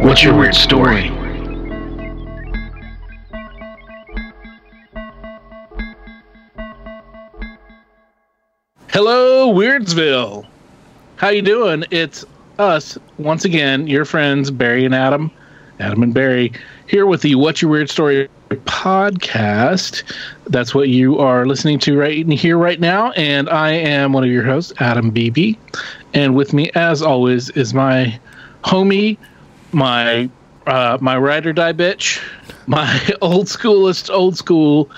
what's your weird story? Hello, Weirdsville. How you doing? It's us once again, your friends Barry and Adam, Adam and Barry, here with the What's Your Weird Story podcast. That's what you are listening to right here right now, and I am one of your hosts, Adam Beebe, and with me, as always, is my homie, my uh, my ride or die bitch, my old schoolest old school,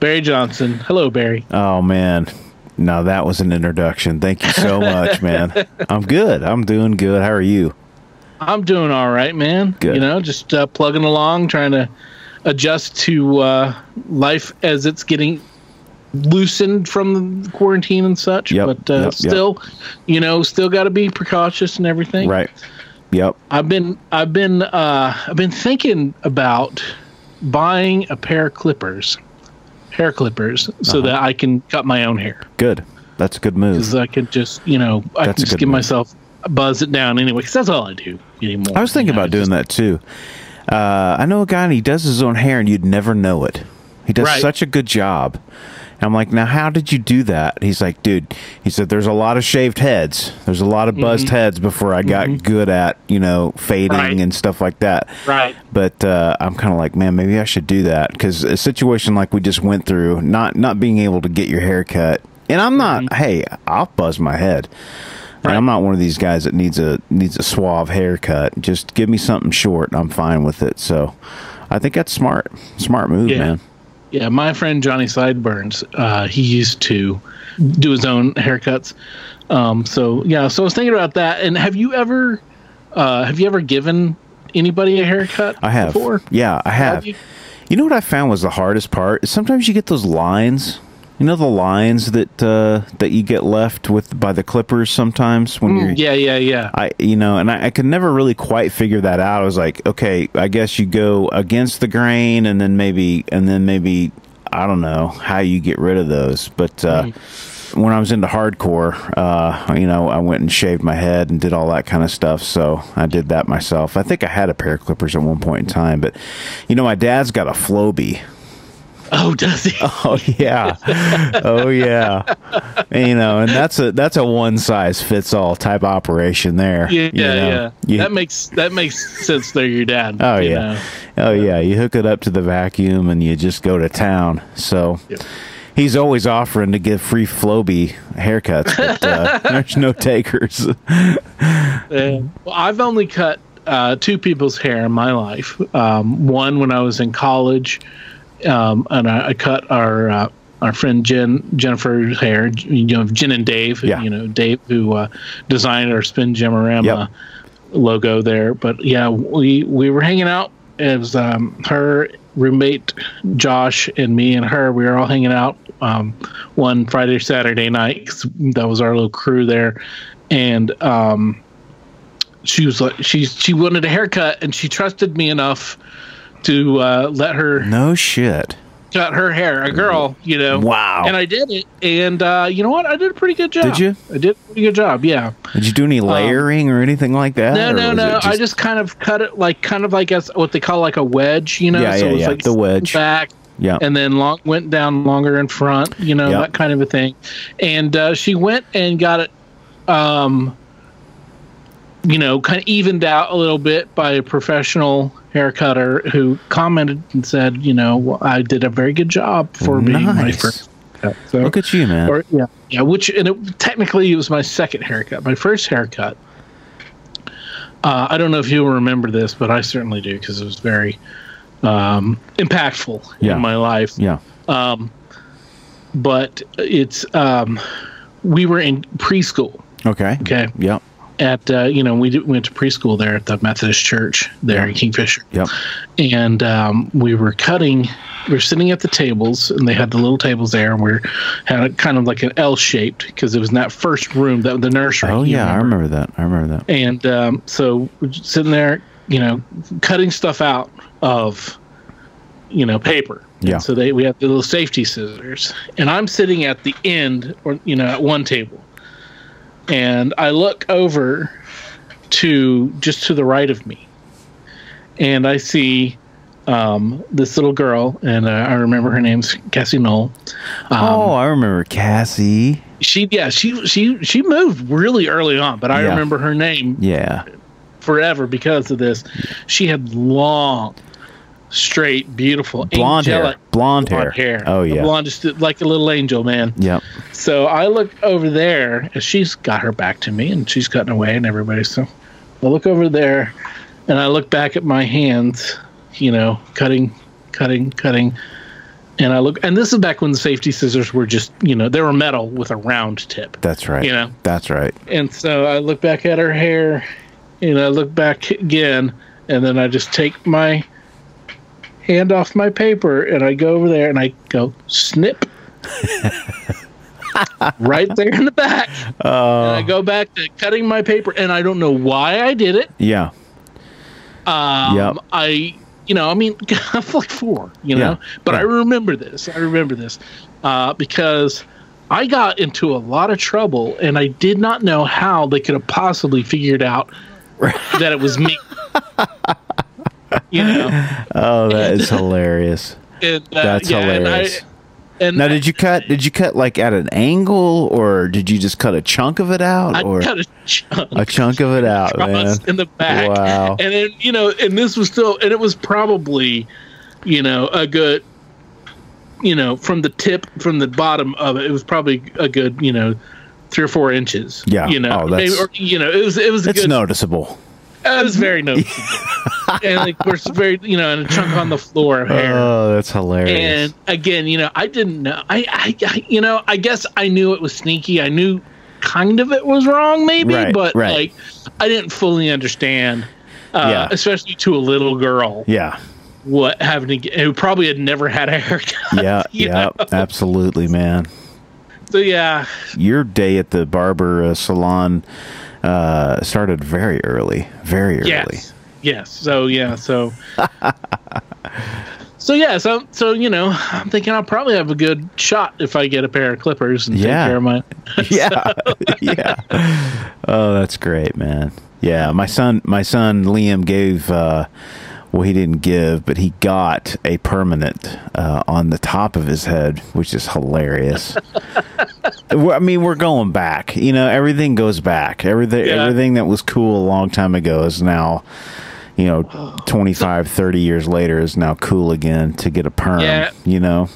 Barry Johnson. Hello, Barry. Oh man. Now that was an introduction. Thank you so much, man. I'm good. I'm doing good. How are you? I'm doing all right, man. Good. You know, just uh, plugging along, trying to adjust to uh, life as it's getting loosened from the quarantine and such. Yep, but uh, yep, yep. still, you know, still got to be precautious and everything. Right. Yep. I've been, I've been, uh, I've been thinking about buying a pair of clippers, hair clippers, Uh-huh. so that I can cut my own hair. Good. That's a good move. Because I can just, you know, I That's can just give move. myself buzz it down anyway. Because that's all I do anymore. I was thinking you know, about doing just- that too. Uh, I know a guy and he does his own hair and you'd never know it. He does Right. such a good job. I'm like, now how did you do that? He's like, dude, he said, there's a lot of shaved heads. There's a lot of buzzed heads before I got good at, you know, fading Mm-hmm. Right. and stuff like that. Right. But uh, I'm kind of like, man, maybe I should do that because a situation like we just went through, not not being able to get your hair cut, and I'm not. Hey, I'll buzz my head. And Right. I'm not one of these guys that needs a needs a suave haircut. Just give me something short, and I'm fine with it. So, I think that's smart. Smart move, Yeah. man. Yeah, my friend Johnny Sideburns, uh, he used to do his own haircuts. Um, so yeah, so I was thinking about that. And have you ever, uh, have you ever given anybody a haircut? I have. Before? Yeah, I have. you? You know what I found was the hardest part? Is sometimes you get those lines. You know the lines that uh, that you get left with by the clippers sometimes when you're Mm, Yeah, yeah, yeah. I you know, and I, I could never really quite figure that out. I was like, okay, I guess you go against the grain, and then maybe, and then maybe, I don't know how you get rid of those. But uh, when I was into hardcore, uh, you know, I went and shaved my head and did all that kind of stuff. So I did that myself. I think I had a pair of clippers at one point in time, but you know, my dad's got a Flowbee. Oh, does he? Oh yeah, oh yeah. You know, and that's a that's a one size fits all type operation there. yeah, you yeah, know. yeah. You- that makes that makes sense. They're your dad. Oh you yeah, know. oh yeah. You hook it up to the vacuum and you just go to town. So Yep. he's always offering to give free Flowbee haircuts, but uh, there's no takers. Uh, well, I've only cut uh, two people's hair in my life. Um, one when I was in college, um, and I, I cut our uh, our friend Jen Jennifer's hair. You know, Jen and Dave. Yeah. You know, Dave who uh, designed our Spin Gemorama Yep. logo there. But yeah, we we were hanging out. It was um, her roommate Josh and me and her. We were all hanging out um, one Friday or Saturday night 'cause that was our little crew there, and um, she was like she she wanted a haircut and she trusted me enough to uh, let her no shit. cut her hair. A girl, you know. Wow. And I did it, and uh, you know what? I did a pretty good job. Did you? I did a pretty good job. Yeah. Did you do any layering or anything like that? Um, No, no, no. it I just kind of cut it like kind of like as what they call like a wedge, you know. Yeah, so yeah, it was yeah, like the wedge. back, yeah. and then long went down longer in front, you know, Yeah. that kind of a thing. And uh, she went and got it, um, you know, kind of evened out a little bit by a professional hair cutter who commented and said, you know, well, I did a very good job for being my Nice. first. cut." So, Look at you, man. or yeah, yeah. Which and it, technically it was my second haircut. My first haircut. Uh, I don't know if you'll remember this, but I certainly do because it was very um, impactful Yeah. in my life. yeah. Um, but it's um, we were in preschool. Okay. Okay, Yep. At uh, you know we d- went to preschool there at the Methodist Church there in Kingfisher. Yep. and um, we were cutting. We were sitting at the tables, and they had the little tables there, and we are had kind of like an L shaped because it was in that first room that the nursery. Oh yeah, I remember that. I remember that. And um, so we're sitting there, you know, cutting stuff out of, you know, paper. And Yeah. so they we have the little safety scissors, and I'm sitting at the end, or you know, at one table, and I look over to just to the right of me, and I see um, this little girl, and uh, I remember her name's Cassie Knoll. Um, oh, I remember Cassie. she yeah she she she moved really early on, but I Yeah. remember her name Yeah. forever because of this. She had long, straight, beautiful, Blonde hair. angelic Blonde, blonde hair. hair. Oh yeah. blonde, just like a little angel, man. Yep. So I look over there, and she's got her back to me, and she's cutting away, and everybody. So I look over there, and I look back at my hands, you know, cutting, cutting, cutting. And I look, and this is back when the safety scissors were just, you know, they were metal with a round tip. That's right. You know. That's right. And so I look back at her hair, and I look back again, and then I just take my hand off my paper, and I go over there, and I go snip, right there in the back. and I go back to cutting my paper, and I don't know why I did it. Yeah. Um, Yep. I, you know, I mean, I'm like four, you know, Yeah, but I remember this. I remember this uh, because I got into a lot of trouble, and I did not know how they could have possibly figured out that it was me. You know, Oh, that is hilarious. and, uh, That's yeah, hilarious. And I, and Now, did you cut? Did you cut like at an angle, or did you just cut a chunk of it out, I or cut a chunk. a chunk of it out, man? in the back. Wow. And then, you know, and this was still, and it was probably, you know, a good, you know, from the tip, from the bottom of it, it was probably a good, you know, three or four inches. Yeah. You know, Oh, maybe, or, you know, it was, it was a It's good, noticeable. It was very noticeable. and of course, very, you know, and a chunk on the floor of hair. Oh, that's hilarious. And again, you know, I didn't know. I, I, I, you know, I guess I knew it was sneaky. I knew kind of it was wrong, maybe, Right, but right. like I didn't fully understand, uh, Yeah. especially to a little girl, yeah, what having to get, who probably had never had a haircut. yeah, yeah, know? absolutely, man. So yeah, Your day at the barber uh, salon uh, started very early, very early. yes, yes. So yeah, so. So yeah, so so you know, I'm thinking I'll probably have a good shot if I get a pair of clippers and Yeah. take care of my. yeah, yeah. Oh, that's great, man. Yeah, my son, my son Liam gave. Uh, well, he didn't give, but he got a permanent uh, on the top of his head, which is hilarious. I mean, we're going back. You know, everything goes back. Everything, Yeah. everything that was cool a long time ago is now, you know, 25, 30 years later is now cool again to get a perm. Yeah. You know.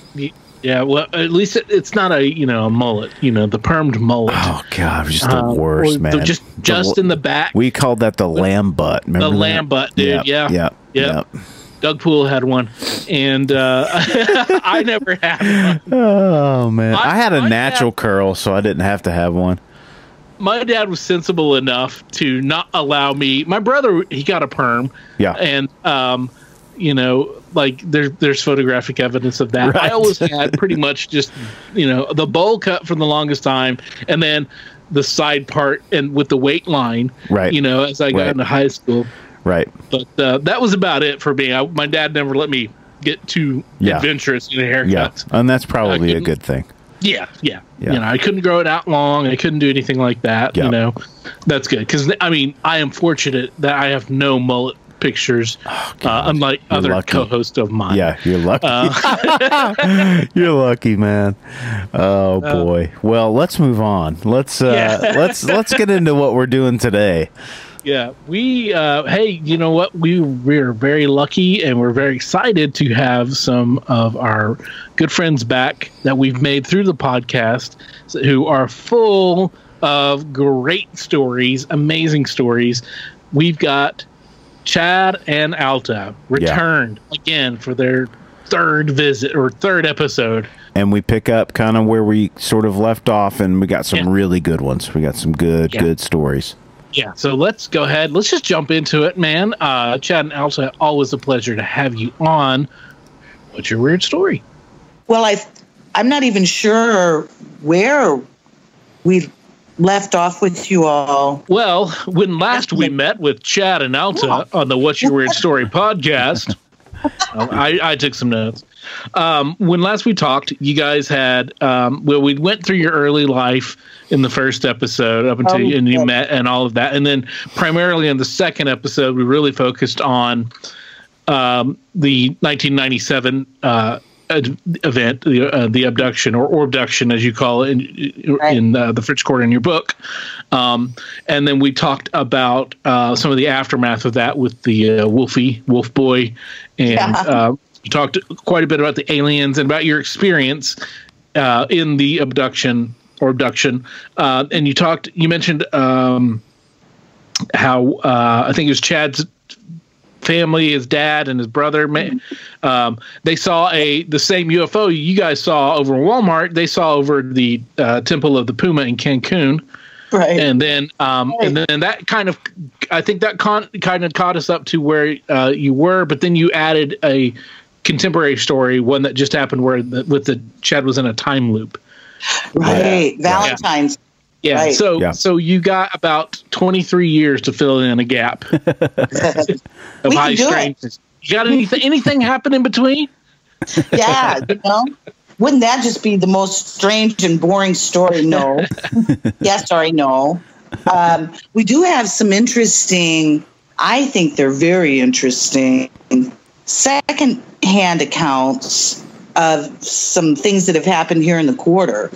Yeah, well, at least it, it's not a you know a mullet, you know, the permed mullet. Oh God, just the Uh, worst, man. the- just just wo- in the back. We called that the lamb butt. Remember the lamb butt, dude. Yep, yeah, Yep. Yep. Yep. Doug Poole had one, and uh, I never had one. Oh man, My- I had a natural dad- curl, so I didn't have to have one. My dad was sensible enough to not allow me. My brother, he got a perm, Yeah. and um, you know, like there's there's photographic evidence of that. I always had pretty much just you know the bowl cut for the longest time, and then the side part and with the weight line. Right. You know, as I got Right. into high school. Right. but uh, that was about it for me. I, my dad never let me get too Yeah. adventurous in a haircut. Yeah, and that's probably a good thing. yeah, yeah, Yeah. You know, I couldn't grow it out long. I couldn't do anything like that. Yeah. You know, that's good because I mean, I am fortunate that I have no mullet pictures, uh, unlike You're other lucky. co-hosts of mine. Yeah, you're lucky. Uh, you're lucky, man. Oh boy. Well, let's move on. Let's uh, Yeah. let's let's get into what we're doing today. Yeah, we uh, hey, you know what? We we're very lucky and we're very excited to have some of our good friends back that we've made through the podcast, who are full of great stories, amazing stories. We've got Chad and Alta returned again for their third visit or third episode. And we pick up kind of where we sort of left off, and we got some Yeah. really good ones. We got some good, Yeah. good stories. Yeah, so let's go ahead. Let's just jump into it, man. Uh, Chad and Alta, always a pleasure to have you on. What's your weird story? Well, I, I'm not even sure where we left off with you all. Well, when last we met with Chad and Alta on the What's Your Weird Story podcast, uh, I, I took some notes. Um, when last we talked, you guys had um, well, we went through your early life in the first episode up until Oh, you, and you yeah. met and all of that, and then primarily in the second episode, we really focused on um, the 1997 uh, event, the uh, the abduction or, abduction, as you call it in, Right. in uh, the French Quarter in your book. Um, and then we talked about uh, some of the aftermath of that with the uh, Wolfie Wolf Boy, and Yeah. uh, you talked quite a bit about the aliens and about your experience uh, in the abduction or abduction. Uh, and you talked, you mentioned um, how uh, I think it was Chad's family, his dad and his brother, ma- um, they saw a the same UFO you guys saw over Walmart. They saw over the uh, Temple of the Puma in Cancun, Right. and then um, and then that kind of I think that con- kind of caught us up to where uh, you were, but then you added a contemporary story, one that just happened where the, with the Chad was in a time loop. right. Valentine's. Yeah. Right. So Yeah. so you got about 23 years to fill in a gap of We high can do it. strangeness. You got anything anything happen in between? Yeah, you know. Wouldn't that just be the most strange and boring story? No. yes, sorry, no. Um, we do have some interesting, I think they're very interesting, second hand accounts of some things that have happened here in the quarter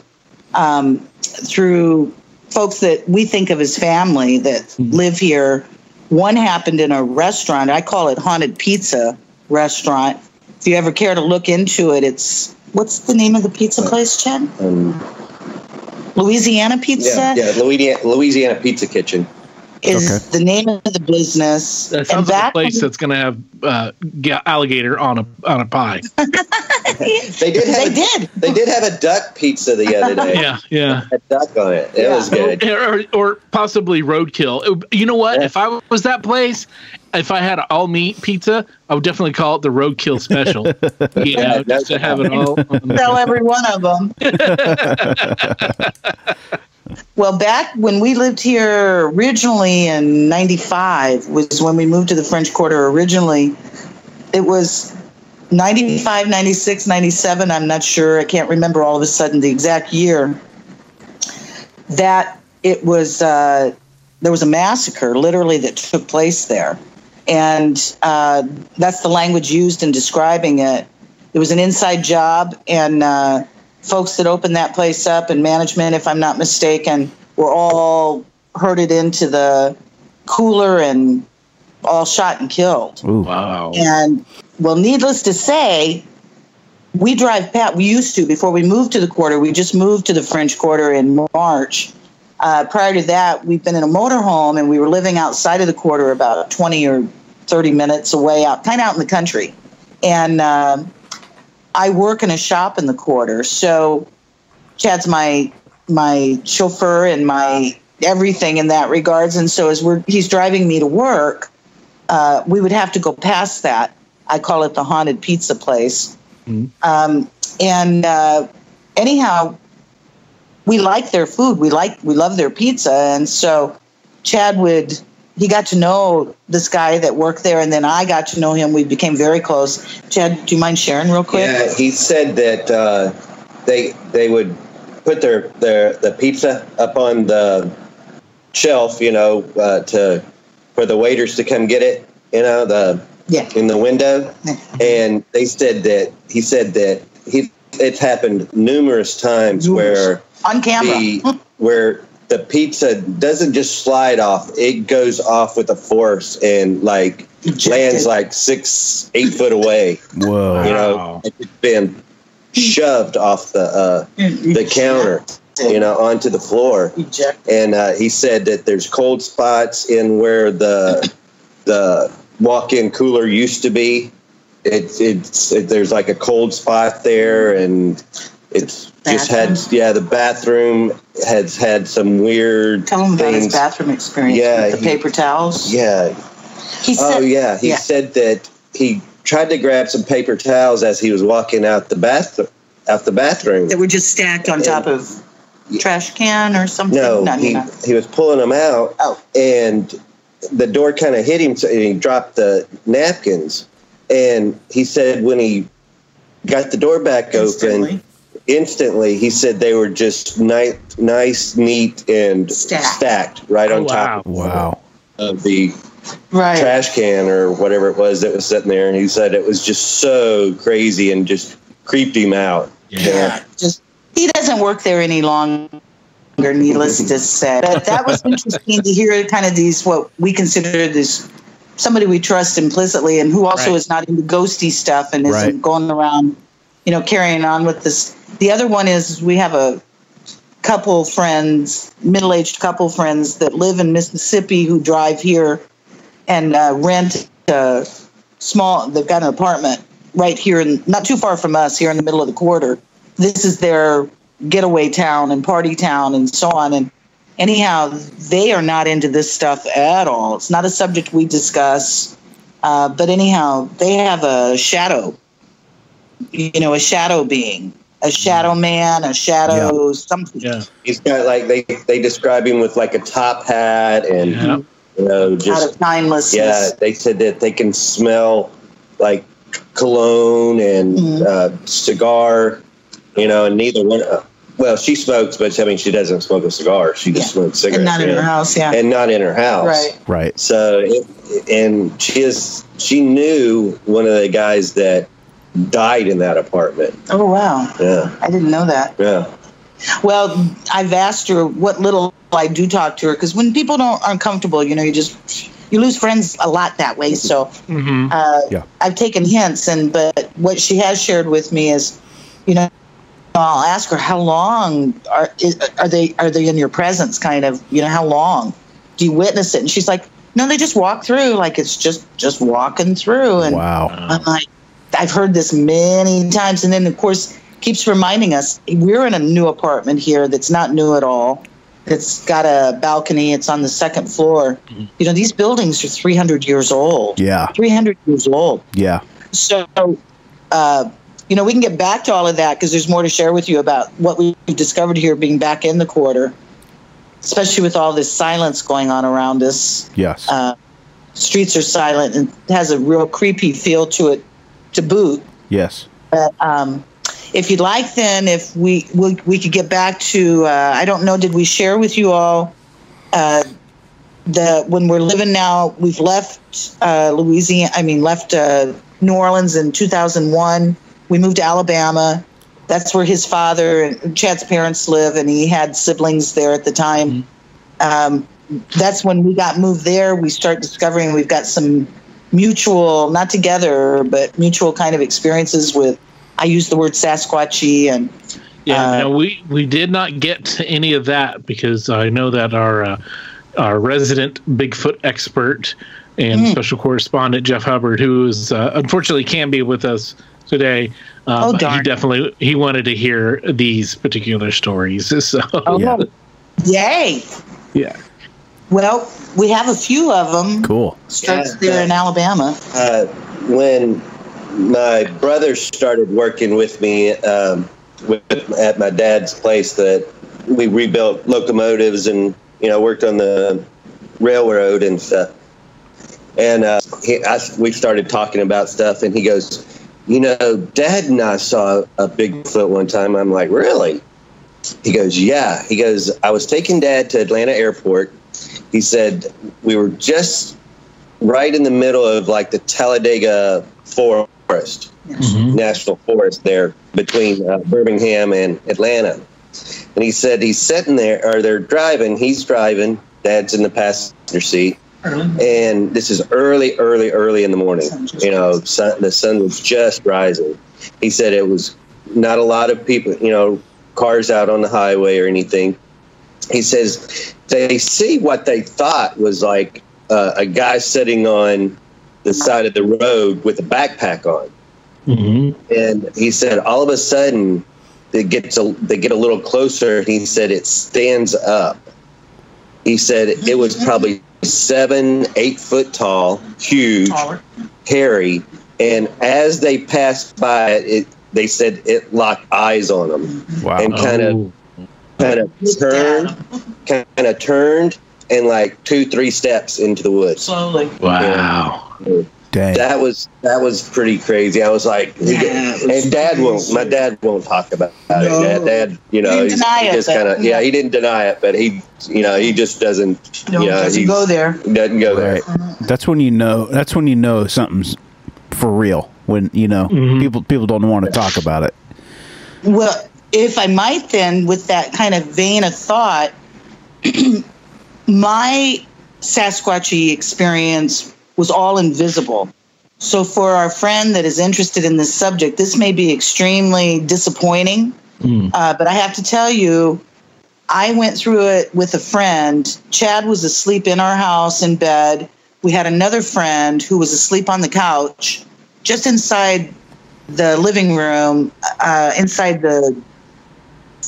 um, through folks that we think of as family that live here. One happened in a restaurant. I call it Haunted Pizza Restaurant. If you ever care to look into it, it's what's the name of the pizza place, Chad? Um, Louisiana Pizza yeah, yeah, Louisiana, Louisiana Pizza Kitchen. Is Okay. the name of the business. That sounds like a place that's going to have uh, alligator on a on a pie. They did have they a, did. They did have a duck pizza the other day. Yeah, yeah. A duck on it. It Yeah. was good. Or, or possibly roadkill. You know what? Yeah. If I was that place, if I had all meat pizza, I would definitely call it the roadkill special. You Yeah, just to have it all. Sell every one of them. well, back when we lived here originally in 95 was when we moved to the French Quarter originally. It was 95, 96, 97. I'm not sure. I can't remember all of a sudden the exact year. That it was, uh, there was a massacre literally that took place there. And uh, that's the language used in describing it. It was an inside job, and uh, folks that opened that place up and management, if I'm not mistaken, were all herded into the cooler and all shot and killed. Ooh. Wow. And well, needless to say, we drive past. We used to before we moved to the quarter. We just moved to the French Quarter in March. Uh, prior to that, we've been in a motorhome and we were living outside of the quarter, about twenty or thirty minutes away, out kind of out in the country. And uh, I work in a shop in the quarter, so Chad's my my chauffeur and my everything in that regards. And so as we're he's driving me to work, uh, we would have to go past that. I call it the haunted pizza place. Um, and uh, anyhow, we like their food. We like we love their pizza, and so Chad would he got to know this guy that worked there, and then I got to know him. We became very close. Chad, do you mind sharing real quick? Yeah, he said that uh, they they would put their, their the pizza up on the shelf, you know, uh, to for the waiters to come get it, you know, the Yeah. in the window, and they said that he said that he it's happened numerous times where On camera. the where the pizza doesn't just slide off; it goes off with a force and like Ejected. lands like six, eight foot away. Whoa. You know, Wow. it's been shoved off the uh, the counter, you know, onto the floor. Eject. And uh, he said that there's cold spots in where the the walk-in cooler used to be. It's it's it, there's like a cold spot there, and it's just had yeah the bathroom has had some weird Tell him about his bathroom experience Yeah, with the he- paper towels. Yeah. He oh, said, Oh yeah. He yeah. said that he tried to grab some paper towels as he was walking out the bath out the bathroom. that were just stacked on top of trash can or something. No, no, he, no. he was pulling them out, Oh. and the door kind of hit him, so- and he dropped the napkins. And he said when he got the door back Instantly. open, instantly he said they were just nice, nice, neat, and Stacked. right Oh, on top Wow. of the Right. trash can or whatever it was that was sitting there. And he said it was just so crazy and just creeped him out. Yeah. Just he doesn't work there any longer. Needless to say, but that was interesting to hear. Kind of these what we consider this somebody we trust implicitly, and who also Right. is not into ghosty stuff and isn't Right. going around, you know, carrying on with this. The other one is we have a couple friends, middle-aged couple friends that live in Mississippi who drive here and uh, rent a small. They've got an apartment right here, in, not too far from us, here in the middle of the quarter. This is their getaway town and party town and so on. And anyhow, they are not into this stuff at all. It's not a subject we discuss. Uh, but anyhow, they have a shadow. You know, a shadow being, a shadow man, a shadow something. Yeah. He's got like they they describe him with like a top hat and Yeah. you know Out just of timelessness. yeah. They said that they can smell like cologne and Mhm. uh, cigar, you know, and neither one. Uh, well, she smokes, but I mean, she doesn't smoke a cigar. She just Yeah. smokes cigarettes, and not in you her house. Yeah. and not in her house. Right. Right. So, it, and she is she knew one of the guys that died in that apartment. Oh wow. Yeah, I didn't know that. yeah. Well, I've asked her what little I do talk to her because when people don't aren't comfortable, you know, you just you lose friends a lot that way. So hmm uh, Yeah. I've taken hints, and but what she has shared with me is, you know, I'll ask her how long are is, are they are they in your presence? Kind of, you know, how long do you witness it? And she's like, no, they just walk through like it's just just walking through, and Wow. I'm like, I've heard this many times, and then of course keeps reminding us we're in a new apartment here that's not new at all. It's got a balcony. It's on the second floor. You know, these buildings are 300 years old. Yeah. 300 years old. Yeah. So, uh, you know, we can get back to all of that because there's more to share with you about what we've discovered here being back in the quarter, especially with all this silence going on around us Yes. uh, streets are silent and it has a real creepy feel to it to boot. yes. But um, if you'd like, then if we we, we could get back to uh, I don't know, did we share with you all uh, the when we're living now? We've left uh, Louisiana. I mean, left uh, New Orleans in 2001. We moved to Alabama. That's where his father and Chad's parents live, and he had siblings there at the time. Um, that's when we got moved there. We start discovering we've got some mutual, not together, but mutual kind of experiences with. I use the word Sasquatchy, and Yeah, Uh, no, we we did not get to any of that because I know that our uh, our resident Bigfoot expert and Mm. special correspondent Jeff Hubbard, who is uh, unfortunately can't be with us today, uh, Oh, but he darn. definitely he wanted to hear these particular stories. So oh, Yeah. yay! yeah, Well, we have a few of them. Cool. Starts Yeah. there in Alabama. uh, when my brother started working with me um, with, at my dad's place that we rebuilt locomotives and you know worked on the railroad and stuff and uh, he, I, we started talking about stuff and he goes you know dad and i saw a bigfoot one time i'm like really he goes yeah he goes i was taking dad to atlanta airport he said we were just right in the middle of like the Talladega Forest, National Forest there between uh, Birmingham and Atlanta. And he said he's sitting there, or they're driving, he's driving, dad's in the passenger seat. And this is early, early, early in the morning. Sun You know, sun, the sun was just rising. He said it was not a lot of people, you know, cars out on the highway or anything. He says they see what they thought was like uh, a guy sitting on the side of the road with a backpack on. hmm And he said all of a sudden it gets a they get a little closer, and he said it stands up. He said it was probably seven, eight foot tall, huge, Taller. hairy, and as they passed by it, it they said it locked eyes on them Wow. and kind of Oh, kind of turned, kind of turned, and like two, three steps into the woods. Slowly. wow. Dang. That was that was pretty crazy. I was like, Yeah, get- was and Dad won't. My dad won't talk about No. it. Dad, Dad, you know, He didn't he's, deny he just kind of yeah. He didn't deny it, but he, you know, he just doesn't. No, you know, doesn't go there. doesn't go there. That's when you know. That's when you know something's for real. When you know mm-hmm. people people don't want to talk about it. Well, if I might then, with that kind of vein of thought, my Sasquatchy experience was all invisible. So, for our friend that is interested in this subject, this may be extremely disappointing. Uh, but I have to tell you, I went through it with a friend. Chad was asleep in our house in bed. We had another friend who was asleep on the couch just inside the living room, uh, inside the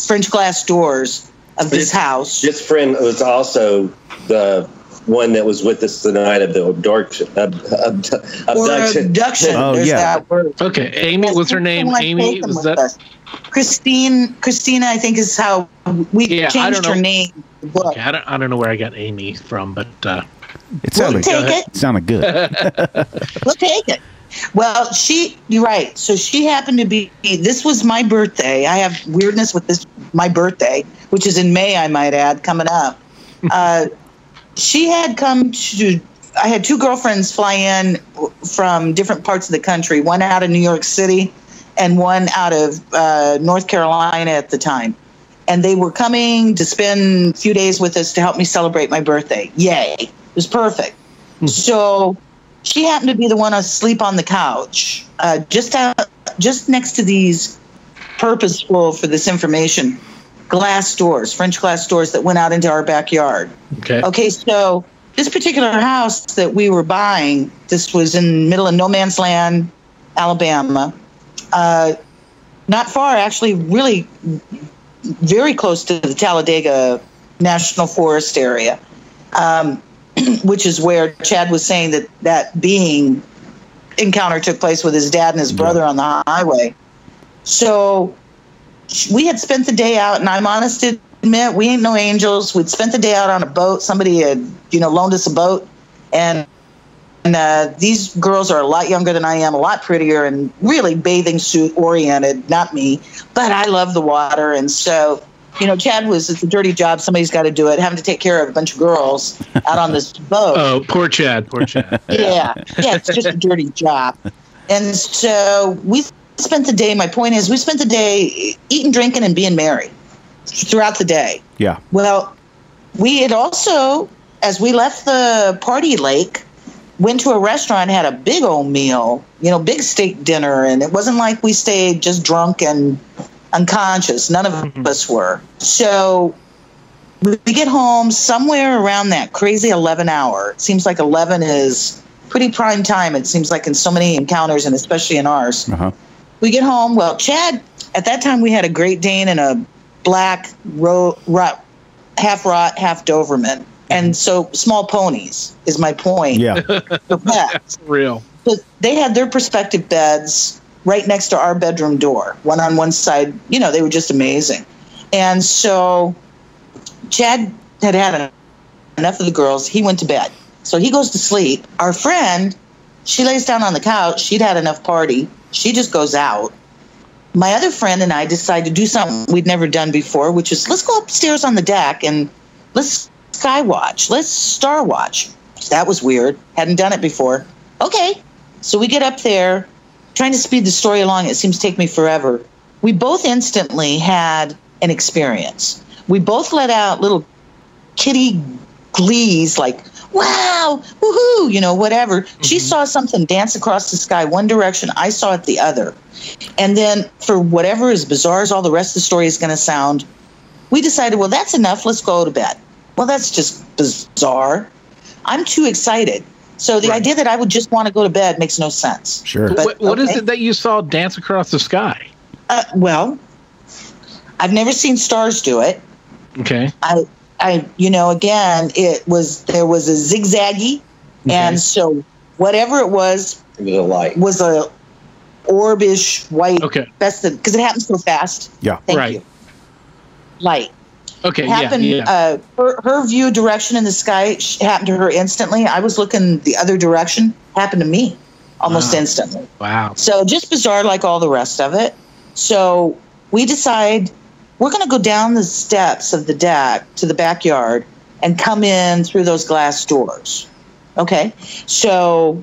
French glass doors of this house. This friend was also the one that was with us the night of the abduction. Ab, ab, Or abduction. abduction. Oh, There's yeah. that word. Okay, Amy. What's her name? Someone Amy. Was that? us. Christine? Christina, I think is how we Yeah, I changed don't her know. name. in. Okay, I don't. I don't know where I got Amy from, but uh, It We'll sounded take ahead. it. sounded good. We'll take it. Well, she, you're right. So she happened to be, this was my birthday. I have weirdness with this, my birthday, which is in May, I might add, coming up. Uh, she had come to, I had two girlfriends fly in from different parts of the country, one out of New York City and one out of uh, North Carolina at the time. And they were coming to spend a few days with us to help me celebrate my birthday. Yay. It was perfect. So she happened to be the one asleep on the couch, uh, just out, just next to these purposeful for this information glass doors, French glass doors that went out into our backyard. okay. Okay, so this particular house that we were buying, this was in middle of no man's land, Alabama. Uh, not far, actually, really very close to the Talladega National Forest area, um, which is where Chad was saying that that being encounter took place with his dad and his brother on the highway. So we had spent the day out, and I'm honest to admit, we ain't no angels. We'd spent the day out on a boat. Somebody had, you know, loaned us a boat, and and uh, these girls are a lot younger than I am, a lot prettier, and really bathing suit oriented. Not me, but I love the water, and so. You know, Chad was, it's a dirty job. Somebody's got to do it. Having to take care of a bunch of girls out on this boat Oh, poor Chad. Poor Chad. yeah, yeah, it's just a dirty job. And so we spent the day. My point is, we spent the day eating, drinking, and being merry throughout the day. Yeah. Well, we had also, as we left the party lake, went to a restaurant, had a big old meal, you know, big steak dinner, and it wasn't like we stayed just drunk and unconscious. None of us were. So we we get home somewhere around that crazy 11 hour. It seems like 11 is pretty prime time. It seems like in so many encounters, and especially in ours. Uh huh. We get home. Well, Chad, at that time, we had a Great Dane and a black, ro- rot, half rot, half Doberman. And so small ponies is my point. Yeah. for pets. Real. But they had their prospective beds right next to our bedroom door, one on one side. You know, they were just amazing. And so Chad had had enough of the girls. He went to bed. So he goes to sleep. Our friend, she lays down on the couch. She'd had enough party. She just goes out. My other friend and I decide to do something we'd never done before, which is let's go upstairs on the deck and let's sky watch. Let's star watch. That was weird. Hadn't done it before. Okay. So we get up there, trying to speed the story along. It seems to take me forever. We both instantly had an experience. We both let out little kitty glees like, wow, woohoo, you know, whatever. She mm-hmm. saw something dance across the sky one direction, I saw it the other. And then, for whatever as bizarre as all the rest of the story is going to sound, we decided, well, that's enough. Let's go to bed. Well, that's just bizarre. I'm too excited. So the idea that I would just want to go to bed makes no sense. Sure. But- what, what is okay. it that you saw dance across the sky? Uh, well, I've never seen stars do it. Okay. I, I, you know, again, it was there was a zigzaggy, and so whatever it was It was a light. was a orbish white. Okay. That's the because it happened so fast. Yeah. Thank Right. you. Light Okay. It Yeah. happened. Yeah. Uh, her her view direction in the sky happened to her instantly. I was looking the other direction. Happened to me almost Wow. instantly. wow. So just bizarre like all the rest of it. So we decide we're going to go down the steps of the deck to the backyard and come in through those glass doors. Okay. So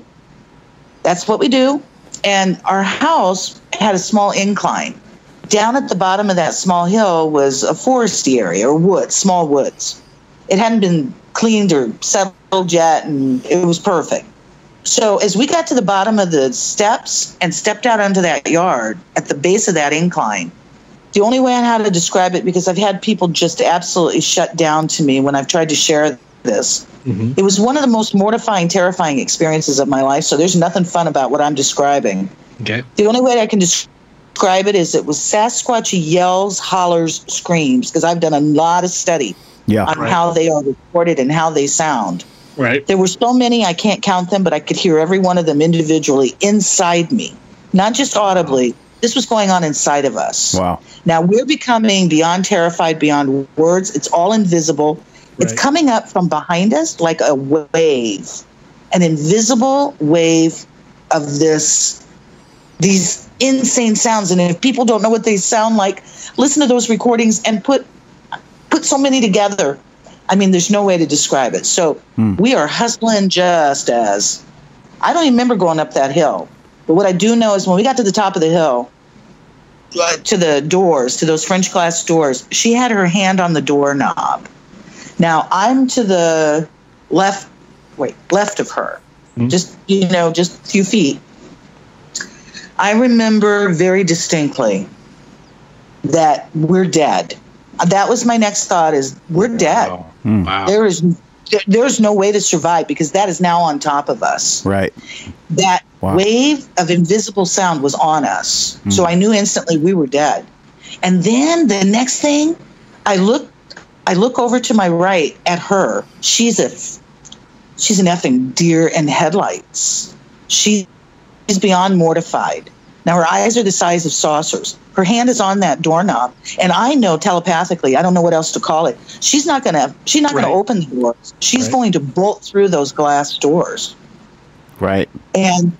that's what we do. And our house had a small incline. Down at the bottom of that small hill was a foresty area or woods, small woods. It hadn't been cleaned or settled yet, and it was perfect. So as we got to the bottom of the steps and stepped out onto that yard at the base of that incline, the only way I know how to describe it because I've had people just absolutely shut down to me when I've tried to share this. Mhm. It was one of the most mortifying, terrifying experiences of my life. So there's nothing fun about what I'm describing. Okay. The only way I can describe it is it was Sasquatch yells, hollers, screams because I've done a lot of study Yeah. on Right. how they are recorded and how they sound. Right. There were so many, I can't count them, but I could hear every one of them individually inside me, not just audibly. This was going on inside of us. Wow. Now we're becoming beyond terrified, beyond words. It's all invisible. It's coming up from behind us like a wave, an invisible wave of this, these insane sounds. And if people don't know what they sound like, listen to those recordings and put put so many together. I mean, there's no way to describe it. So we are hustling just as I don't even remember going up that hill. But what I do know is when we got to the top of the hill, uh, to the doors, to those French glass doors, she had her hand on the doorknob. Now I'm to the left, wait, left of her, just you know, just a few feet. I remember very distinctly that we're dead. That was my next thought: is we're dead. Wow. Wow. There is there's no way to survive because that is now on top of us Right. that Wow. wave of invisible sound was on us. Hmm. So I knew instantly we were dead. And then the next thing, I look I look over to my right at her. She's a she's an effing deer in headlights. She, she's beyond mortified. Now her eyes are the size of saucers. Her hand is on that doorknob, and I know telepathically. I don't know what else to call it. She's not gonna. She's not Right. gonna open the doors. She's Right. going to bolt through those glass doors Right. and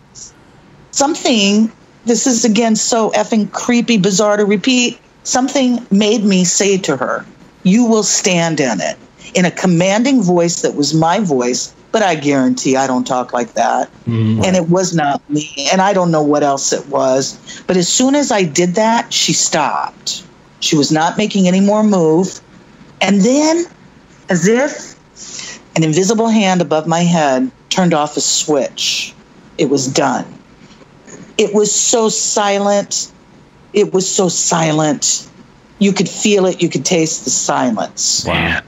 something this is again so effing creepy bizarre to repeat something made me say to her you will stand in it in a commanding voice that was my voice but i guarantee i don't talk like that. Mhm. and it was not me and i don't know what else it was. But as soon as i did that she stopped. She was not making any more move. And then as if an invisible hand above my head turned off a switch it was done. It was so silent. It was so silent. You could feel it. You could taste the silence. Man,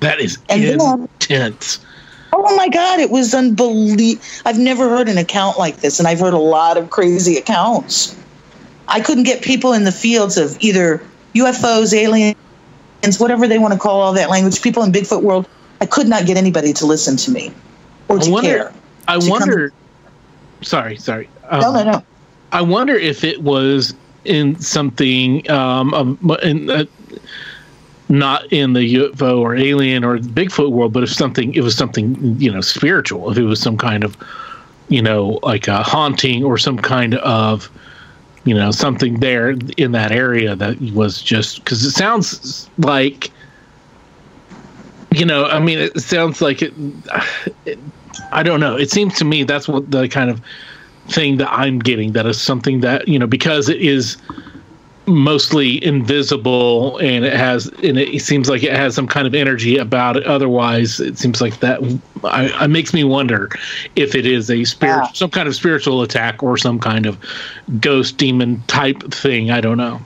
that is And then- intense. Oh my God, it was unbelievable. I've never heard an account like this, and I've heard a lot of crazy accounts. I couldn't get people in the fields of either UFOs, aliens, whatever they want to call all that language, people in Bigfoot world. I could not get anybody to listen to me or I to wonder. care. I to come- wonder. Sorry, sorry. Um, No, no, no. I wonder if it was in something um, um in, uh, not in the UFO or alien or Bigfoot world, but if something, it was something you know spiritual. If it was some kind of you know like a haunting or some kind of you know something there in that area that was just because it sounds like you know i mean it sounds like it, it i don't know it seems to me that's what the kind of thing that i'm getting that is something that you know because it is mostly invisible and it has and it seems like it has some kind of energy about it otherwise it seems like that I, it makes me wonder if it is a spirit Yeah. some kind of spiritual attack or some kind of ghost demon type thing i don't know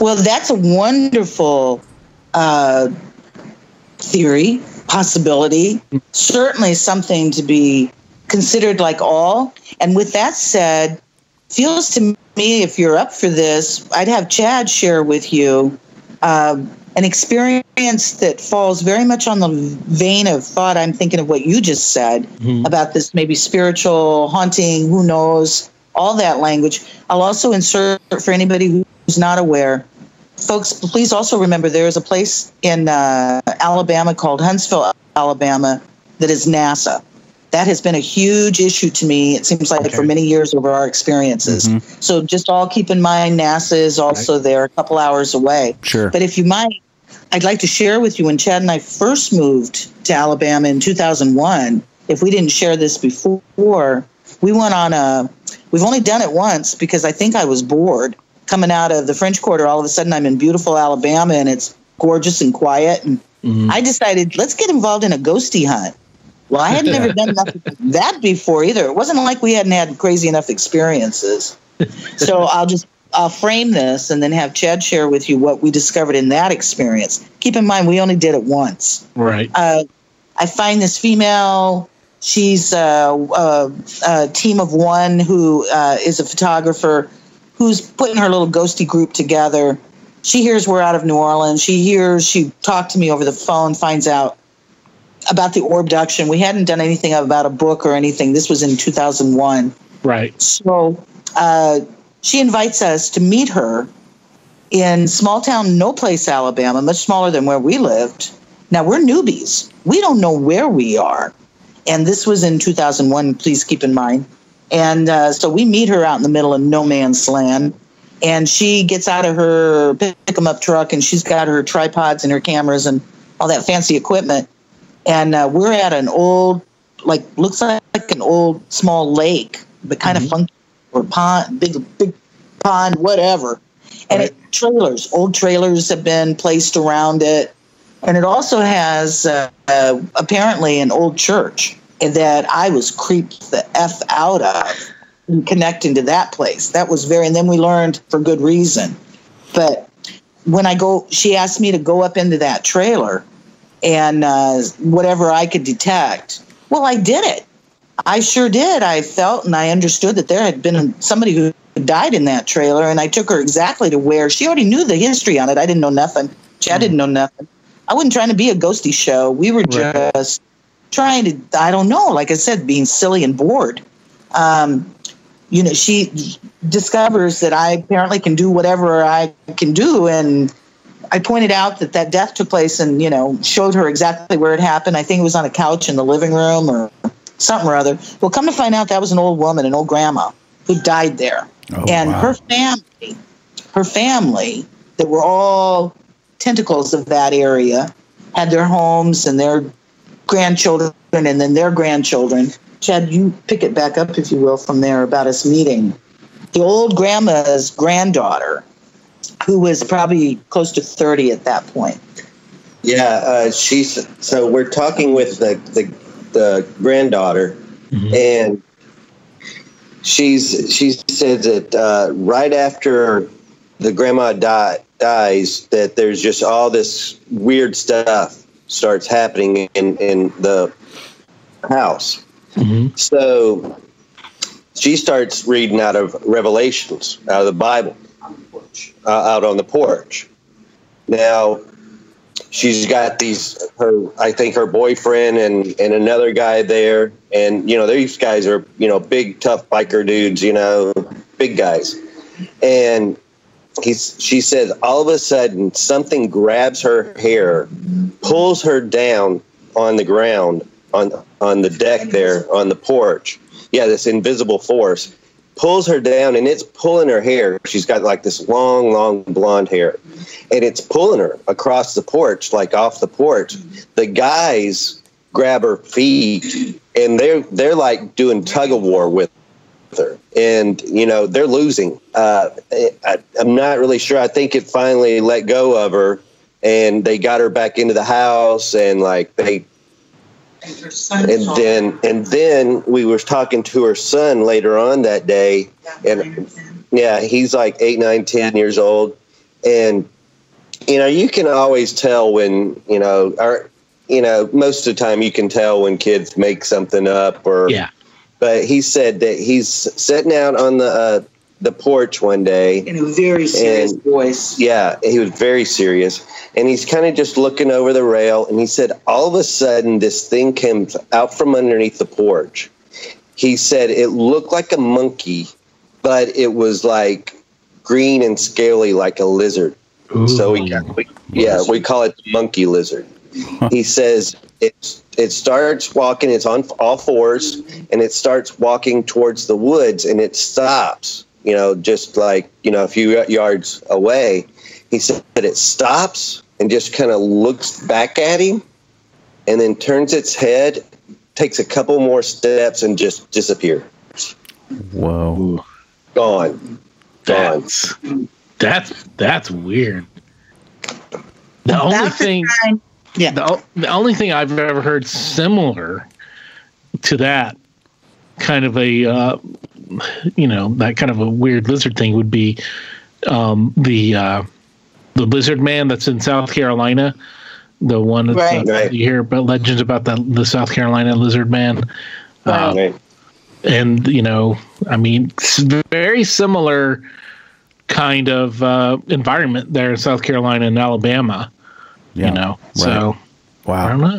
Well, that's a wonderful uh, theory, possibility. Certainly something to be considered like all. And with that said, feels to me if you're up for this, I'd have Chad share with you um, an experience that falls very much on the vein of thought. I'm thinking of what you just said Mhm. about this maybe spiritual haunting, who knows, all that language. I'll also insert for anybody who's not aware. Folks, please also remember there is a place in uh, Alabama called Huntsville, Alabama, that is NASA. That has been a huge issue to me, it seems like, Okay. for many years over our experiences. Mm-hmm. So just all keep in mind NASA is also there a couple hours away. Sure. But if you might, I'd like to share with you when Chad and I first moved to Alabama in 2001. If we didn't share this before, we went on a, we've only done it once because I think I was bored coming out of the French Quarter. All of a sudden, I'm in beautiful Alabama and it's gorgeous and quiet. And mm-hmm. I decided, let's get involved in a ghosty hunt. Well, I had never done that before either. It wasn't like we hadn't had crazy enough experiences. So I'll just I'll frame this and then have Chad share with you what we discovered in that experience. Keep in mind we only did it once. Right. Uh, I find this female. She's uh, a, a team of one who uh, is a photographer who's putting her little ghosty group together. She hears we're out of New Orleans. She hears she talked to me over the phone, finds out about the orabduction. We hadn't done anything about a book or anything. This was in 2001. Right. So uh, she invites us to meet her in small town No Place, Alabama, much smaller than where we lived. Now we're newbies. We don't know where we are. And this was in 2001, please keep in mind. And uh, so we meet her out in the middle of no man's land. And she gets out of her pick 'em up truck and she's got her tripods and her cameras and all that fancy equipment. And uh, we're at an old, like, looks like an old small lake, but kind of funky or pond, big, big pond, whatever. And it, trailers, old trailers have been placed around it. And it also has uh, uh, apparently an old church that I was creeped the F out of connecting to that place. That was very, and then we learned for good reason. But when I go, she asked me to go up into that trailer and uh, whatever I could detect. Well, I did it. I sure did. I felt and I understood that there had been somebody who died in that trailer, and I took her exactly to where she already knew the history on it. I didn't know nothing. Chad didn't know nothing. I wasn't trying to be a ghosty show. We were Right. just trying to, I don't know, like I said, being silly and bored. Um, you know, she discovers that I apparently can do whatever I can do, and I pointed out that that death took place and, you know, showed her exactly where it happened. I think it was on a couch in the living room or something or other. Well, come to find out, that was an old woman, an old grandma who died there. Oh, and wow. her family, her family, that were all tentacles of that area, had their homes and their grandchildren and then their grandchildren. Chad, you pick it back up, if you will, from there about us meeting. The old grandma's granddaughter, who was probably close to 30 at that point. Yeah, uh, she's so we're talking with the the, the granddaughter, and she's she said that uh, right after the grandma die, dies, that there's just all this weird stuff starts happening in in the house. So she starts reading out of Revelations, out of the Bible, uh, out on the porch. Now she's got these her I think her boyfriend and and another guy there. And you know these guys are you know big tough biker dudes you know big guys. And he's she says all of a sudden something grabs her hair pulls her down on the ground on on the deck there on the porch. Yeah this invisible force pulls her down and it's pulling her hair she's got like this long long blonde hair and it's pulling her across the porch, like off the porch. The guys grab her feet, and they're they're like doing tug of war with her, and you know they're losing. Uh, I, I'm not really sure. I think it finally let go of her, and they got her back into the house, and like they and then and then we were talking to her son later on that day and yeah he's like eight nine ten years old. And you know you can always tell when you know or you know most of the time you can tell when kids make something up or Yeah. but he said that he's sitting out on the uh, the porch one day. In a very serious And- voice. Yeah, he was very serious. And he's kind of just looking over the rail. And he said, all of a sudden, this thing came out from underneath the porch. He said it looked like a monkey, but it was like green and scaly like a lizard. So we, we yeah, we call it the monkey lizard. He says it it starts walking. It's on all fours, and it starts walking towards the woods, and it stops. You know, just like you know, a few yards away. He said that it stops and just kind of looks back at him, and then turns its head, takes a couple more steps, and just disappears. Whoa. Gone. Gone. That's that's that's weird. The only That's thing, Yeah. the, the only thing I've ever heard similar to that kind of a, uh, you know, that kind of a weird lizard thing would be um, the uh, the lizard man that's in South Carolina. The one that's, Right. uh, Right. you hear about legends about the the South Carolina lizard man. Uh, Right. and you know i mean it's very similar kind of uh, environment there in south carolina and alabama Yeah. you know so i don't Wow. know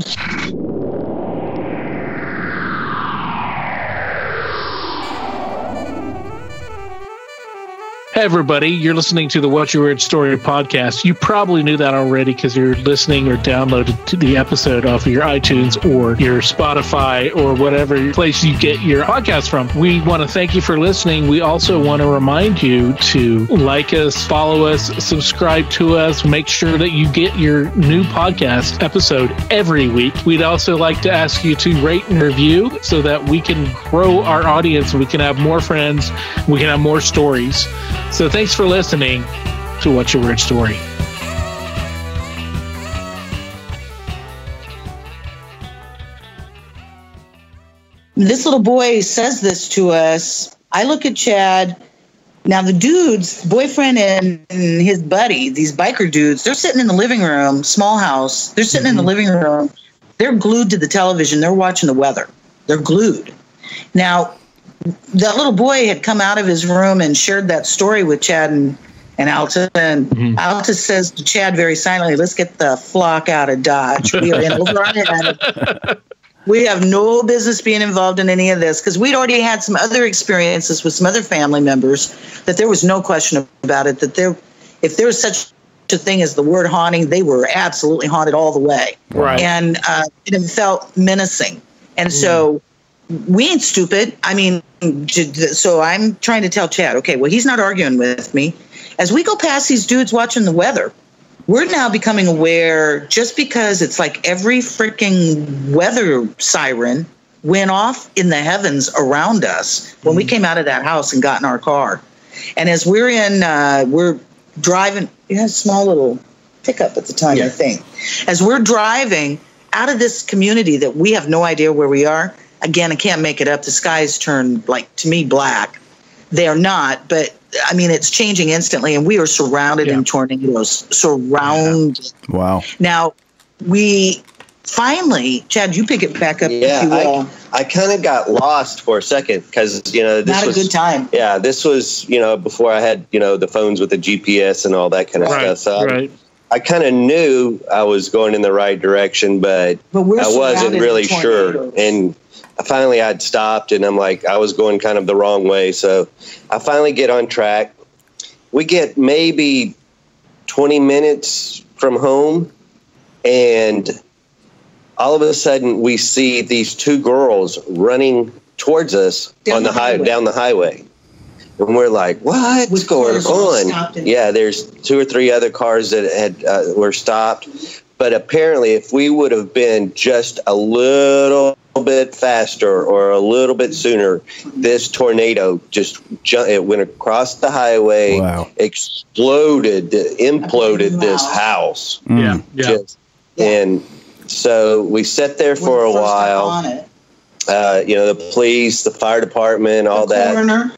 Hey everybody, you're listening to the What's Your Weird Story podcast. You probably knew that already because you're listening or downloaded to the episode off of your iTunes or your Spotify or whatever place you get your podcast from. We want to thank you for listening. We also want to remind you to like us, follow us, subscribe to us, make sure that you get your new podcast episode every week. We'd also like to ask you to rate and review so that we can grow our audience we can have more friends, we can have more stories. So thanks for listening to What's Your Weird Story. this little boy says this to us. I look at Chad. Now the dudes, boyfriend and and his buddy, these biker dudes, they're sitting in the living room, small house. They're sitting in the mm-hmm. living room. They're glued to the television. They're watching the weather. They're glued. Now, that little boy had come out of his room and shared that story with Chad and, and Alta. And Alta says to Chad very silently, let's get the flock out of Dodge. We are in over our head. We have no business being involved in any of this because we'd already had some other experiences with some other family members that there was no question about it. That there, if there was such a thing as the word haunting, they were absolutely haunted all the way. Right. And uh, it felt menacing. And so we ain't stupid. I mean, so I'm trying to tell Chad, okay, well, he's not arguing with me. As we go past these dudes watching the weather, we're now becoming aware just because it's like every freaking weather siren went off in the heavens around us when we came out of that house and got in our car. And as we're in, uh, we're driving, it had a small little pickup at the time, I think. As we're driving out of this community that we have no idea where we are, again, I can't make it up. The skies turned like to me black. They are not, but I mean, it's changing instantly, and we are surrounded Yeah. in tornadoes. Surrounded. Wow. Now, we finally, Chad, you pick it back up, if Yeah, you will. I, I kind of got lost for a second because you know this Not a was good time. yeah this was you know before I had you know the phones with the GPS and all that kind of Right. stuff. So I- right. I, kind of knew I was going in the right direction, but But I wasn't really sure. And finally, I'd stopped, and I'm like, I was going kind of the wrong way. So I finally get on track. We get maybe 20 minutes from home, and all of a sudden, we see these two girls running towards us Down on the, the high, highway. down the highway. And we're like, what's With going on? Yeah, there's two or three other cars that had uh, were stopped. But apparently, if we would have been just a little bit faster or a little bit sooner, this tornado just ju- it went across the highway, Wow. exploded, imploded this Wow. house. Yeah. Yeah. Just- And so we sat there for We're a the first up while. Uh, you know, the police, the fire department, all The that coroner.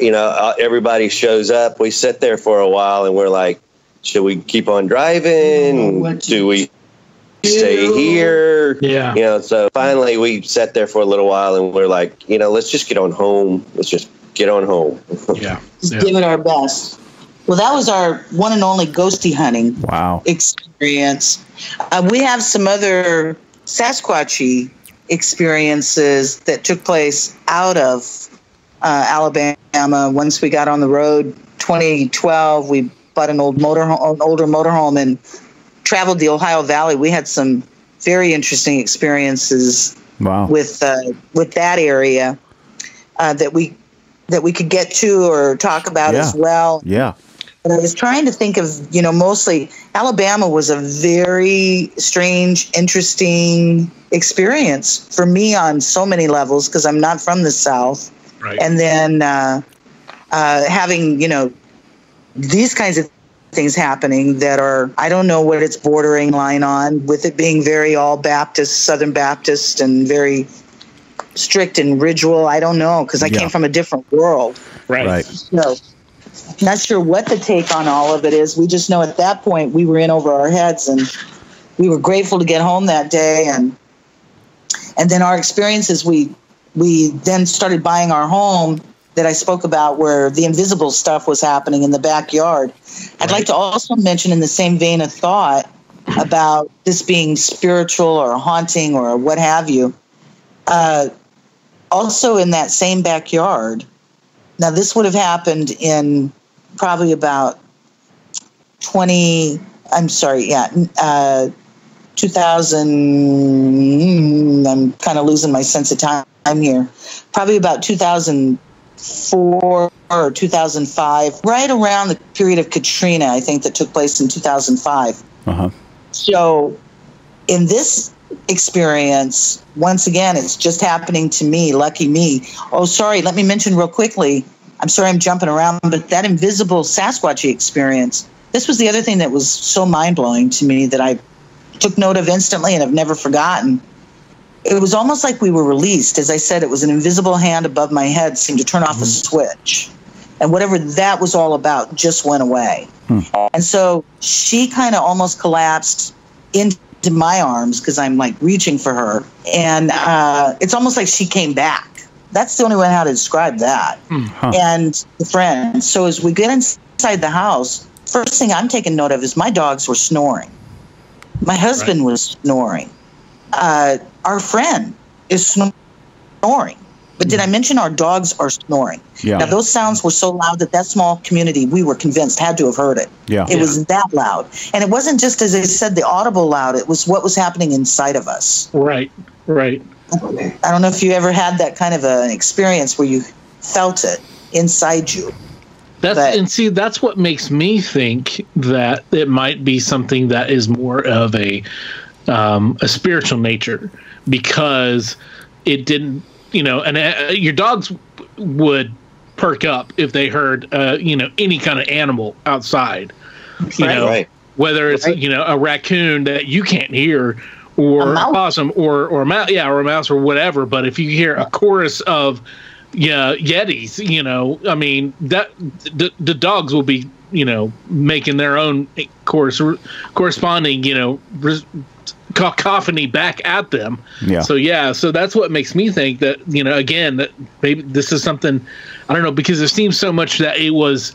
you know, uh, everybody shows up. We sit there for a while and we're like, should we keep on driving? what Do we do? Stay here? Yeah. You know, so finally we sat there for a little while and we're like, you know, let's just get on home. Let's just get on home. Yeah. Just yeah. give it our best. Well, that was our one and only ghosty hunting Wow. experience. Uh, we have some other Sasquatchy experiences that took place out of uh, Alabama. Once we got on the road, 2012, we bought an old motor, an older motorhome, and traveled the Ohio Valley. We had some very interesting experiences Wow. with uh, with that area uh, that we that we could get to or talk about Yeah. as well. yeah. But I was trying to think of, you know, mostly Alabama was a very strange, interesting experience for me on so many levels because I'm not from the South. Right. And then uh, uh, having, you know, these kinds of things happening that are, I don't know what it's bordering line on, with it being very all Baptist, Southern Baptist, and very strict and ritual. I don't know because I Yeah. came from a different world. right. Right. So, not sure what the take on all of it is. We just know at that point we were in over our heads, and we were grateful to get home that day. And and then our experiences, we we then started buying our home that I spoke about, where the invisible stuff was happening in the backyard. I'd like to also mention, in the same vein of thought, about this being spiritual or haunting or what have you. Uh, also, in that same backyard, now, this would have happened in probably about 20, I'm sorry, yeah, uh, 2000. I'm kind of losing my sense of time here. Probably about 2004 or 2005, right around the period of Katrina, I think, that took place in 2005. Uh huh. So, in this experience, once again, it's just happening to me. Lucky me. Oh, sorry. Let me mention real quickly. I'm sorry I'm jumping around, but that invisible Sasquatchy experience. This was the other thing that was so mind blowing to me that I took note of instantly and have never forgotten. It was almost like we were released. As I said, it was an invisible hand above my head seemed to turn off a mm-hmm. switch. And whatever that was all about just went away. Hmm. And so she kind of almost collapsed into my arms because I'm like reaching for her. And uh, it's almost like she came back. That's the only way how to describe that. Hmm. And the friend. So as we get inside the house, first thing I'm taking note of is my dogs were snoring. My husband was snoring. Uh, our friend is snoring. But did I mention our dogs are snoring? Yeah. Now those sounds were so loud that that small community, we were convinced, had to have heard it. Yeah. It was that loud. And it wasn't just, as I said, the audible loud, it was what was happening inside of us. Right. Right. I don't know if you ever had that kind of an experience where you felt it inside you. That's But- and see that's what makes me think that it might be something that is more of a um, a spiritual nature because it didn't you know and uh, your dogs would perk up if they heard uh, you know any kind of animal outside you Right. know Right. whether it's Right. you know a raccoon that you can't hear or A a mouse. possum or or a mouse yeah or a mouse or whatever but if you hear a chorus of yeah yetis you know i mean that the, the dogs will be you know making their own course corresponding you know res, cacophony back at them Yeah. so yeah so that's what makes me think that you know again that maybe this is something i don't know because it seems so much that it was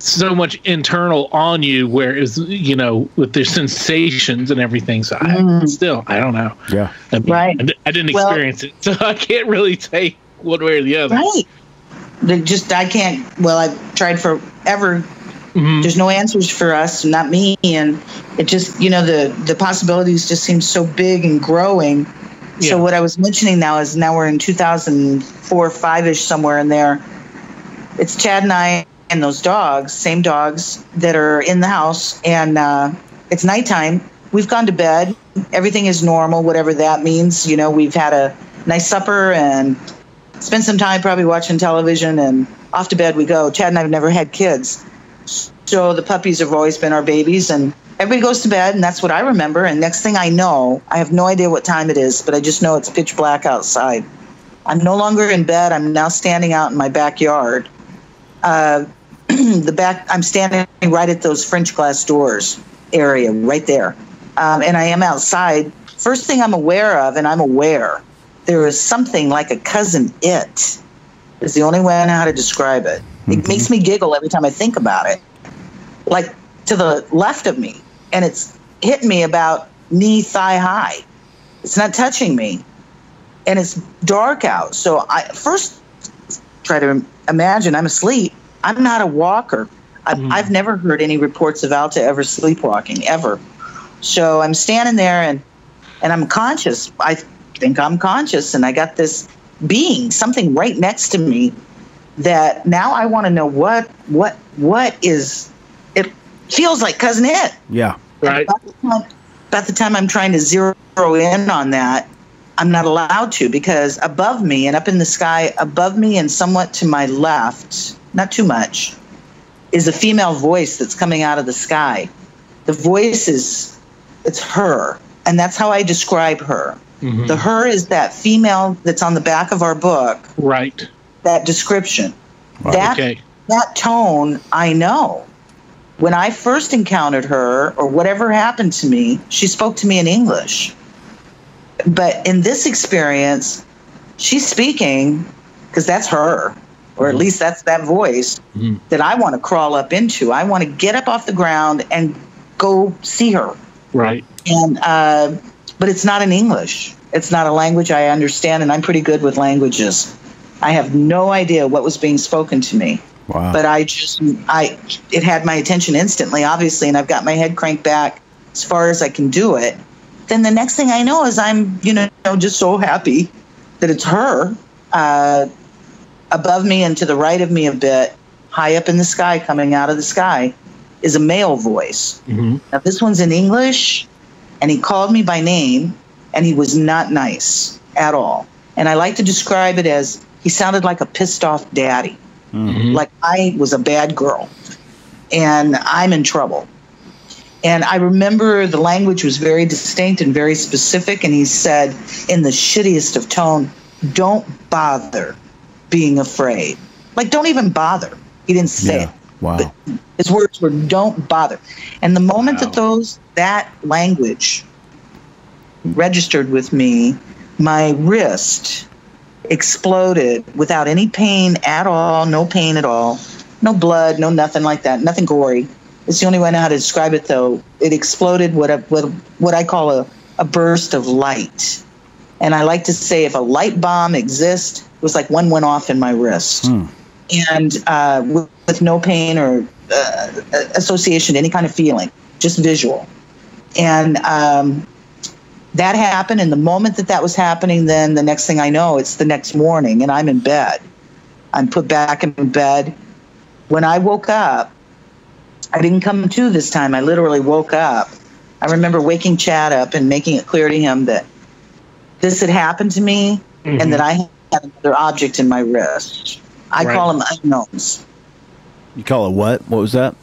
so much internal on you where it's you know with the sensations and everything so I, mm-hmm. still i don't know Yeah. I, mean, Right. I, I didn't Well- experience it so i can't really say one way or the other Right. They just, I can't, well, I've tried forever. Mhm. There's no answers for us, not me. And it just, you know, the, the possibilities just seem so big and growing. Yeah. So what I was mentioning now is now we're in 2004, five ish, somewhere in there. It's Chad and I and those dogs, same dogs that are in the house, and uh, it's nighttime. We've gone to bed. Everything is normal, whatever that means. You know, we've had a nice supper and spent some time probably watching television, and off to bed we go. Chad and I have never had kids, so the puppies have always been our babies, and everybody goes to bed, and that's what I remember. And next thing I know, I have no idea what time it is, but I just know it's pitch black outside. I'm no longer in bed. I'm now standing out in my backyard. Uh, the back, I'm standing right at those French glass doors area, right there, um, and I am outside. First thing I'm aware of, and I'm aware, there is something like a Cousin Itt is the only way I know how to describe it. It makes me giggle every time I think about it. Like to the left of me, and it's hitting me about knee thigh high. It's not touching me, and it's dark out. So I first try to imagine I'm asleep. I'm not a walker. I've, mm-hmm. I've never heard any reports of Alta ever sleepwalking ever. So I'm standing there and and I'm conscious. I think I'm conscious, and I got this being, something right next to me, that now I want to know what what what is. It feels like Cousin Itt. Yeah. Right. About the, time, about the time I'm trying to zero in on that, I'm not allowed to because above me and up in the sky, above me and somewhat to my left, not too much, is a female voice that's coming out of the sky. The voice is, it's her. And that's how I describe her. Mm-hmm. The her is that female that's on the back of our book, Right. That description. That Okay. that tone I know. When I first encountered her, or whatever happened to me, she spoke to me in English. But in this experience, she's speaking because that's her, or at least that's that voice that I want to crawl up into. I want to get up off the ground and go see her. Right. And uh, but it's not in English. It's not a language I understand, and I'm pretty good with languages. I have no idea what was being spoken to me Wow. but I just I it had my attention instantly, obviously, and I've got my head cranked back as far as I can do it. Then the next thing I know is I'm you know just so happy that it's her uh, above me and to the right of me a bit, high up in the sky, coming out of the sky, is a male voice. Now this one's in English, and he called me by name, and he was not nice at all. And I like to describe it as he sounded like a pissed off daddy mm-hmm. like I was a bad girl and I'm in trouble. And I remember the language was very distinct and very specific. And he said, in the shittiest of tone, don't bother being afraid. Like, don't even bother. He didn't say Yeah. it. Wow. His words were, don't bother. And the moment that those, that language registered with me, my wrist exploded without any pain at all, no pain at all, no blood, no nothing like that, nothing gory. It's the only way I know how to describe it, though. It exploded what, a, what, what I call a, a burst of light. And I like to say if a light bomb exists, it was like one went off in my wrist. And uh, with, with no pain or uh, association, any kind of feeling, just visual. And um, that happened. And the moment that that was happening, then the next thing I know, it's the next morning and I'm in bed. I'm put back in bed. When I woke up, I didn't come to this time. I literally woke up. I remember waking Chad up and making it clear to him that this had happened to me and mm-hmm. that I had another object in my wrist. I Right. call them unknowns. You call it what? What was that?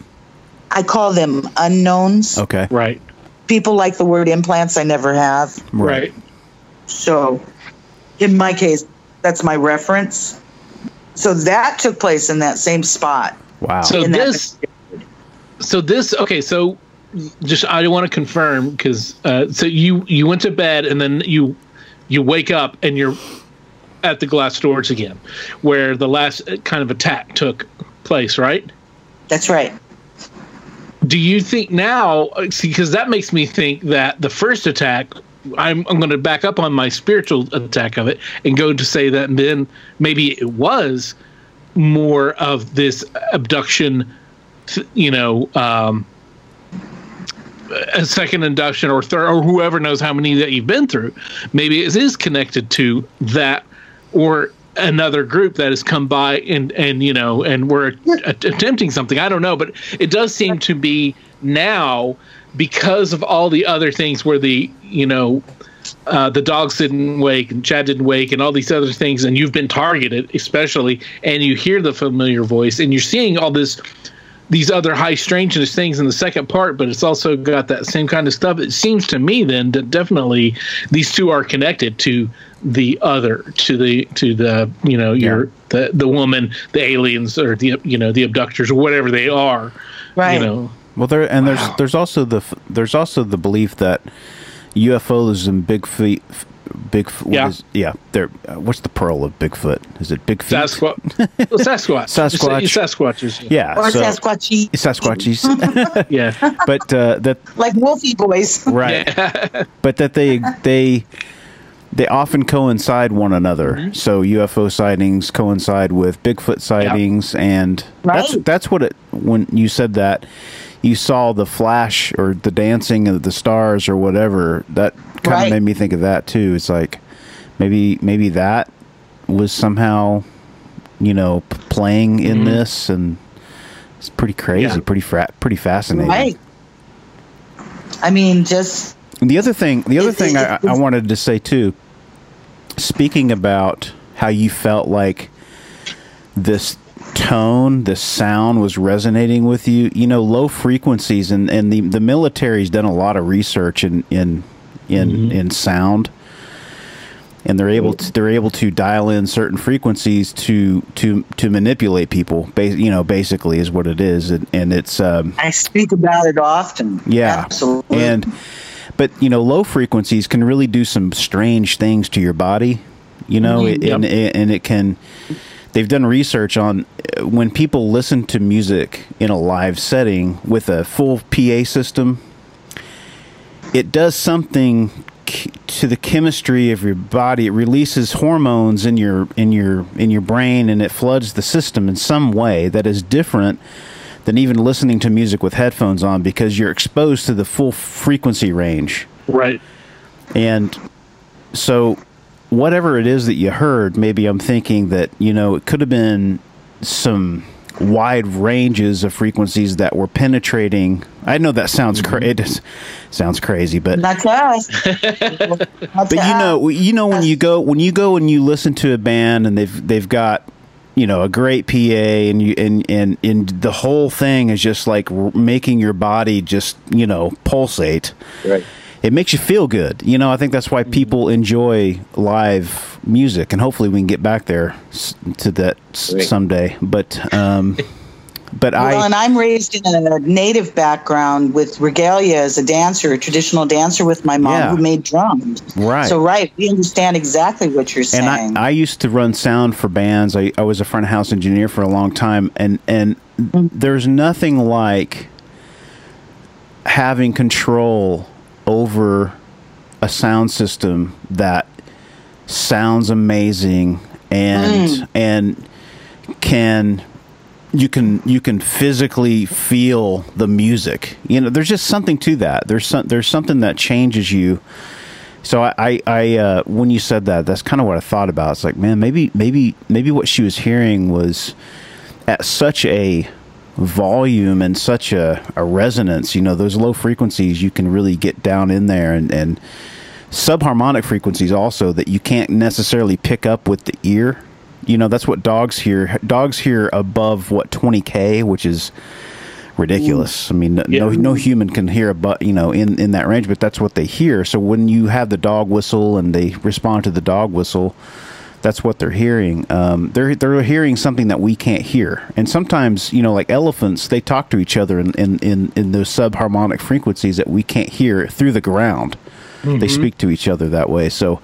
I call them unknowns. Okay. Right. People like the word implants. I never have. Right. So, in my case, that's my reference. So that took place in that same spot. Wow. So this, so this, okay. So just I want to confirm because uh, so you you went to bed and then you you wake up and you're at the glass doors again, where the last uh, kind of attack took place, right? That's right. Do you think now? because that makes me think that the first attack. I'm, I'm going to back up on my spiritual attack of it and go to say that then maybe it was more of this abduction, you know, um, a second induction or third or whoever knows how many that you've been through. Maybe it is connected to that or another group that has come by and and you know and we're attempting something. I don't know, but it does seem to be now because of all the other things where the you know uh, the dogs didn't wake and Chad didn't wake and all these other things, and you've been targeted, especially, and you hear the familiar voice, and you're seeing all this, these other high strangeness things in the second part, but it's also got that same kind of stuff. It seems to me then that definitely these two are connected to the other, to the to the you know your the the woman, the aliens, or the you know the abductors or whatever they are, Right. you know. Well, there and there's there's also the there's also the belief that UFOs and Bigfoot Bigfoot. Yeah. yeah. They're uh, what's the pearl of Bigfoot? Is it Bigfoot? Sasquatch. well, Sasquatch. Sasquatch. Sasquatches. Yeah. Or so, Sasquatchy, Sasquatchies. Yeah. but uh, that like Wolfie boys. right. but that they they they often coincide one another. Mm-hmm. So UFO sightings coincide with Bigfoot sightings, and that's that's what it. When you said that, you saw the flash or the dancing of the stars or whatever. That kind of Right. made me think of that too. It's like maybe maybe that was somehow you know p- playing in this, and it's pretty crazy, Mm-hmm. Yeah. pretty fra- pretty fascinating. Right. I mean, just And The other thing, the other thing I, I wanted to say too, speaking about how you felt like this tone, this sound was resonating with you. You know, low frequencies, and, and the the military's done a lot of research in in in, in sound, and they're able to they're able to dial in certain frequencies to to to manipulate people. Ba- you know, basically is what it is, and, and it's. Um, I speak about it often. yeah. absolutely. And but you know, low frequencies can really do some strange things to your body. You know, Mhm. it, and, and it can. They've done research on uh, when people listen to music in a live setting with a full PA system. It does something to the chemistry of your body. It releases hormones in your in your in your brain, and it floods the system in some way that is different than even listening to music with headphones on because you're exposed to the full frequency range. Right. And so, whatever it is that you heard, maybe I'm thinking that, you know, it could have been some wide ranges of frequencies that were penetrating. I know that sounds cra- mm-hmm. it is, sounds crazy, but not to us. Not but you know, you know when you go when you go and you listen to a band and they've they've got you know a great PA and you and and and the whole thing is just like making your body just you know pulsate. Right. It makes you feel good. You know, I think that's why people enjoy live music, and hopefully we can get back there to that someday. But um, but Well, I and I'm raised in a native background with regalia as a dancer, a traditional dancer with my mom Yeah. who made drums. Right. So, right, we understand exactly what you're saying. and I, I used to run sound for bands. I, I was a front of house engineer for a long time, and and there's nothing like having control over a sound system that sounds amazing and and can you can you can physically feel the music. You know, there's just something to that. There's some there's something that changes you. So I, I, I uh, when you said that, that's kind of what I thought about. It's like, man, maybe, maybe, maybe what she was hearing was at such a volume and such a, a resonance. You know, those low frequencies, you can really get down in there, and and subharmonic frequencies also that you can't necessarily pick up with the ear. You know, that's what dogs hear. Dogs hear above what 20k, which is ridiculous. I mean, no, no Yeah. no human can hear about you know in in that range, but that's what they hear. So when you have the dog whistle and they respond to the dog whistle, that's what they're hearing. Um, they're they're hearing something that we can't hear. And sometimes you know, like elephants, they talk to each other in in in, in those subharmonic frequencies that we can't hear through the ground. They speak to each other that way. So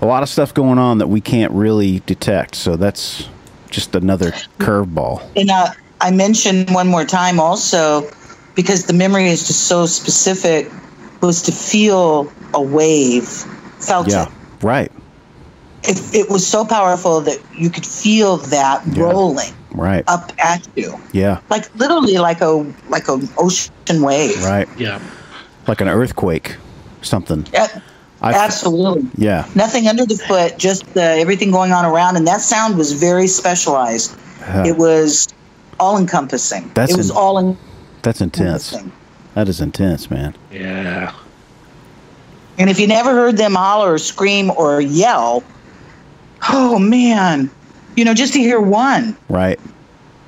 a lot of stuff going on that we can't really detect. So that's just another curveball. And uh, I mentioned one more time also, because the memory is just so specific, was to feel a wave, felt Yeah, it. right, it. It was so powerful that you could feel that Yeah. rolling right. up at you, Yeah, like literally like a like an ocean wave. right. Yeah. Like an earthquake, something. Yeah, I- absolutely. Yeah, Nothing under the foot, just uh, everything going on around, and that sound was very specialized. Yeah. It was all encompassing. That's it was in- all that's intense. That is intense, man. Yeah. And if you never heard them holler or scream or yell, oh man, you know, just to hear one, Right.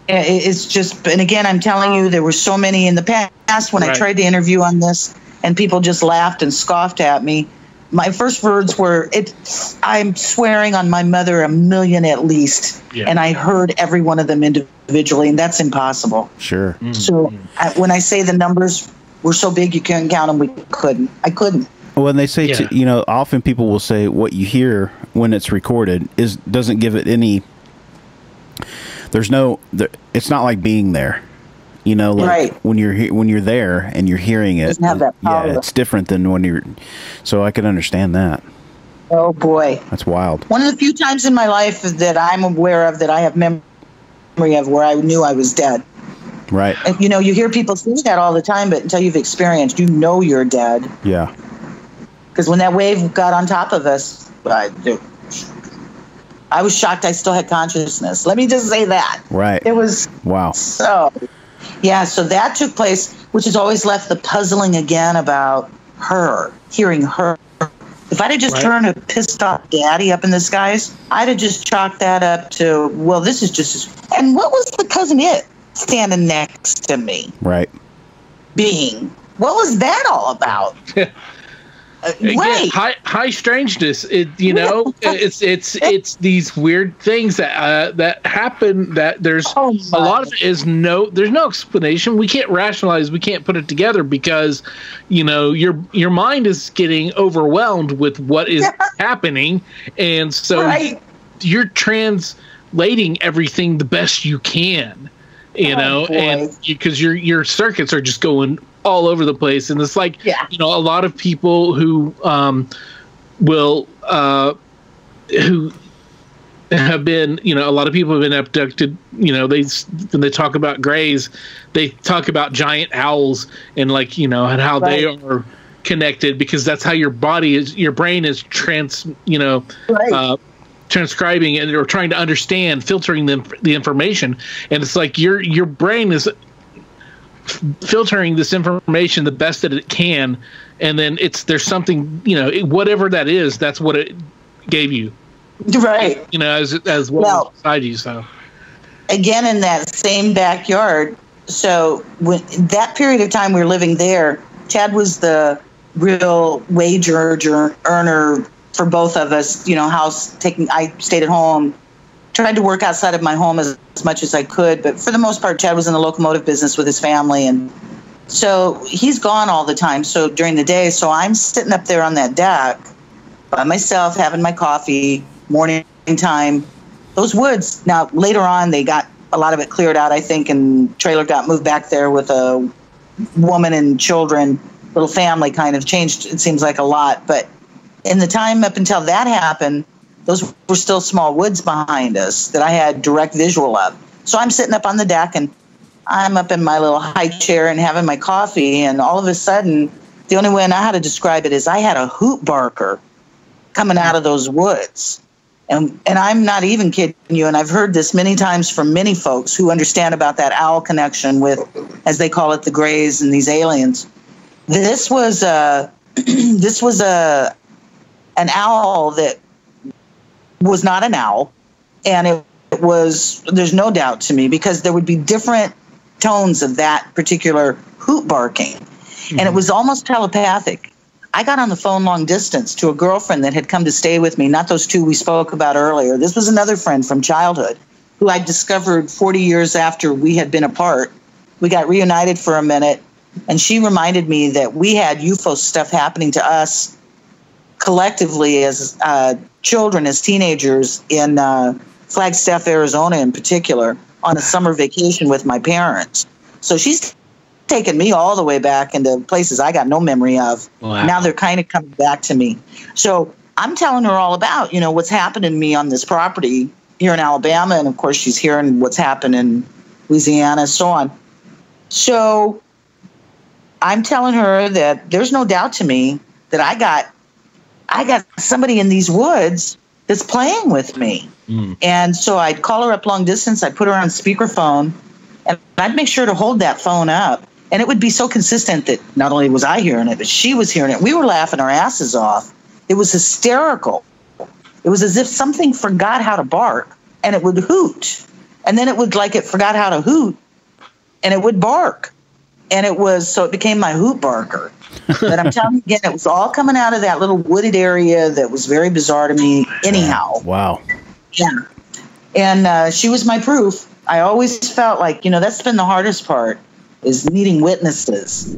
i- i- it's just, and again, I'm telling you, there were so many in the past when I tried to interview on this and people just laughed and scoffed at me. My first words were, "It." I'm swearing on my mother a million at least, Yeah. and I heard every one of them individually, and that's impossible. Sure. Mm-hmm. So I, when I say the numbers were so big you couldn't count them, we couldn't. I couldn't. when they say Yeah. to, you know often people will say what you hear when it's recorded is doesn't give it any there's no there, it's not like being there you know like Right. when you're he- when you're there and you're hearing it Doesn't have that power. yeah it's different than when you're so i can understand that Oh boy. that's wild One of the few times in my life that I'm aware of that I have memory of where I knew I was dead. right And, you know, you hear people say that all the time, but until you've experienced, you know you're dead. yeah Because when that wave got on top of us, I, I was shocked I still had consciousness. Let me just say that. right It was wow so, yeah, so that took place, which has always left the puzzling again about her, hearing her. If I'd have just Right. turned a pissed off daddy up in the skies, I'd have just chalked that up to, well, this is just. And what was the Cousin Itt standing next to me right being? What was that all about? Uh, Again, right. high high strangeness. It you know it's it's it's these weird things that uh, that happen. That there's Oh, a lot of it is no there's no explanation. We can't rationalize. We can't put it together because you know your your mind is getting overwhelmed with what is happening, and so Right. you're translating everything the best you can you Oh, know boy. and because your your circuits are just going all over the place and it's like Yeah. you know a lot of people who um will uh who have been you know a lot of people have been abducted you know they when they talk about grays they talk about giant owls and like you know and how they are connected because that's how your body is your brain is trans you know Right. uh, transcribing and or trying to understand filtering the, the information and it's like your your brain is filtering this information the best that it can and then it's there's something you know it, whatever that is that's what it gave you right. you know as as well Well- inside you so again in that same backyard. So when that period of time we were living there, Chad was the real wage earner for both of us. You know, house taking. I stayed at home, tried to work outside of my home as, as much as I could, but for the most part, Chad was in the locomotive business with his family, and so he's gone all the time. So during the day, so I'm sitting up there on that deck by myself, having my coffee, morning time those woods now later on they got a lot of it cleared out i think and trailer got moved back there with a woman and children little family kind of changed it seems like a lot but in the time up until that happened those were still small woods behind us that i had direct visual of so i'm sitting up on the deck and i'm up in my little high chair and having my coffee and all of a sudden the only way i know how to describe it is i had a hoot barker coming out of those woods and and I'm not even kidding you. And I've heard this many times from many folks who understand about that owl connection with, as they call it, the Greys and these aliens. This was a this was a an owl that was not an owl, and it, it was. There's no doubt to me because there would be different tones of that particular hoot barking, and it mm-hmm. was almost telepathic. I got on the phone long distance to a girlfriend that had come to stay with me, not those two we spoke about earlier. This was another friend from childhood who I discovered 40 years after we had been apart. We got reunited for a minute, and she reminded me that we had UFO stuff happening to us collectively as uh, children, as teenagers in uh, Flagstaff, Arizona, in particular, on a summer vacation with my parents. So she's taken me all the way back into places I got no memory of. Wow. Now they're kind of coming back to me. So I'm telling her all about, you know, what's happened to me on this property here in Alabama. And of course, she's hearing what's happened in Louisiana, and so on. So I'm telling her that there's no doubt to me that I got I got somebody in these woods that's playing with me. Hmm. And so I'd call her up long distance, I'd put her on speakerphone, and I'd make sure to hold that phone up. And it would be so consistent that not only was I hearing it, but she was hearing it. We were laughing our asses off. It was hysterical. It was as if something forgot how to bark and it would hoot. And then it would like it forgot how to hoot and it would bark. And it was so it became my hoot barker. But I'm telling you again, it was all coming out of that little wooded area that was very bizarre to me, anyhow. Wow. Yeah. And uh, she was my proof. I always felt like, you know, that's been the hardest part is needing witnesses.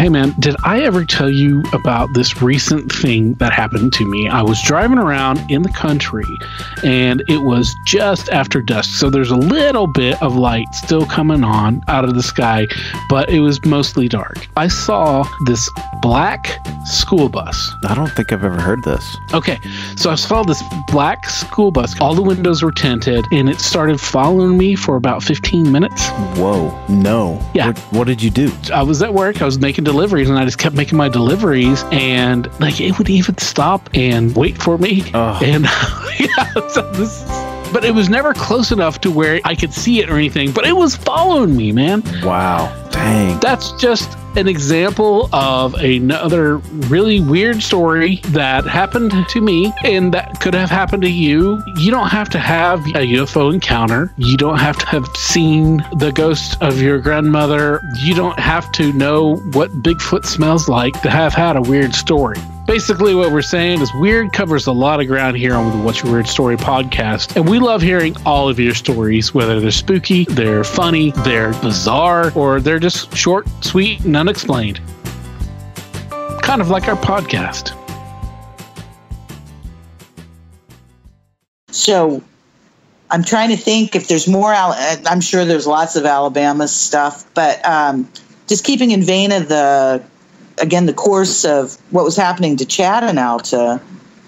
Hey man, did I ever tell you about this recent thing that happened to me? I was driving around in the country and it was just after dusk. So there's a little bit of light still coming on out of the sky, but it was mostly dark. I saw this black school bus. I don't think I've ever heard this. Okay, so I saw this black school bus. All the windows were tinted and it started following me for about 15 minutes. Whoa, no. Yeah. What, what did you do? I was at work, I was making deliveries and I just kept making my deliveries and like it would even stop and wait for me. Ugh. And yeah, so this but it was never close enough to where I could see it or anything, but it was following me, man. Wow. Dang. That's just an example of another really weird story that happened to me and that could have happened to you. You don't have to have a UFO encounter. You don't have to have seen the ghost of your grandmother. You don't have to know what Bigfoot smells like to have had a weird story. Basically, what we're saying is weird covers a lot of ground here on the What's Your Weird Story podcast. And we love hearing all of your stories, whether they're spooky, they're funny, they're bizarre, or they're just short, sweet, and unexplained. Kind of like our podcast. So I'm trying to think if there's more. I'm sure there's lots of Alabama stuff, but um, just keeping in vein of the, again, the course of what was happening to Chad and Alta.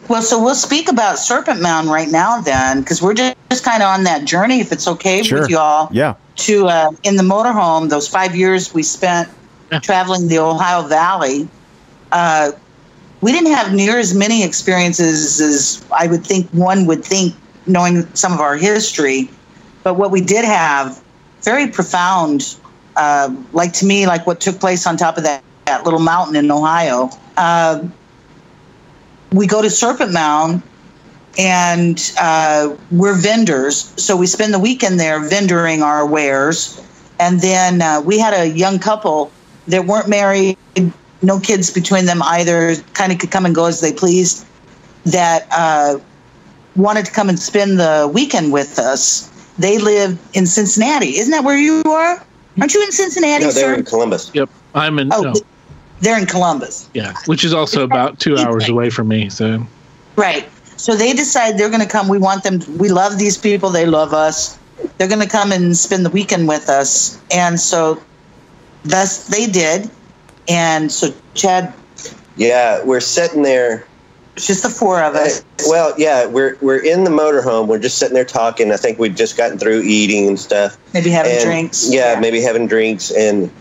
Well, so we'll speak about Serpent Mound right now, then, because we're just, just kind of on that journey, if it's okay Sure. with y'all Yeah. to uh, in the motorhome those five years we spent Yeah. traveling the ohio valley uh, we didn't have near as many experiences as i would think one would think knowing some of our history but what we did have very profound uh, like to me like what took place on top of that, that little mountain in ohio uh, we go to serpent mound and uh, we're vendors. So we spend the weekend there vendoring our wares. And then uh, we had a young couple that weren't married, no kids between them either, kind of could come and go as they pleased, that uh, wanted to come and spend the weekend with us. They live in Cincinnati. Isn't that where you are? Aren't you in Cincinnati, No, they were sir? in Columbus. Yep. I'm in, Oh, no, th- they're in Columbus. yeah, which is also about two hours away from me. So, Right. So they decide they're going to come. We want them. We love these people. They love us. They're going to come and spend the weekend with us. And so thus they did. And so Chad, Yeah, we're sitting there. it's just the four of us. well, yeah, we're we're in the motorhome. We're just sitting there talking. I think we've just gotten through eating and stuff. Maybe having And, drinks. Yeah, maybe having drinks. And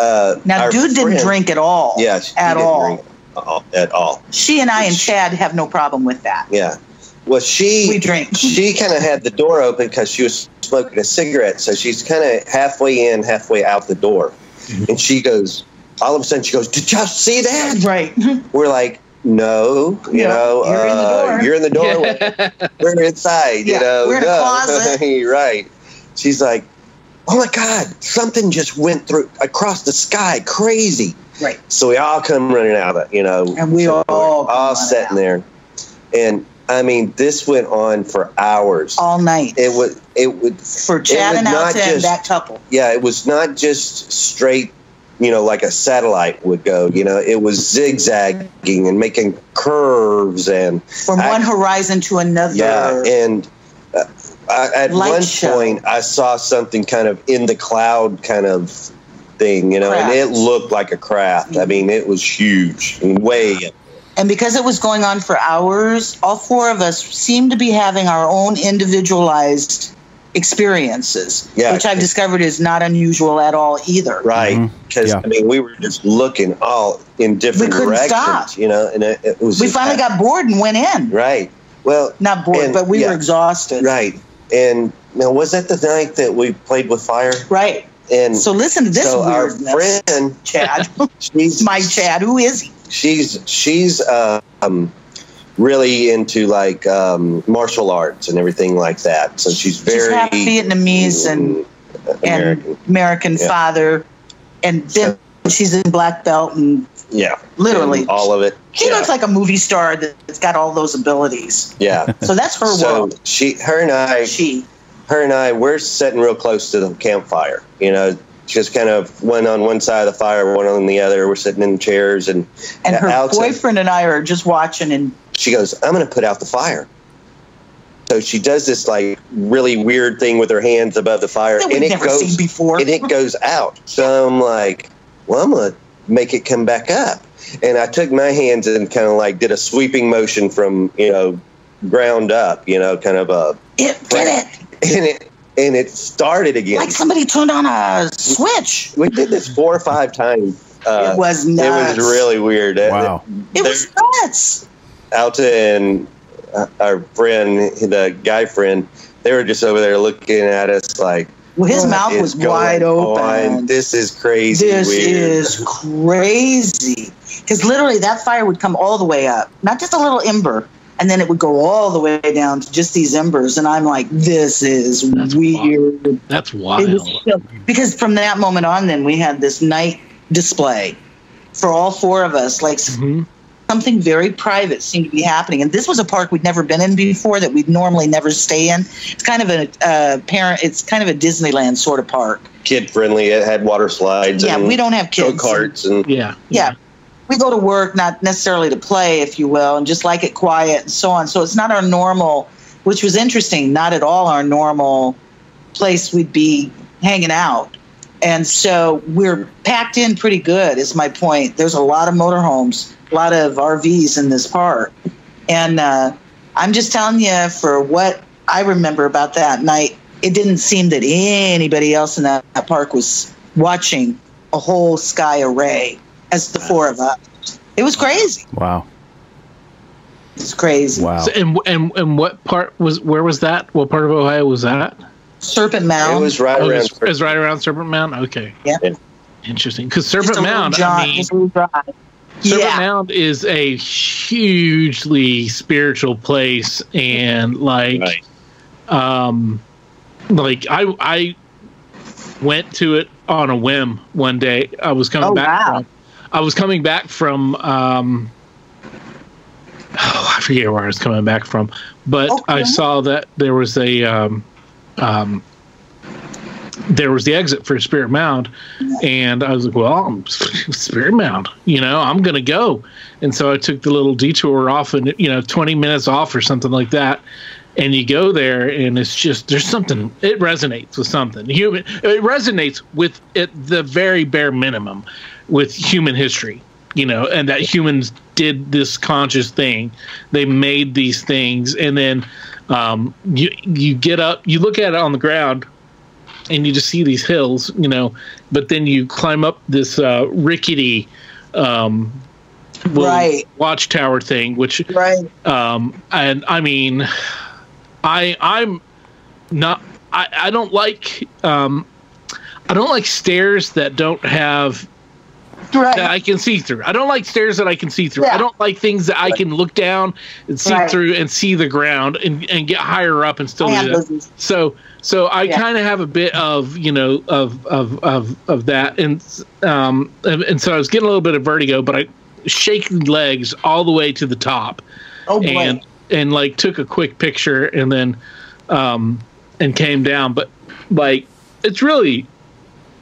uh, Now, our dude didn't drink at all. Yeah, at didn't all. drink at all- She and I and Chad have no problem with that. Yeah. Well, she We drink. she kind of had the door open because she was smoking a cigarette. So she's kind of halfway in, halfway out the door, Mm-hmm. and she goes. All of a sudden, she goes, "Did y'all see that?" Right. We're like, "No, you Yeah, know, you're in the uh, door." you're in the doorway. we're inside, Yeah, you know. we're in a no." closet. Right. She's like, "Oh my God, something just went through across the sky, crazy." Right. So we all come running out of, it, you know, And we so all all running sitting there, and I mean, this went on for hours. All night. It would, it would, for Chad and just- that couple. yeah, it was not just straight, you know, like a satellite would go. You know, it was zigzagging and making curves and From I- one horizon to another. yeah, and uh, I, at Light one show. point I saw something kind of in the cloud kind of thing, you know, and it looked like a craft. I mean, it was huge and way. And because it was going on for hours, all four of us seemed to be having our own individualized experiences, Yeah. which I've discovered is not unusual at all either. Right, mm-hmm. because Yeah. I mean, we were just looking all in different We couldn't directions, stop. you know, and it, it was. We just finally got bored and went in. right. Well, Not bored, And- but we yeah. were exhausted. right, and now was that the night that we played with fire? Right. And So listen to this so our friend, Chad. she's My Chad. Who is he? she's she's uh, um, really into like um, martial arts and everything like that. So she's very She's Vietnamese and and American. American Yeah. father, and then she's in black belt, and Yeah, literally, And all of it. she yeah. looks like a movie star that's got all those abilities. yeah. So that's her so world. she, her and I, She. her and I, we're sitting real close to the campfire. You know, just kind of one on one side of the fire, one on the other. We're sitting in chairs, and And her Alex- boyfriend and I are just watching, and she goes, "I'm going to put out the fire." So she does this like really weird thing with her hands above the fire, and it goes before. and it goes out. So I'm like, "Well, I'm going to make it come back up." And I took my hands and kind of like did a sweeping motion from you know ground up, you know, kind of a it did it and it and it started again. like somebody turned on a switch. we did this four or five times. Uh, it was nuts. It was really weird. Wow. It was nuts. Alta and uh, our friend, the guy friend, they were just over there looking at us like, Well, his "What mouth was wide open. on? This is crazy. This weird. is crazy. Because literally, that fire would come all the way up, not just a little ember, and then it would go all the way down to just these embers. And I'm like, this is That's weird. That's It wild. was- because from that moment on, then we had this night display for all four of us, like Mhm. Something very private seemed to be happening. And this was a park we'd never been in before that we'd normally never stay in. It's kind of a uh, parent. It's kind of a Disneyland sort of park. kid friendly. It had water slides. Yeah, and we don't have go kids. karts and Yeah. Yeah. We go to work not necessarily to play, if you will, and just like it quiet and so on. So it's not our normal, which was interesting, not at all our normal place we'd be hanging out. And so we're packed in pretty good, is my point. There's a lot of motorhomes, a lot of RVs in this park. And uh, I'm just telling you, for what I remember about that night, it didn't seem that anybody else in that, that park was watching a whole sky array as the four of us. It was crazy. Wow. It's crazy. Wow. So, and and and what part was where was that? What part of Ohio was that? Serpent Mound. it Mound. was right Oh, around. it's, it's right around Serpent Mound. Okay. Yeah. Interesting. Because Serpent Mound, jaunt, I mean, just a little drive. Serpent yeah. Mound is a hugely spiritual place, and like, Right. um, like I I went to it on a whim one day. I was coming Oh, back wow. from I was coming back from um, oh, I forget where I was coming back from, but Okay. I saw that there was a um, um, there was the exit for Spirit Mound, and I was like, "Well, I'm Spirit Mound, you know, I'm gonna go." And so I took the little detour off, and you know, 20 minutes off or something like that. And you go there, and it's just there's something. It resonates with something human. It resonates with at the very bare minimum with human history, you know, and that humans did this conscious thing. They made these things, and then um, you you get up, you look at it on the ground, and you just see these hills, you know. But then you climb up this uh, rickety um, Right. watchtower thing, which Right. um, and I mean, I I'm not I, I don't like um, I don't like stairs that don't have Right. that I can see through. I don't like stairs that I can see through. Yeah. I don't like things that I can look down and see Right. through and see the ground and, and get higher up and still do that. So so I Yeah. kind of have a bit of you know of of of of that. And um and, so I was getting a little bit of vertigo, but I shaking legs all the way to the top. Oh boy. and and like took a quick picture and then um and came down. But like it's really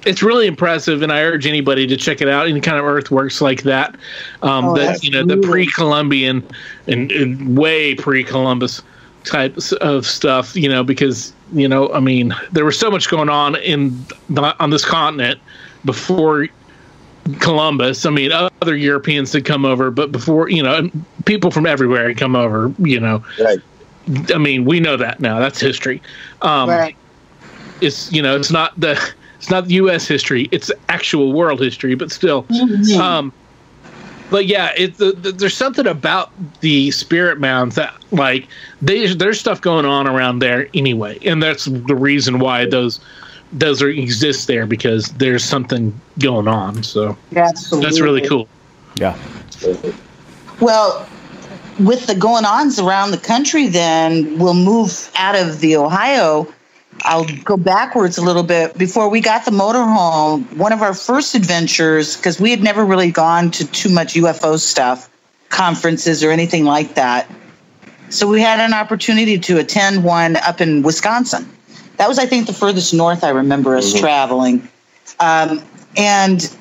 it's really impressive. And i urge anybody to check it out. Any kind of earthworks like that. Um Oh, that you know the pre-columbian and, and way pre-columbus types of stuff you know because you know i mean there was so much going on in the, on this continent before Columbus. I mean, other Europeans had come over, but before you know, people from everywhere had come over. You know, Right. I mean, we know that now. That's history. Um, right. It's you know, it's not the it's not U.S. history. It's actual world history, but still. Mhm. Um, but yeah, it the, the, there's something about the spirit mounds that like they there's stuff going on around there anyway, and that's the reason why those those are exist there because there's something going on. So Absolutely. that's really cool. Yeah. Well, with the going ons around the country, then we'll move out of the Ohio. I'll go backwards a little bit. Before we got the motorhome, one of our first adventures, because we had never really gone to too much UFO stuff, conferences or anything like that. So we had an opportunity to attend one up in Wisconsin. That was, I think, the furthest north I remember us traveling. Um, and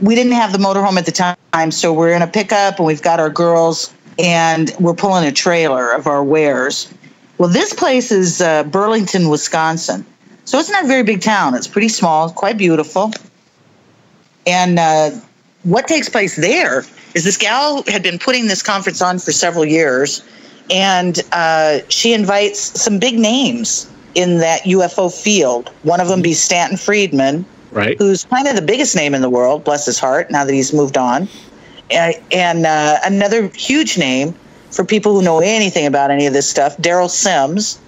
we didn't have the motorhome at the time, so we're in a pickup and we've got our girls and we're pulling a trailer of our wares. Well, this place is uh, Burlington, Wisconsin. So it's not a very big town. It's pretty small, quite beautiful. And uh, what takes place there is this gal had been putting this conference on for several years, and uh, she invites some big names in that UFO field. One of them be Stanton Friedman, Right. who's kind of the biggest name in the world, bless his heart, now that he's moved on. And, and uh, another huge name for people who know anything about any of this stuff, Derrel Sims.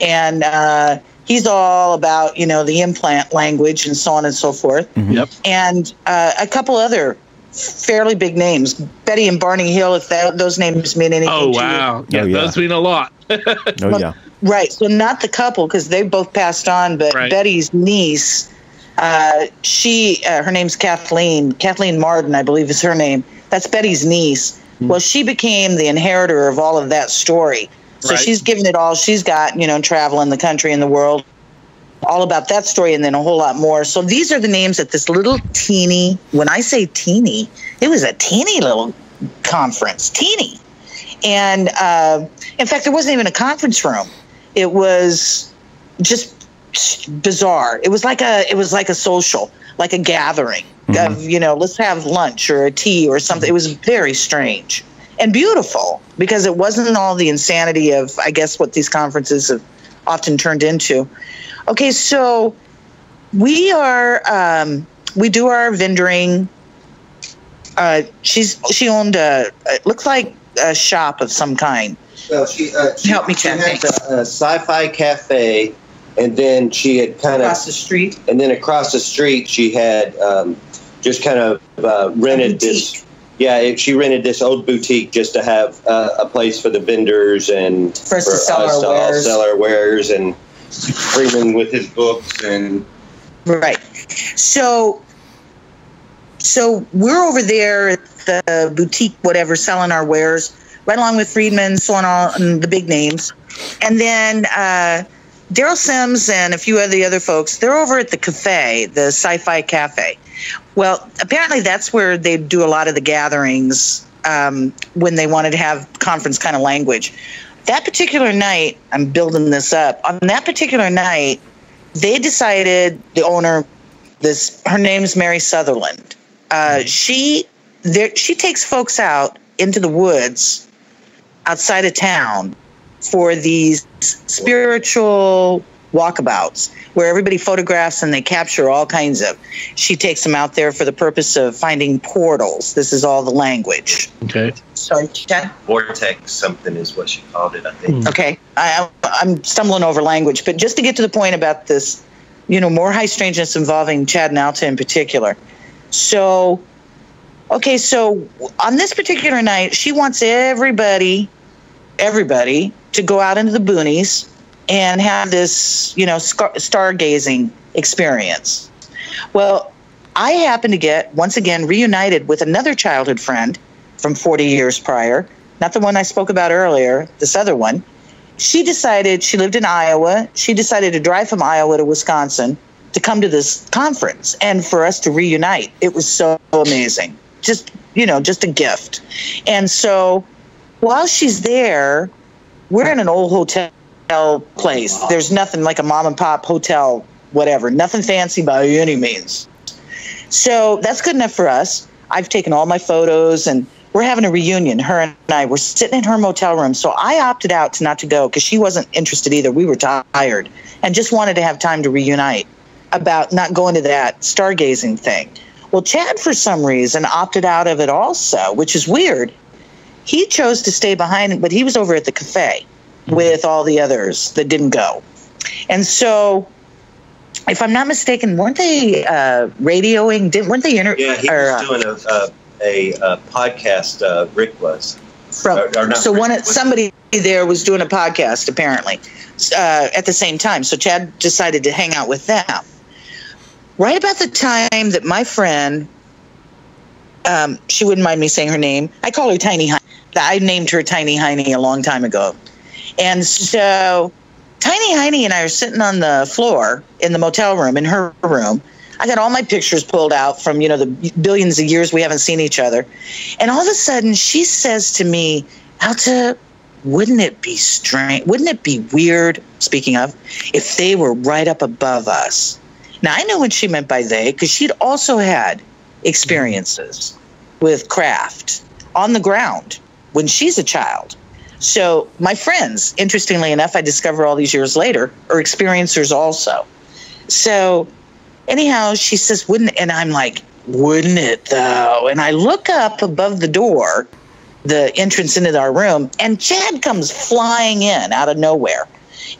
And uh, he's all about, you know, the implant language and so on and so forth. Yep. And uh, a couple other fairly big names, Betty and Barney Hill, if that, those names mean anything Oh to you. wow. Yeah, Oh, yeah. those mean a lot. Oh yeah. Right. So not the couple because they both passed on, but Right. Betty's niece, uh, she, uh, her name's Kathleen. Kathleen Marden, I believe, is her name. That's Betty's niece. Hmm. Well, she became the inheritor of all of that story. So Right. she's given it all she's got, you know, traveling the country and the world, all about that story, and then a whole lot more. So these are the names at this little teeny. When I say teeny, it was a teeny little conference, teeny. And uh, in fact, there wasn't even a conference room. It was just bizarre. It was like a it was like a social, like a gathering of you know, let's have lunch or a tea or something. It was very strange and beautiful because it wasn't all the insanity of I guess what these conferences have often turned into. Okay, so we are um, we do our vendoring. Uh, she's she owned a it looks like a shop of some kind. Well, she, uh, she Help me, she had a, a sci-fi cafe, and then she had kind of, Across the street. and then across the street she had um, just kind of uh, rented this. Yeah, it, she rented this old boutique just to have uh, a place for the vendors and For us to sell our all wares. sell our wares, and Friedman with his books and Right. So so we're over there at the boutique, whatever, selling our wares, right along with Friedman, so on all and the big names. And then uh, Derrel Sims and a few of the other folks, they're over at the cafe, the Sci-Fi Cafe. Well, apparently that's where they do a lot of the gatherings um, when they wanted to have conference kind of language. That particular night, I'm building this up. On that particular night, they decided the owner, this her name's Mary Sutherland. Uh, she there she takes folks out into the woods outside of town for these spiritual walkabouts where everybody photographs and they capture all kinds of. She takes them out there for the purpose of finding portals. This is all the language. Okay. Sorry, Jen? vortex something is what she called it. I think. Hmm. Okay, I, I'm stumbling over language, but just to get to the point about this, you know, more high strangeness involving Chad and Alta in particular. So, okay, so on this particular night, she wants everybody, everybody to go out into the boonies and have this, you know, stargazing experience. Well, I happened to get once again reunited with another childhood friend from 40 years prior, not the one I spoke about earlier, this other one. She decided, she lived in Iowa. She decided to drive from Iowa to Wisconsin to come to this conference and for us to reunite. It was so amazing. Just, you know, just a gift. And so while she's there, we're in an old hotel place. There's nothing like a mom and pop hotel, whatever, nothing fancy by any means. So that's good enough for us. I've taken all my photos and we're having a reunion. Her and I were sitting in her motel room. So I opted out to not to go because she wasn't interested either. We were tired and just wanted to have time to reunite about not going to that stargazing thing. Well, Chad, for some reason, opted out of it also, which is weird. He chose to stay behind, but he was over at the cafe with all the others that didn't go. And so, if I'm not mistaken, weren't they uh, radioing? Didn't weren't they inter- Yeah, he or, was uh, doing a, a, a, podcast. Uh, Rick was. from or- or so Rick, one somebody there was doing a podcast apparently uh, at the same time. So Chad decided to hang out with them. Right about the time that my friend, um, she wouldn't mind me saying her name. I call her Tiny. I named her Tiny Heine a long time ago, and so Tiny Heine and I are sitting on the floor in the motel room in her room. I got all my pictures pulled out from, you know, the billions of years we haven't seen each other. And all of a sudden she says to me, Alta, wouldn't it be strange? Wouldn't it be weird, speaking of, if they were right up above us? Now, I knew what she meant by they because she'd also had experiences with craft on the ground when she's a child. So, my friends, interestingly enough, I discover all these years later, are experiencers also. So, anyhow, she says, wouldn't, and I'm like, wouldn't it though? And I look up above the door, the entrance into our room, and Chad comes flying in out of nowhere.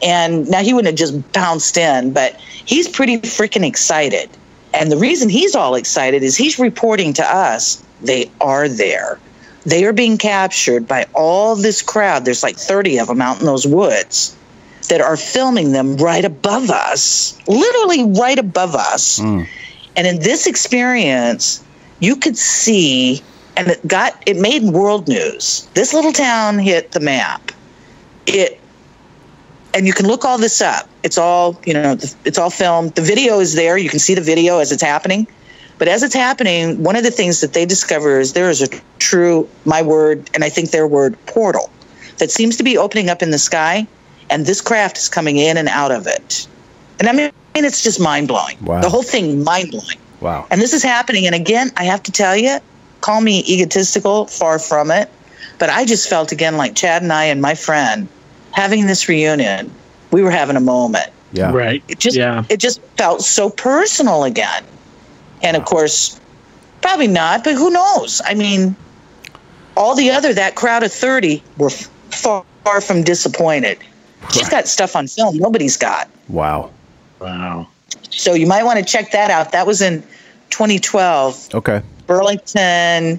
And now he wouldn't have just bounced in, but he's pretty freaking excited. And the reason he's all excited is he's reporting to us they are there. They are being captured by all this crowd. There's like 30 of them out in those woods that are filming them right above us, literally right above us. Hmm. And in this experience, you could see, and it got, it made world news. This little town hit the map. It, and you can look all this up. It's all, you know, it's all filmed. The video is there. You can see the video as it's happening. But as it's happening, one of the things that they discover is there is a true, my word, and I think their word, portal that seems to be opening up in the sky, and this craft is coming in and out of it. And I mean, it's just mind blowing. Wow. The whole thing, mind blowing. Wow. And this is happening. And again, I have to tell you, call me egotistical, far from it. But I just felt again like Chad and I and my friend having this reunion, we were having a moment. Yeah. Right. It just yeah. it just felt so personal again. And of course, probably not, but who knows? I mean, all the other that crowd of 30 were far, far from disappointed. She's got stuff on film nobody's got. Wow. Wow. So you might want to check that out. That was in 2012, Okay. Burlington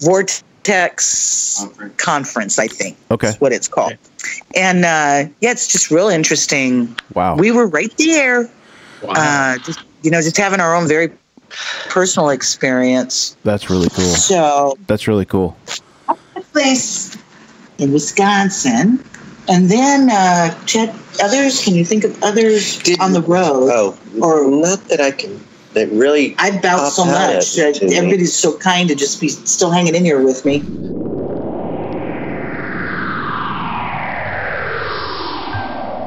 Vortex Conference, I think. Okay. Is what it's called. And uh, yeah, it's just real interesting. Wow. We were right there. Wow. Uh, just you know, just having our own very personal experience. That's really cool. So That's really cool. place in Wisconsin, and then uh, Chet, others. Can you think of others Did- on the road? Oh, Or- not that I can. That really. I bout so much. at Uh, it to me. everybody's so kind to just be still hanging in here with me.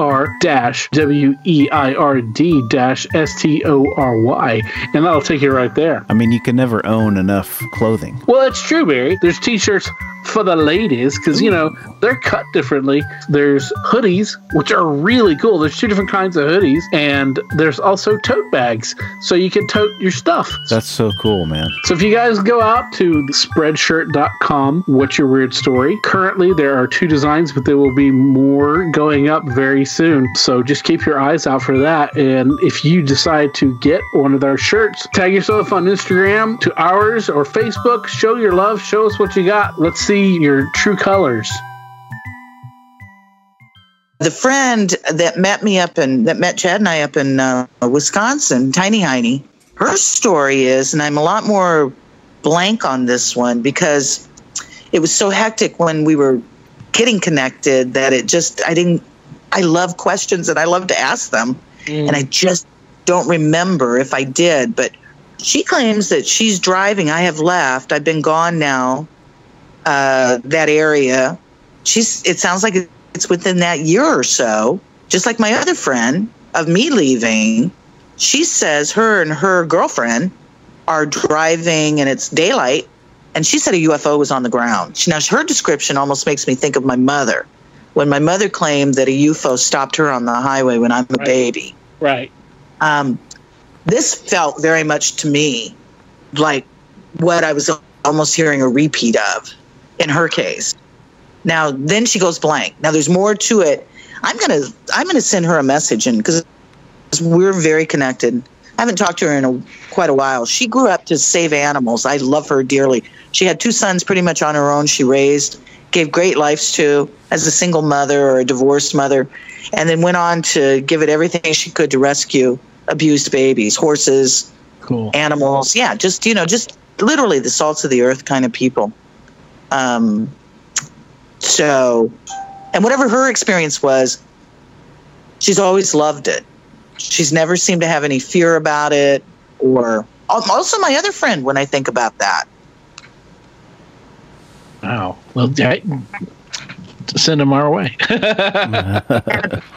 R dash W E I R D dash S T O R Y. And that'll take you right there. I mean, you can never own enough clothing. Well, it's true, Barry. There's t-shirts for the ladies because you know they're cut differently. There's hoodies, which are really cool. There's two different kinds of hoodies, and there's also tote bags, so you can tote your stuff. That's so cool, man. So if you guys go out to spreadshirt.com, what's your weird story? Currently, there are two designs, but there will be more going up very soon. So just keep your eyes out for that. And if you decide to get one of our shirts, tag yourself on Instagram to ours or Facebook. Show your love. Show us what you got. Let's see your true colors. The friend that met me up in that met Chad and I up in uh, Wisconsin, Tiny Heiny, her story is, and I'm a lot more blank on this one because it was so hectic when we were getting connected that it just I didn't. I love questions and I love to ask them, and I just don't remember if I did. But she claims that she's driving. I have left. I've been gone now. Uh, that area. She's. It sounds like it's within that year or so. Just like my other friend of me leaving, she says her and her girlfriend are driving and it's daylight, and she said a UFO was on the ground. She, now her description almost makes me think of my mother, when my mother claimed that a UFO stopped her on the highway when I'm a Right. baby. Right. Um, this felt very much to me like what I was almost hearing a repeat of in her case. Now, then she goes blank. Now, there's more to it. I'm gonna I'm gonna send her a message, and because we're very connected, I haven't talked to her in a, quite a while. She grew up to save animals. I love her dearly. She had two sons pretty much on her own. She raised, gave great lives to as a single mother or a divorced mother, and then went on to give it everything she could to rescue abused babies, horses, Cool. animals. Yeah, just you know, just literally the salts of the earth kind of people. Um, so, and whatever her experience was, she's always loved it. She's never seemed to have any fear about it, or also my other friend. When I think about that, Wow. Well, yeah, send them our way.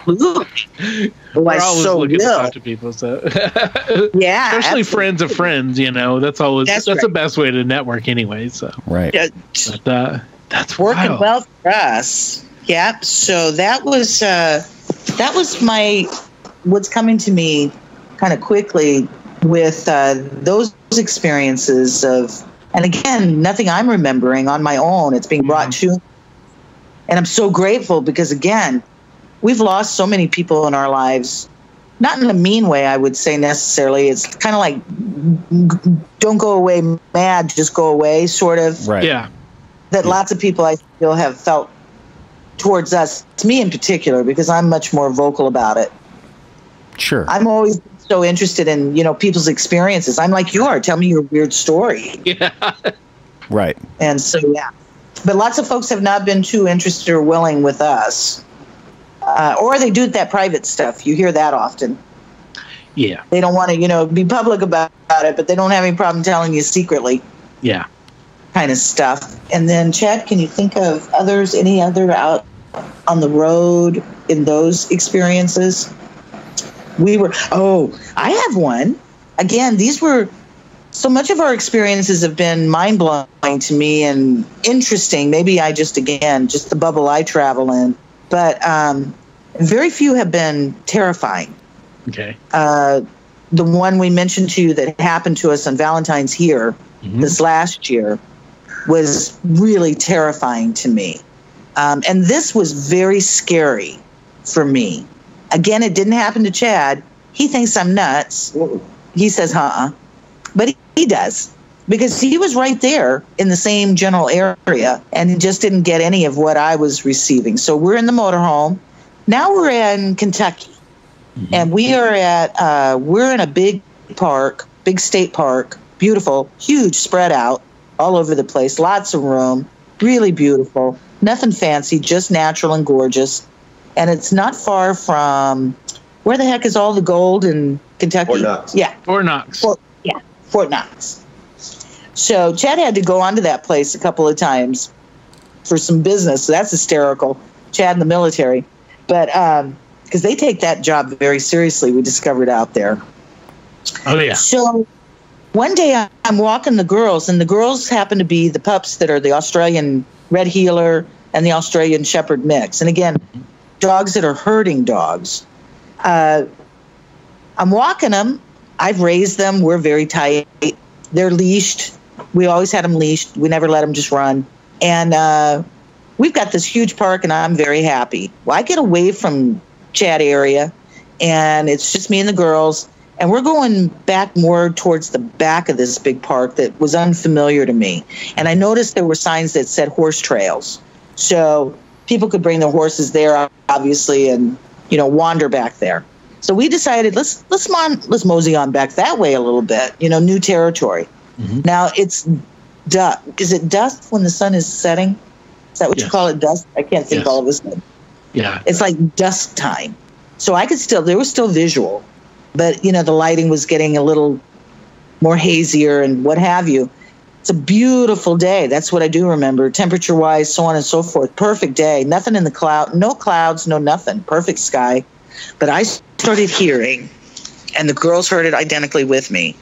Ooh. We're always so looking to talk to people. So, Yeah, especially absolutely. friends of friends. You know, that's always That's that's, the best way to network anyway. So, Right. Yeah, but, uh, that's working wild. well for us. Yep. So that was uh, that was my what's coming to me kind of quickly with uh, those experiences of, and again, nothing I'm remembering on my own. It's being brought to, and I'm so grateful because again, we've lost so many people in our lives. Not in a mean way, I would say necessarily. It's kind of like, don't go away mad, just go away, sort of Right. Yeah. that lots of people I feel have felt towards us, to me in particular, because I'm much more vocal about it. Sure. I'm always so interested in you know people's experiences. I'm like you are. Tell me your weird story. Yeah. right. And so yeah, but lots of folks have not been too interested or willing with us, uh, or they do that private stuff. You hear that often. Yeah. They don't want to you know be public about it, but they don't have any problem telling you secretly. Yeah. kind of stuff. And then, Chad, can you think of others, any other out on the road in those experiences? We were, oh, I have one. Again, these were so much of our experiences have been mind blowing to me and interesting. Maybe I just, again, just the bubble I travel in. But um, very few have been terrifying Okay. uh, the one we mentioned to you that happened to us on Valentine's here Mhm. this last year was really terrifying to me. Um, and this was very scary for me. Again, it didn't happen to Chad. He thinks I'm nuts. He says, huh, but he, he does because he was right there in the same general area and just didn't get any of what I was receiving. So we're in the motorhome. Now we're in Kentucky and we are at uh, we're in a big park, big state park, beautiful, huge, spread out all over the place, lots of room, really beautiful, nothing fancy, just natural and gorgeous, and it's not far from where the heck is all the gold in Kentucky? Fort Knox. Yeah, Fort Knox. Fort, yeah, Fort Knox. So Chad had to go onto that place a couple of times for some business. So that's hysterical. Chad in the military, but because they take that job very seriously, we discovered out there. oh yeah. So one day I'm walking the girls, and the girls happen to be the pups that are the Australian Red Heeler and the Australian Shepherd mix. And again, dogs that are herding dogs. Uh, I'm walking them. I've raised them. We're very tight. They're leashed. We always had them leashed. We never let them just run. And uh, we've got this huge park, and I'm very happy. Well, I get away from Chad area, and it's just me and the girls. And we're going back more towards the back of this big park that was unfamiliar to me. And I noticed there were signs that said horse trails. So people could bring their horses there, obviously, and you know wander back there. So we decided let's let's mon- let's mosey on back that way a little bit. You know, new territory. Mm-hmm. Now it's dusk. Is it dusk when the sun is setting? Is that what you call it? Dusk? I can't think Yes. all of a sudden Yeah. it's like dusk time. So I could still there was still visual, but you know the lighting was getting a little more hazier and what have you. It's a beautiful day. That's what I do remember. Temperature wise, so on and so forth. Perfect day. Nothing in the cloud. No clouds. No nothing. Perfect sky. But I started hearing, and the girls heard it identically with me.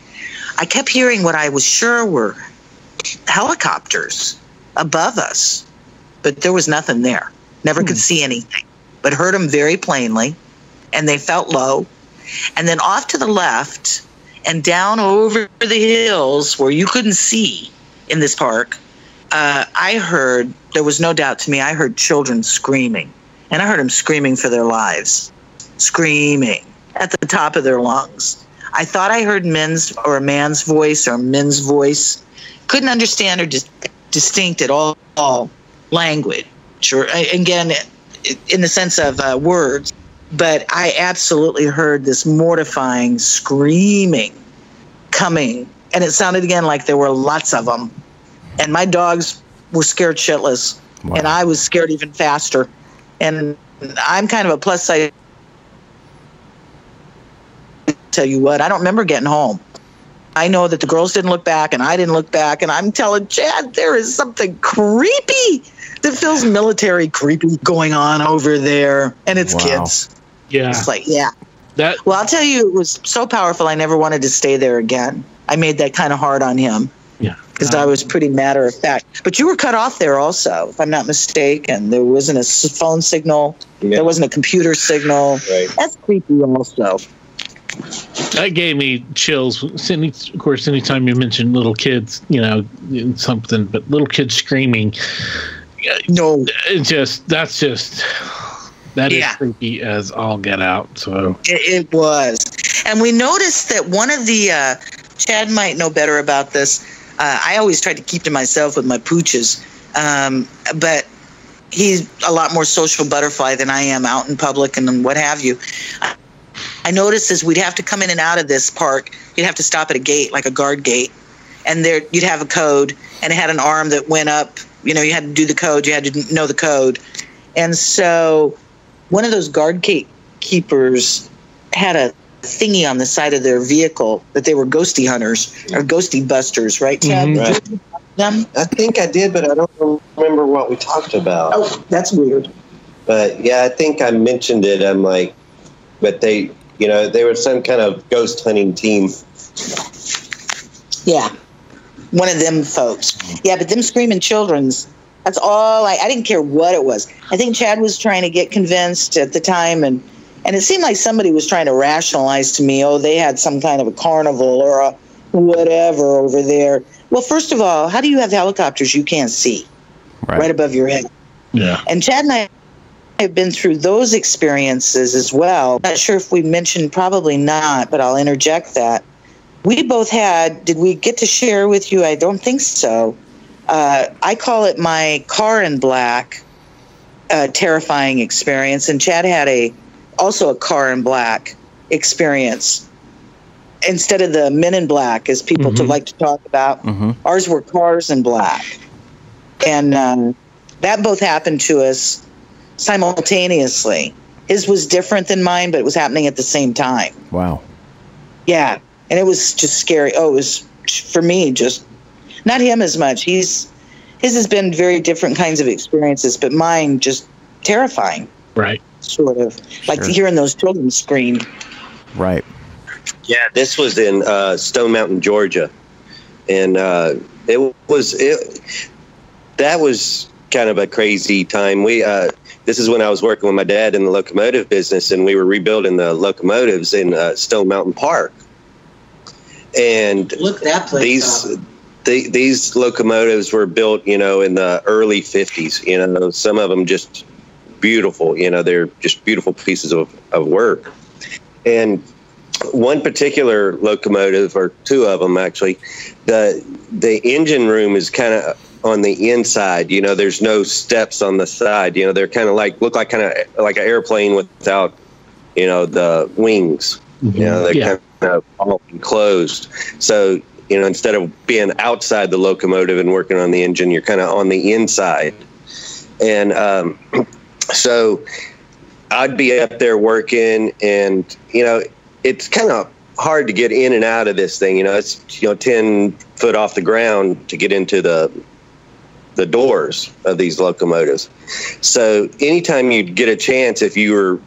I kept hearing what I was sure were helicopters above us, but there was nothing there. Never could see anything, but heard them very plainly, and they felt low. And then off to the left and down over the hills where you couldn't see in this park, uh, I heard, there was no doubt to me, I heard children screaming. And I heard them screaming for their lives, screaming at the top of their lungs. I thought I heard men's or a man's voice or men's voice. Couldn't understand or dis- distinct at all, all language or again in the sense of uh, words. But I absolutely heard this mortifying screaming coming, and it sounded again like there were lots of them. And my dogs were scared shitless, wow. and I was scared even faster. And I'm kind of a plus size tell you what, I don't remember getting home. I know that the girls didn't look back and I didn't look back. And I'm telling Chad, there is something creepy that feels military creepy going on over there. And it's wow. kids. Yeah. It's like, yeah. That, well, I'll tell you, it was so powerful. I never wanted to stay there again. I made that kind of hard on him. Yeah. Because I was pretty matter of fact. But you were cut off there also, if I'm not mistaken. There wasn't a phone signal. Yeah. There wasn't a computer signal. Right. That's creepy also that gave me chills. Of course, anytime you mention little kids, you know, something, but little kids screaming. No, it just that's just that yeah. is creepy as all get out. So it, it, was, and we noticed that one of the uh, Chad might know better about this. Uh, I always tried to keep to myself with my pooches, um, but he's a lot more social butterfly than I am out in public and what have you. I noticed is we'd have to come in and out of this park. You'd have to stop at a gate, like a guard gate, and there you'd have a code, and it had an arm that went up. You know, you had to do the code. You had to know the code, and so one of those guard gate keepers had a thingy on the side of their vehicle that they were ghosty hunters or ghosty busters, right, Chad? Mm-hmm. Right. I think I did, but I don't remember what we talked about. Oh, that's weird. But yeah, I think I mentioned it. I'm like, but they you know, they were some kind of ghost hunting team. Yeah, one of them folks. Yeah, but them screaming children's. That's all. I, I didn't care what it was. I think Chad was trying to get convinced at the time, and and it seemed like somebody was trying to rationalize to me, oh, they had some kind of a carnival or a whatever over there. Well, first of all, how do you have helicopters you can't see right, right above your head? Yeah. And Chad and I have been through those experiences as well. Not sure if we mentioned, probably not, but I'll interject that. We both had, did we get to share with you? I don't think so. Uh, I call it my car in black uh, terrifying experience, and Chad had a also a car in black experience instead of the men in black, as people mm-hmm. to like to talk about. Mm-hmm. Ours were cars in black, and um, that both happened to us simultaneously. His was different than mine, but it was happening at the same time. Wow. Yeah. And it was just scary. Oh, it was for me just not him as much. He's his has been very different kinds of experiences, but mine just terrifying. Right. Sort of. Like sure. hearing those children scream. Right. Yeah, this was in uh, Stone Mountain, Georgia. And uh, it was it that was kind of a crazy time. We uh, this is when I was working with my dad in the locomotive business, and we were rebuilding the locomotives in uh, Stone Mountain Park. And look that place these the, these locomotives were built, you know, in the early '50s. You know, some of them just beautiful. You know, they're just beautiful pieces of, of work. And one particular locomotive, or two of them actually, the the engine room is kind of on the inside. You know, there's no steps on the side. You know, they're kind of like look like kind of like an airplane without, you know, the wings. Mm-hmm. You know, they're yeah. kind of all enclosed. So you know, instead of being outside the locomotive and working on the engine, you're kind of on the inside. And um, so I'd be up there working, and you know, it's kind of hard to get in and out of this thing. You know, it's you know ten foot off the ground to get into the the doors of these locomotives. So anytime you get a chance, if you were,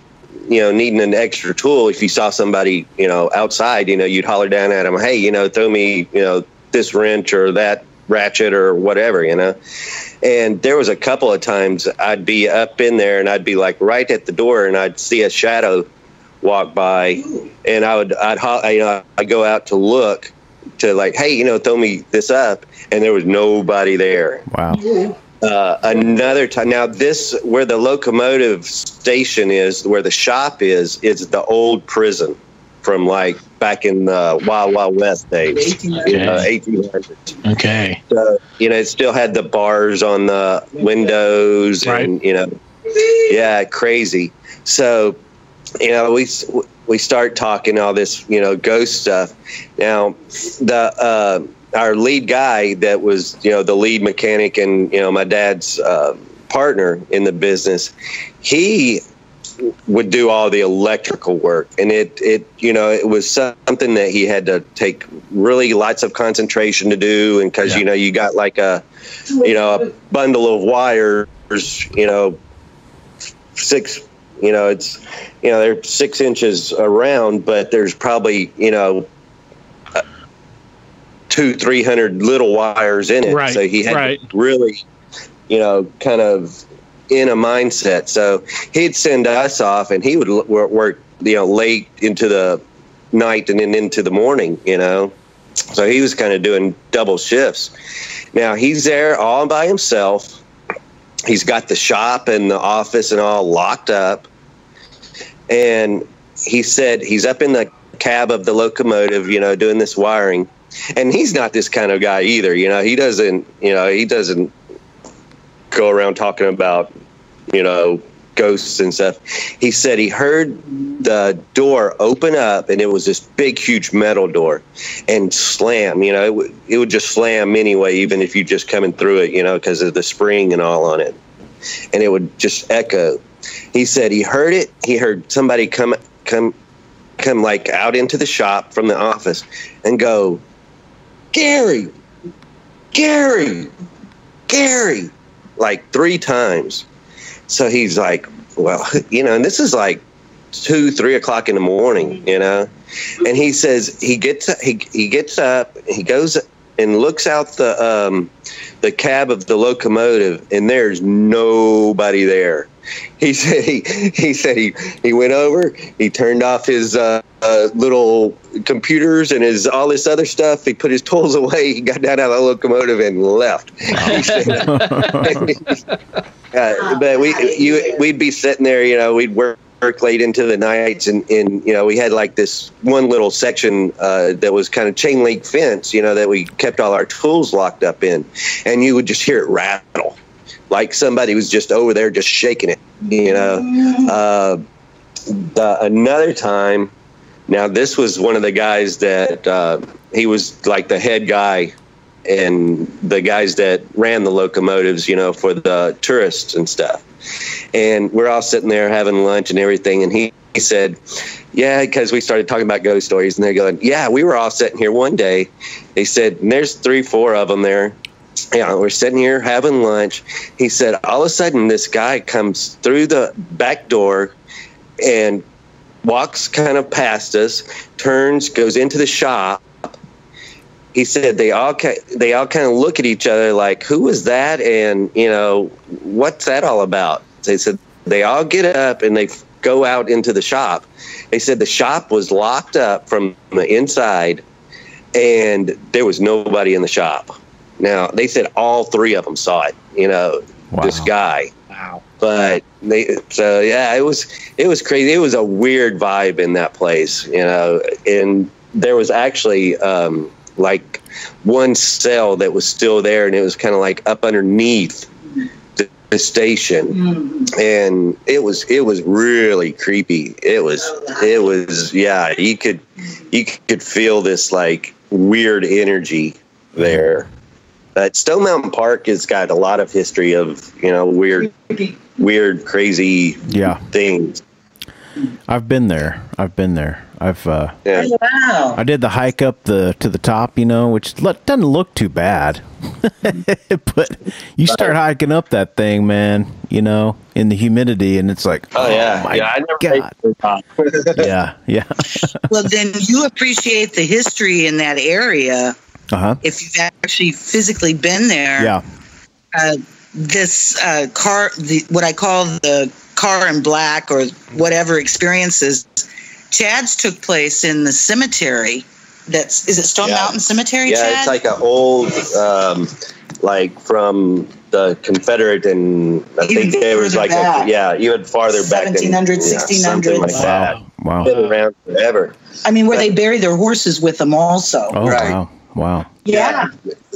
you know, needing an extra tool, if you saw somebody, you know, outside, you know, you'd holler down at them, hey, you know, throw me, you know, this wrench or that ratchet or whatever, you know. And there was a couple of times I'd be up in there and I'd be like right at the door and I'd see a shadow walk by and I would I'd you know I'd go out to look to like hey you know throw me this up and there was nobody there. Wow. Uh, another time. Now, this where the locomotive station is, where the shop is, is the old prison. from like back in the Wild Wild West days, 1800s. uh, 1800s. Okay. So, you know, it still had the bars on the windows, and you know, yeah, crazy. So, you know, we we start talking all this, you know, ghost stuff. Now, the uh, our lead guy that was, you know, the lead mechanic and you know my dad's uh, partner in the business, he would do all the electrical work and it it you know it was something that he had to take really lots of concentration to do and because Yeah. you know you got like a you know a bundle of wires you know six you know it's you know they're six inches around but there's probably you know uh, two three hundred little wires in it. Right, so he had right. to really you know kind of in a mindset. So he'd send us off and he would work you know late into the night and then into the morning you know. So he was kind of doing double shifts. Now he's there all by himself he's got the shop and the office and all locked up. And he said he's up in the cab of the locomotive you know doing this wiring. And he's not this kind of guy either you know. He doesn't you know he doesn't go around talking about you know ghosts and stuff. He said he heard the door open up and it was this big huge metal door and slam you know it, would it would just slam anyway even if you just coming through it you know because of the spring and all on it. And it would just echo. He said he heard it. He heard somebody come come come like out into the shop from the office and go gary! Gary! Gary! Like three times so he's like well you know and this is like two three o'clock in the morning you know? And he says he gets he, he gets up he goes and looks out the um the cab of the locomotive and there's nobody there he said he he said he he went over he turned off his uh, uh, little computers and his all this other stuff. He put his tools away. He got down out of the locomotive and left. Uh, but we you we'd be sitting there you know we'd work work late into the nights and, and you know we had like this one little section uh, that was kind of chain link fence you know that we kept all our tools locked up in. And you would just hear it rattle like somebody was just over there just shaking it you know? Uh, the, another time now this was one of the guys that uh, he was like the head guy and the guys that ran the locomotives you know for the tourists and stuff. And we're all sitting there having lunch and everything and he, he said yeah because we started talking about ghost stories and they're going yeah we were all sitting here one day. They said and there's three four of them there yeah we're sitting here having lunch. He said all of a sudden this guy comes through the back door and walks kind of past us turns goes into the shop. He said they all they all kind of look at each other like who was that and you know what's that all about they said they all get up and they go out into the shop. They said the shop was locked up from the inside and there was nobody in the shop now they said all three of them saw it you know this guy. Wow. but they so yeah it was it was crazy. It was a weird vibe in that place you know and there was actually um like one cell that was still there and it was kind of like up underneath the, the station. And it was it was really creepy. It was it was yeah you could you could feel this like weird energy there but Stone Mountain Park has got a lot of history of you know weird, weird, crazy Yeah, things. I've been there. I've been there. I've uh, Yeah, Wow. I did the hike up the to the top, you know, which doesn't look too bad. but you start hiking up that thing, man, you know, in the humidity, and it's like, oh yeah, my yeah. I never God. made it to the top. yeah, yeah, Well, then you appreciate the history in that area uh huh, if you've actually physically been there. yeah, Uh, this uh, car, the what I call the car in black or whatever experiences, Chad's took place in the cemetery. That's is it Stone Yeah. Mountain Cemetery? yeah, Chad? it's like an old, um, like from the Confederate, and I Even think there was like a, yeah, even farther back than 1700s, yeah, something 1600s. like that. wow, Wow. been around forever. I mean, where they bury their horses with them also. Oh Right. wow. Wow. Yeah.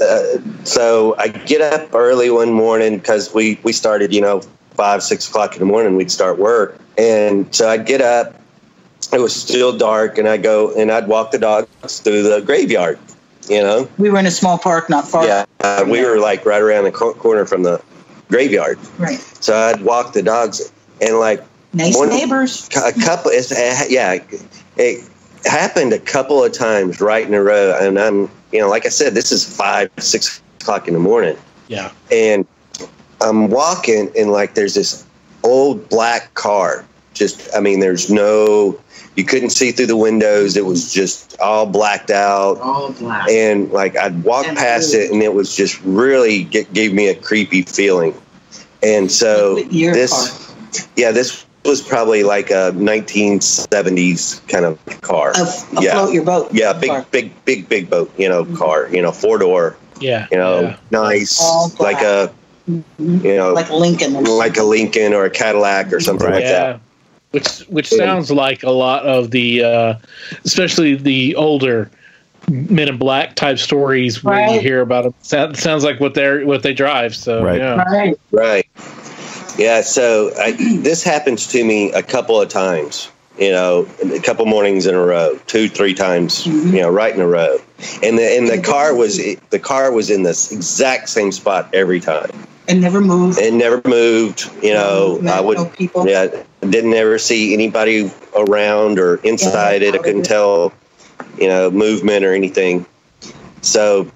Uh, so I get up early one morning because we we started, you know, five six o'clock in the morning. We'd start work, and so I'd get up. It was still dark, and I would go and I'd walk the dogs through the graveyard. You know, We were in a small park not far. yeah, uh, we were like right around the co- corner from the graveyard. Right. So I'd walk the dogs, and like Nice One- neighbors. a couple it's uh, yeah it happened a couple of times right in a row and i'm you know like i said this is five six o'clock in the morning Yeah. and i'm walking and like there's this old black car just i mean there's no you couldn't see through the windows it was just all blacked out All black. and like i'd walk And past blue. it and it was just really get, gave me a creepy feeling and so this car. yeah this was probably like a 1970s kind of car. A, a yeah. float your boat. Yeah, big, car. big, big, big boat. You know, car. You know, four door. Yeah. You know, yeah. nice, like a, you know, Like like, Lincoln. or a Lincoln or a Cadillac or something Right. like yeah. that. Which which Yeah. sounds like a lot of the, uh, especially the older Men in Black type stories where you hear about them. Sounds like what they're what they drive. So Right. yeah. Right. Right. Yeah. So I, this happens to me a couple of times. You know, a couple mornings in a row, two, three times. Mhm. You know, right in a row. And the and the car was the car was in this exact same spot every time. And never moved. And never moved. You know, I would. no people. Yeah, didn't ever see anybody around or inside Yeah, it. I couldn't tell, you know, movement or anything. So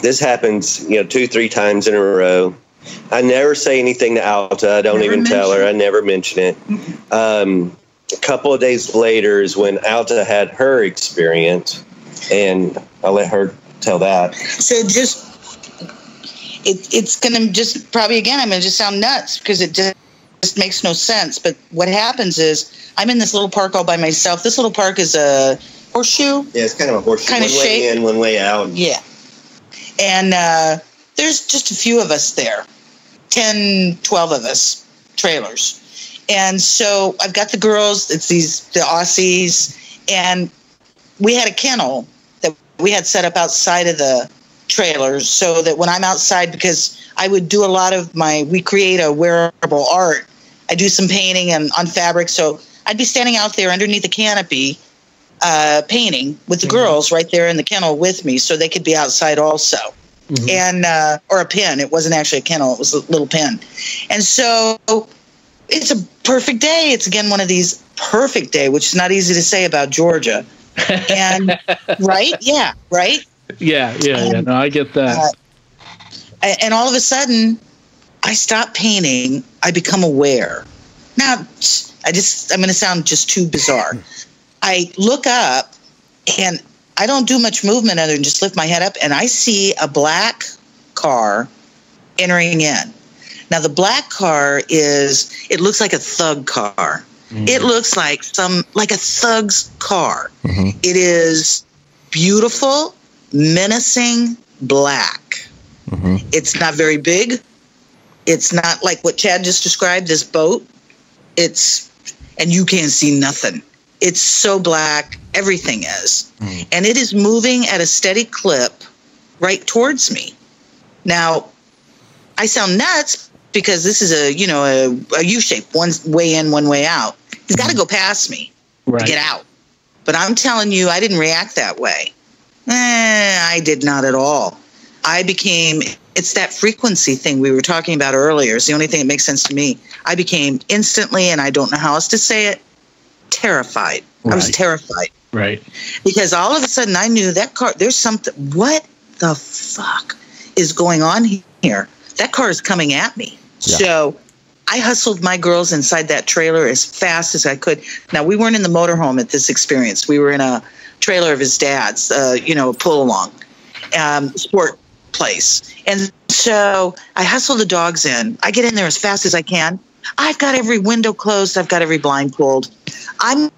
this happens, you know, two, three times in a row. I never say anything to Alta. I don't Never even tell her. mention I never mention it. Um, a couple of days later is when Alta had her experience, and I'll let her tell that. So just it, it's going to just probably again I'm going to just sound nuts because it just, just makes no sense. But what happens is I'm in this little park all by myself. This little park is a horseshoe. Yeah, it's kind of a horseshoe. Kinda one way shape. in, one way out. Yeah, and uh, there's just a few of us there, 10, 12 of us trailers. And so I've got the girls, it's these, the Aussies, and we had a kennel that we had set up outside of the trailers so that when I'm outside, because I would do a lot of my, we create a wearable art. I do some painting and on fabric. So I'd be standing out there underneath the canopy uh, painting with the girls right there in the kennel with me so they could be outside also. Mm-hmm. And, uh, or a pen. It wasn't actually a kennel, it was a little pen. And so it's a perfect day. It's again one of these perfect day, which is not easy to say about Georgia. And right? Yeah, right? Yeah, yeah, yeah. No, I get that. Uh, a- and all of a sudden i stop painting i become aware now i just i'm going to sound just too bizarre hmm. i look up and i don't do much movement other than just lift my head up and i see a black car entering in. Now the black car is it looks like a thug car. Mm-hmm. It looks like some like a thug's car. Mm-hmm. It is beautiful menacing black. Mm-hmm. It's not very big. It's not like what Chad just described, this boat. It's, and you can't see nothing. It's so black, everything is. And it is moving at a steady clip right towards me. Now, I sound nuts because this is a, you know, a, a U shape, one way in, one way out. He's got to go past me Right. to get out. But I'm telling you, I didn't react that way. Eh, I did not at all. I became, it's that frequency thing we were talking about earlier. It's the only thing that makes sense to me. I became instantly, and I don't know how else to say it, terrified. I was terrified Right. because all of a sudden I knew that car, there's something, what the fuck is going on here? That car is coming at me. Yeah. So I hustled my girls inside that trailer as fast as I could. Now, we weren't in the motorhome at this experience. We were in a trailer of his dad's, uh, you know, a pull along um, sport place. And so I hustle the dogs in. I get in there as fast as I can. I've got every window closed, I've got every blind pulled. I'm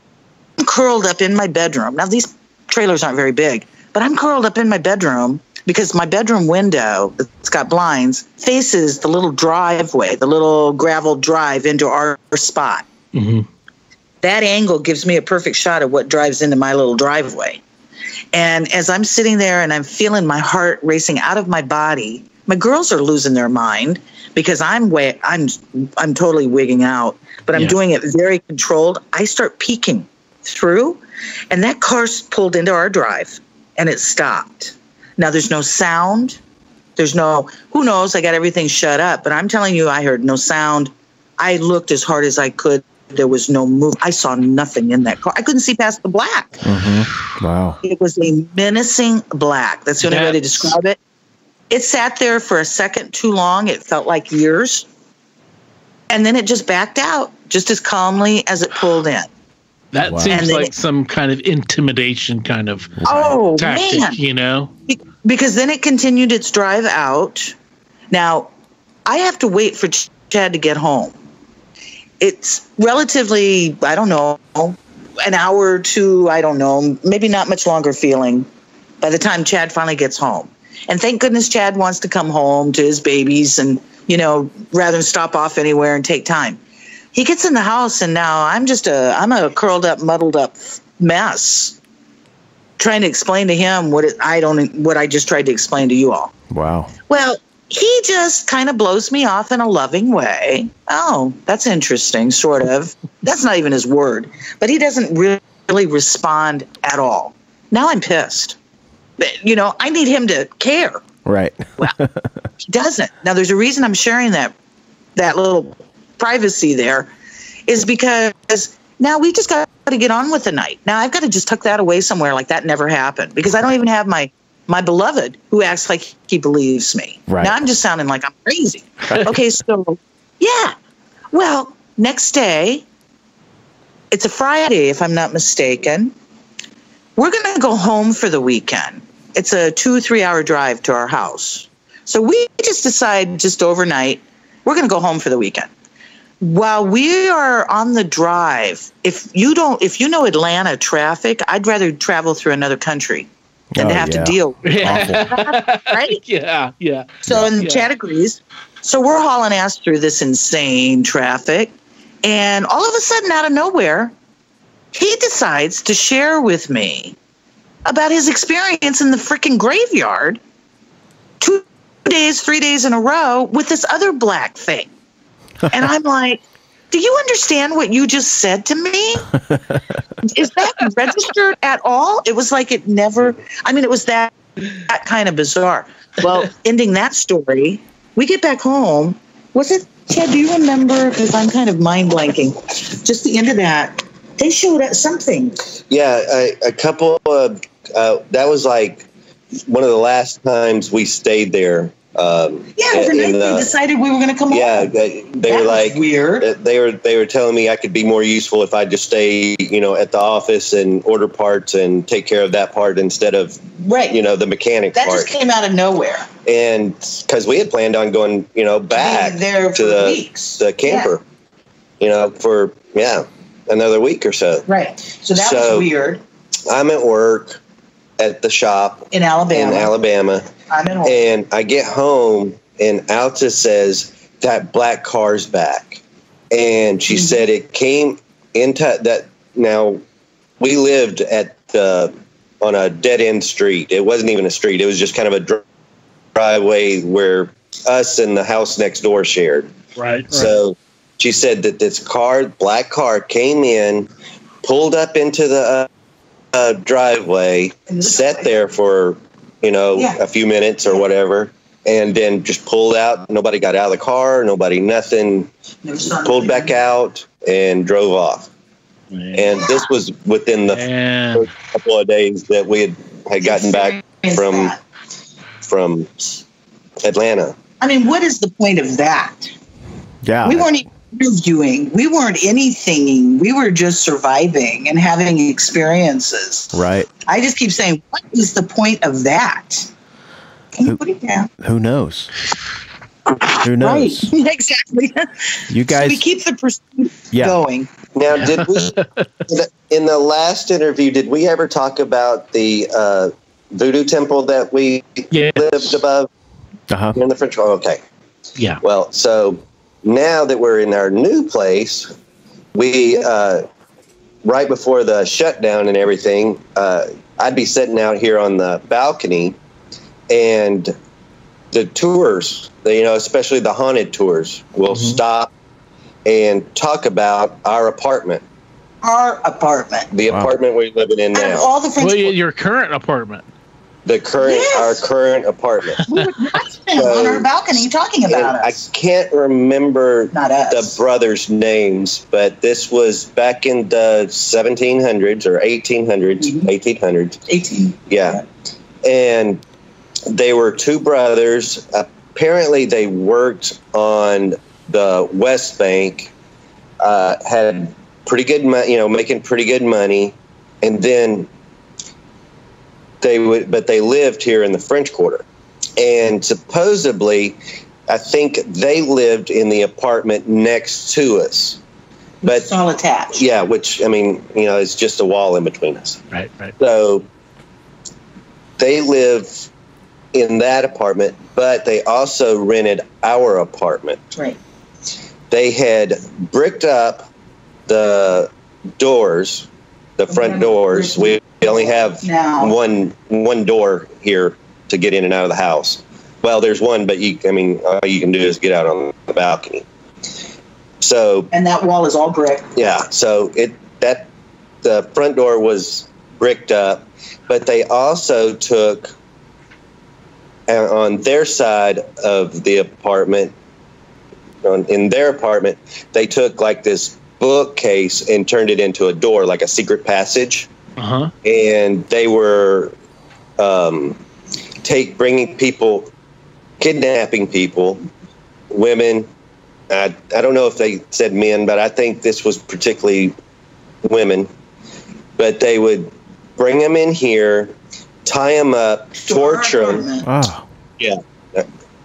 curled up in my bedroom. Now, these trailers aren't very big, but I'm curled up in my bedroom because my bedroom window, it's got blinds, faces the little driveway, the little gravel drive into our spot. hmm that angle gives me a perfect shot of what drives into my little driveway. And as I'm sitting there and I'm feeling my heart racing out of my body, my girls are losing their mind because I'm way I'm I'm totally wigging out, but I'm Yeah. doing it very controlled. I start peeking through, and that car's pulled into our drive, and it stopped. Now there's no sound. There's no who knows. I got everything shut up, but I'm telling you, I heard no sound. I looked as hard as I could. There was no move. I saw nothing in that car. I couldn't see past the black. Mm-hmm. Wow. It was a menacing black. That's the only way to describe it. It sat there for a second too long. It felt like years. And then it just backed out just as calmly as it pulled in. That Wow. seems like it- some kind of intimidation kind of Oh, tactic, man. you know? Because then it continued its drive out. Now, I have to wait for Ch- Chad to get home. It's relatively, I don't know, an hour or two, I don't know, maybe not much longer feeling by the time Chad finally gets home. And thank goodness Chad wants to come home to his babies and, you know, rather than stop off anywhere and take time. He gets in the house and now I'm just a I'm a curled up, muddled up mess trying to explain to him what it, I don't what I just tried to explain to you all. Wow. Well, he just kind of blows me off in a loving way. Oh, that's interesting, sort of. That's not even his word, but he doesn't really respond at all. Now I'm pissed. You know, I need him to care. Right. Well, he doesn't. Now there's a reason I'm sharing that that little privacy there is because now we just got to get on with the night. Now I've got to just tuck that away somewhere like that never happened because I don't even have my my beloved who acts like he believes me. Right. Now I'm just sounding like I'm crazy. okay, so yeah. Well, next day it's a Friday if I'm not mistaken. We're going to go home for the weekend. It's a 2-3 hour drive to our house. So we just decide just overnight we're going to go home for the weekend. While we are on the drive, if you don't, if you know Atlanta traffic, I'd rather travel through another country than to Oh, have yeah. to deal. Yeah. Right? yeah, yeah. So, and Yeah. Chad agrees. So we're hauling ass through this insane traffic, and all of a sudden, out of nowhere, he decides to share with me about his experience in the freaking graveyard two days, three days in a row with this other black thing. And I'm like, do you understand what you just said to me? Is that registered at all? It was like it never, I mean, it was that, that kind of bizarre. Well, ending that story, we get back home. Was it, Chad, do you remember? Because I'm kind of mind blanking. Just the end of that, they showed us something. Yeah, a, a couple of uh, that was like one of the last times we stayed there. Um, Yeah, the in night the- we decided we were going to come yeah, home. they, they were like weird. uh, They were they were telling me I could be more useful if I just stay, you know, at the office and order parts and take care of that part instead of Right. you know the mechanic that part. just came out of nowhere. and because we had planned on going, you know, back there to for the weeks. the camper, you know, for yeah another week or so. Right. So that So- was weird I'm at work at the shop in Alabama. in Alabama, I'm in and I get home and Alta says that black car's back, and she Mhm. said it came into that. Now we lived at the on a dead end street. It wasn't even a street. It was just kind of a driveway where us and the house next door shared. Right. right. So she said that this car, black car, came in, pulled up into the uh, driveway, sat there for you know Yeah. a few minutes or whatever, and then just pulled out. Nobody got out of the car. Nobody nothing. Never saw Pulled back out and drove off. And this was within the Man. couple of days that we had, had gotten back from that. from Atlanta. I mean, what is the point of that? Yeah. We weren't even interviewing. We weren't anything. We were just surviving and having experiences. right. I just keep saying, what is the point of that? Can you put it down? Who knows? Who knows? Right. exactly. You So guys. we keep the pursuit yeah. going. Now, did we in the last interview? Did we ever talk about the uh, voodoo temple that we Yes. lived above Uh huh. in the French? Oh, okay. Yeah. Well, so now that we're in our new place, we uh, right before the shutdown and everything, uh, I'd be sitting out here on the balcony, and the tours, you know, especially the haunted tours, will stop and talk about our apartment, Our apartment. the Wow. apartment we're living in now, all the French Well, your current apartment. The current Yes. our current apartment. we would not stand on our balcony talking about I can't remember us. the brothers' names, but this was back in the 1700s or 1800s, Mhm. 1800s. 18. Yeah. And they were two brothers. Apparently, they worked on the West Bank, uh, had pretty good money, you know, making pretty good money. And then they would, but they lived here in the French Quarter. And supposedly, I think they lived in the apartment next to us. But It's all attached. yeah, which, I mean, you know, it's just a wall in between us. Right, right. So they live in that apartment, but they also rented our apartment. Right. They had bricked up the doors, the front doors. We only have Now. one one door here to get in and out of the house. Well, there's one, but you, I mean, all you can do is get out on the balcony. So And that wall is all brick. yeah, so it that the front door was bricked up, but they also took uh, on their side of the apartment on, in their apartment, they took like this bookcase and turned it into a door, like a secret passage, Uh huh. and they were um, take bringing people, kidnapping people, women. I, I don't know if they said men, but I think this was particularly women. But they would bring them in here, tie them up, torture them, Apartment. Oh, yeah,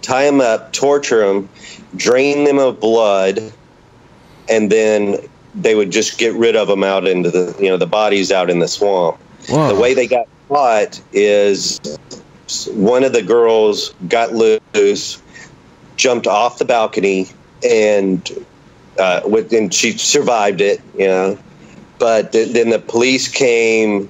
tie them up, torture them, drain them of blood, and then they would just get rid of them out into the you know the bodies out in the swamp. The way they got caught is one of the girls got loose, jumped off the balcony, and uh, with, and she survived it. You know, but th- then the police came.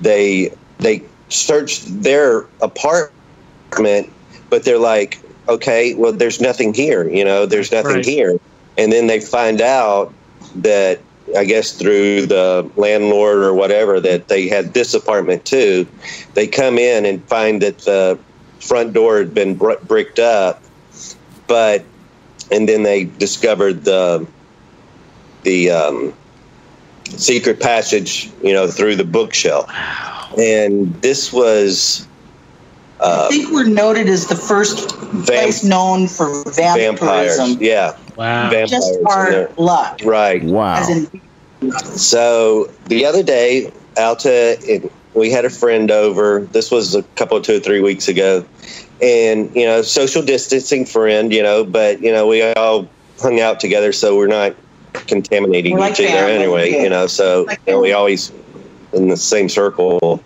They they searched their apartment, but they're like, okay, well, there's nothing here. You know, there's nothing Right. here, and then they find out that I guess through the landlord or whatever that they had this apartment too. They come in and find that the front door had been br- bricked up, but and then they discovered the the um, secret passage, you know, through the bookshelf. And this was I uh, think we're noted as the first place known for vampires. vampirism. Yeah, Wow. vampires. Just our there. luck. Right. wow. As in, So the other day, Alta, it, we had a friend over. This was a couple of two or three weeks ago, and you know, social distancing friend, you know, but you know, we all hung out together, so we're not contaminating We're like each other anyway, yeah. you know. So Like you know, we always in the same circle.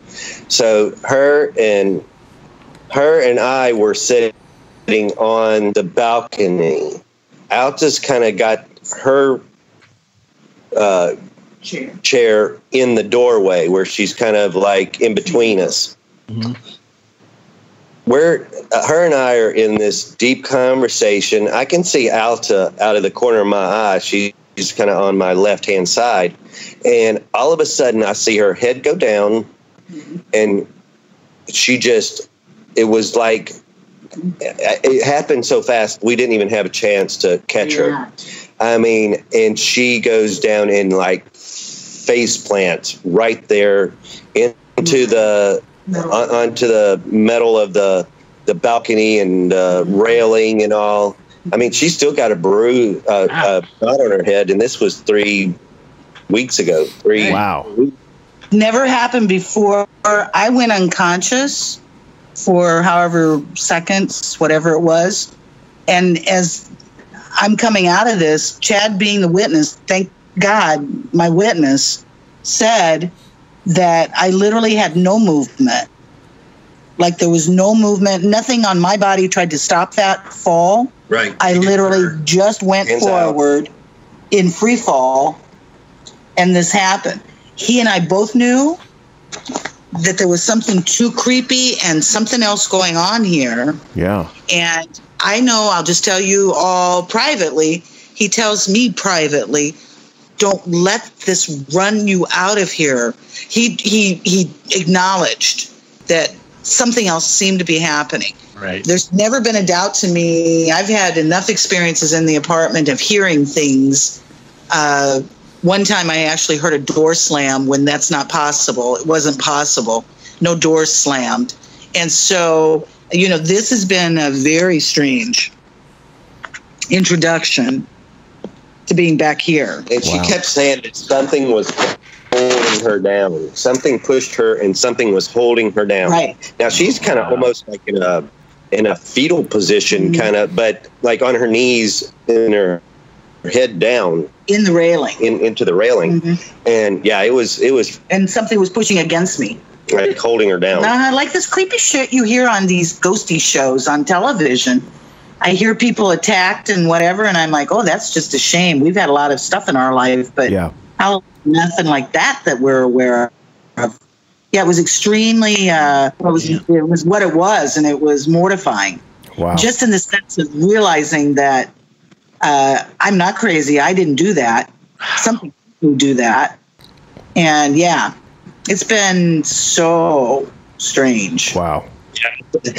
So her and her and I were sitting on the balcony. Alta's kind of got her uh, chair. chair in the doorway where she's kind of like in between us. Mhm. We're uh, her and I are in this deep conversation. I can see Alta out of the corner of my eye. She's kind of on my left hand side, and all of a sudden I see her head go down, and she just it was like it happened so fast we didn't even have a chance to catch her. I mean, and she goes down and like face plants right there into the on, onto the metal of the the balcony and uh, railing and all. I mean, she still got a bruise, uh, uh, knot on her head, and this was three weeks ago. Three. Wow. Never happened before. I went unconscious for however seconds, whatever it was. And as I'm coming out of this, Chad being the witness, thank God, my witness said that I literally had no movement. Like there was no movement, nothing on my body tried to stop that fall. Right. I literally just went Hands out. forward in free fall and this happened. He and I both knew that there was something too creepy and something else going on here. Yeah. And I know, I'll just tell you all privately, he tells me privately, don't let this run you out of here. He he he acknowledged that something else seemed to be happening. Right. There's never been a doubt to me. I've had enough experiences in the apartment of hearing things. Uh, one time I actually heard a door slam when that's not possible. It wasn't possible. No door slammed. And so, you know, this has been a very strange introduction to being back here. And she kept saying that something was holding her down. Something pushed her, and something was holding her down. Right. Now she's kind of almost like in a in a fetal position, Mhm. kind of, but like on her knees and her, her head down In the railing. in, into the railing. Mhm. And yeah, it was it was And something was pushing against me. like holding her down. I like this creepy shit you hear on these ghosty shows on television. I hear people attacked and whatever, and I'm like, oh, that's just a shame. We've had a lot of stuff in our life, but Yeah. how nothing like that that we're aware of. Yeah, it was extremely. Uh, it was it was what it was, and it was mortifying. Wow. Just in the sense of realizing that uh, I'm not crazy. I didn't do that. Some people do that, and yeah, it's been so strange. wow.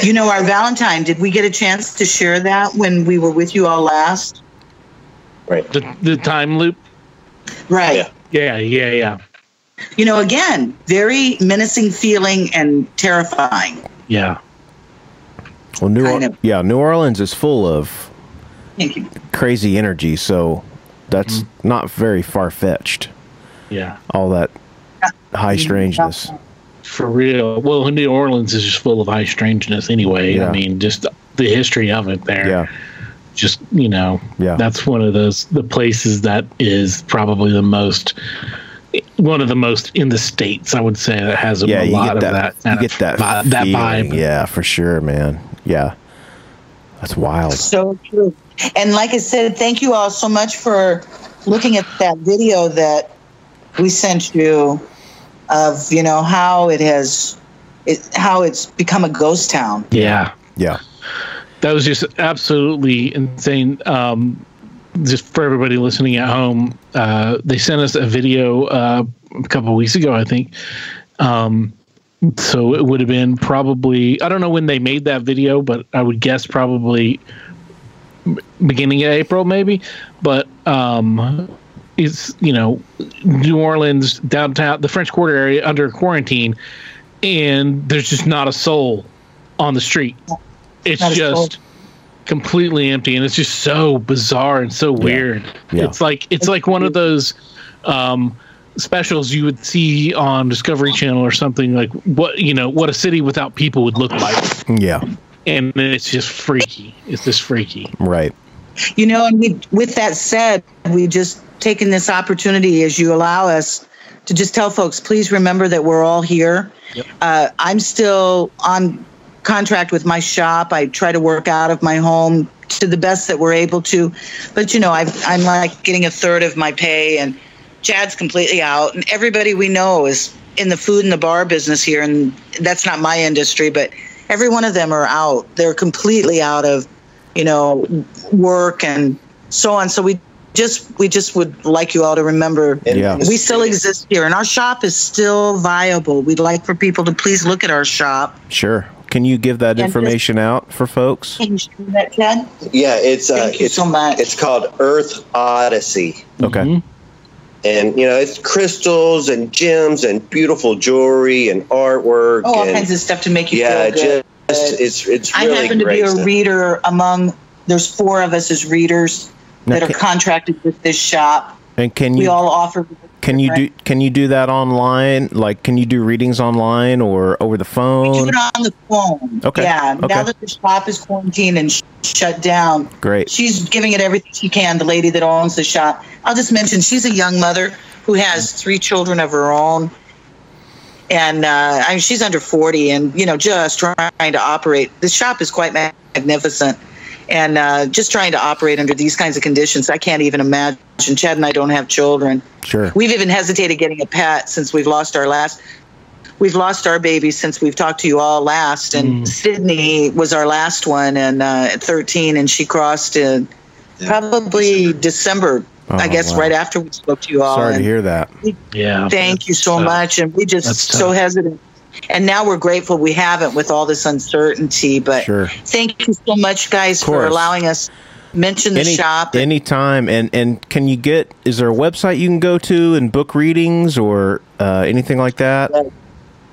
You know, our Valentine. Did we get a chance to share that when we were with you all last? Right. The the time loop. Right. Yeah. Yeah, yeah, yeah, You know, again, very menacing feeling and terrifying. yeah. Well, New Kind or- yeah, New Orleans is full of Thank you. Crazy energy, so that's mm-hmm. not very far fetched. Yeah, All that high strangeness. for real. Well, New Orleans is just full of high strangeness anyway. Yeah. I mean, just the history of it there. Yeah. Just, you know, Yeah. that's one of those, the places that is probably the most, one of the most in the States, I would say, that has a, Yeah, a lot of that. that. you get that. vi- that vibe. Yeah, for sure, man. Yeah, that's wild. So true. And like I said, thank you all so much for looking at that video that we sent you of, you know, how it has, it, how it's become a ghost town. Yeah. Yeah, that was just absolutely insane. Um, just for everybody listening at home, uh, they sent us a video uh, a couple of weeks ago, I think. Um, so it would have been probably I don't know when they made that video, but I would guess probably m- beginning of April, maybe. But um, it's you know New Orleans downtown, the French Quarter area under quarantine, and there's just not a soul on the street. It's Not just completely empty, and it's just so bizarre and so weird. Yeah. It's like it's like one of those um, specials you would see on Discovery Channel or something like what you know what a city without people would look like, yeah, and it's just freaky. It's just freaky. right. You know, and we, with that said, we've just taken this opportunity as you allow us to just tell folks, please remember that we're all here. Yep. Uh, I'm still on contract with my shop. I try to work out of my home to the best that we're able to. But, you know, I've, I'm like getting a third of my pay, and Chad's completely out. And everybody we know is in the food and the bar business here. And that's not my industry, but every one of them are out. They're completely out of you know, work and so on. So we just we just would like you all to remember Yeah. we still exist here and our shop is still viable. We'd like for people to please look at our shop. Sure. Can you give that And information out for folks? Can you share that, Chad? Yeah, it's uh, Thank you it's so much. it's called Earth Odyssey. Okay. Mhm. And you know it's crystals and gems and beautiful jewelry and artwork Oh, all and kinds of stuff to make you yeah feel good. just it's it's Really I really happen to great be a stuff. reader among there's four of us as readers Now, that are contracted with this shop. And can We you all offer can you do can you do that online? Like, can you do readings online or over the We do phone? it on the phone. Okay, Yeah. okay. Now that the shop is quarantined and sh- shut down, Great. she's giving it everything she can. The lady that owns the shop. I'll just mention she's a young mother who has three children of her own, and uh, I mean she's under forty, and you know just trying to operate. The shop is quite magnificent, and uh, just trying to operate under these kinds of conditions. I can't even imagine. Chad and I don't have children. Sure. We've even hesitated getting a pet since we've lost our last. We've lost our baby since we've talked to you all last, and Sydney was our last one, and uh, at 13, and she crossed in probably December. I Oh, guess wow. right after we spoke to you all. Sorry to hear that. Yeah. Thank you so Tough. much. And we just so hesitant. And now we're grateful we haven't with all this uncertainty. But Sure. thank you so much, guys, for allowing us to mention the Any, shop. anytime. And, and can you get, is there a website you can go to and book readings or uh, anything like that?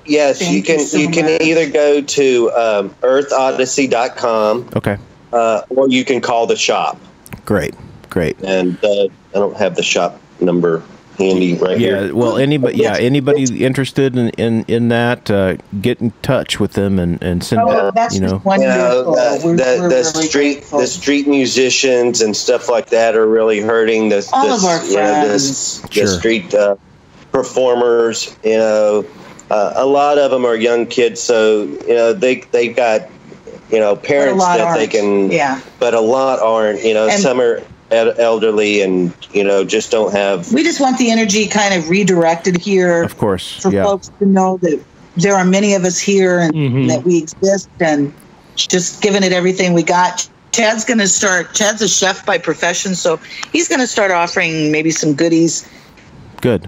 Yes, Thank you you can. so You, can either go to um, EarthOdyssey.com Okay. uh, or you can call the shop. Great. Great. And uh, I don't have the shop number handy right Yeah, here. well, anybody, yeah, anybody interested in in in that, uh, get in touch with them and and send, oh, that's you know, just wonderful. You know, the, we're, the, we're the really street grateful. the street musicians and stuff like that are really hurting the All the, of our you know, this- friends. the Sure. street uh, performers you know uh, a lot of them are young kids so you know they they've got you know parents that they aren't. can Yeah. but a lot aren't you know And- some are ed- elderly and you know just don't have We just want the energy kind of redirected here of course, for yeah, folks to know that there are many of us here and Mhm. that we exist and just giving it everything we got. Chad's going to start, Chad's a chef by profession, so he's going to start offering maybe some goodies good.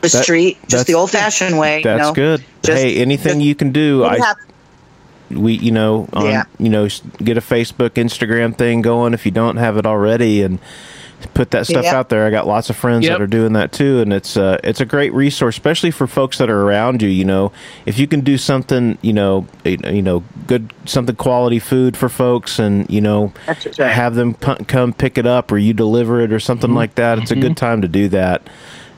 the That- street, just the old fashioned way. you That's know? good. Just- hey, anything just- you can do, I have- we you know on Yeah. you know get a Facebook, Instagram thing going if you don't have it already, and put that stuff Yep. out there. I got lots of friends Yep. that are doing that too, and it's uh it's a great resource, especially for folks that are around you. You know, if you can do something, you know, you you know, good something quality food for folks, and you know, right. Mm-hmm. have them pu- come pick it up or you deliver it or something like that. It's a good time to do that.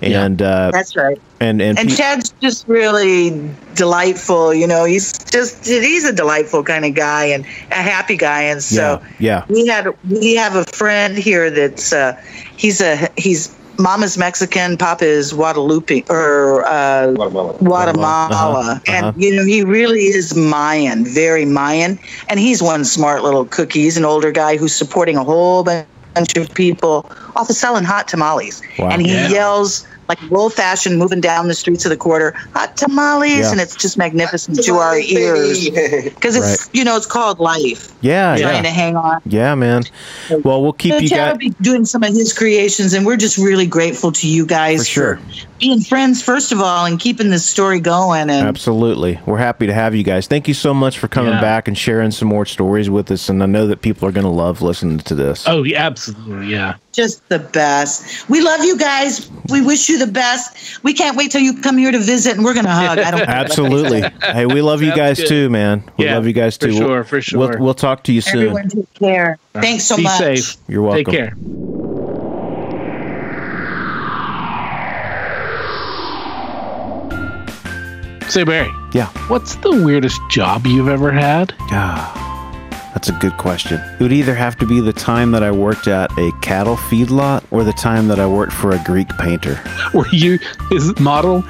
And uh, That's right. And and, And pe- Chad's just really delightful. You know, he's just he's a delightful kind of guy and a happy guy. And so yeah, yeah. we had we have a friend here that's uh, he's a he's Mama's Mexican, Papa is Guadalupe or uh, Guatemala. Guatemala, Uh-huh, and uh-huh. you know he really is Mayan, very Mayan, and he's one smart little cookie. He's an older guy who's supporting a whole bunch of people off of selling hot tamales, Wow. and he Yeah. yells like old fashioned, moving down the streets of the quarter, hot tamales, Yeah. and it's just magnificent to our ears because it's Right. you know it's called life, Yeah, trying to yeah, hang on. yeah, man. Well, we'll keep So you guys will be doing some of his creations, and we're just really grateful to you guys For sure. Being friends, first of all, and keeping this story going. And Absolutely. We're happy to have you guys. Thank you so much for coming Yeah. back and sharing some more stories with us. And I know that people are going to love listening to this. Oh, yeah, absolutely. Yeah. just the best. We love you guys. We wish you the best. We can't wait till you come here to visit, and we're gonna hug. I don't. Absolutely. hey, we love you guys good. too, man. We Yeah, love you guys for too. sure, We'll- for sure. We'll, we'll talk to you soon. Everyone, take care. Thanks so Be much. safe. You're welcome. Take care. Say, Barry, Yeah. what's the weirdest job you've ever had? Ah, that's a good question. It would either have to be the time that I worked at a cattle feedlot or the time that I worked for a Greek painter. Were you his model?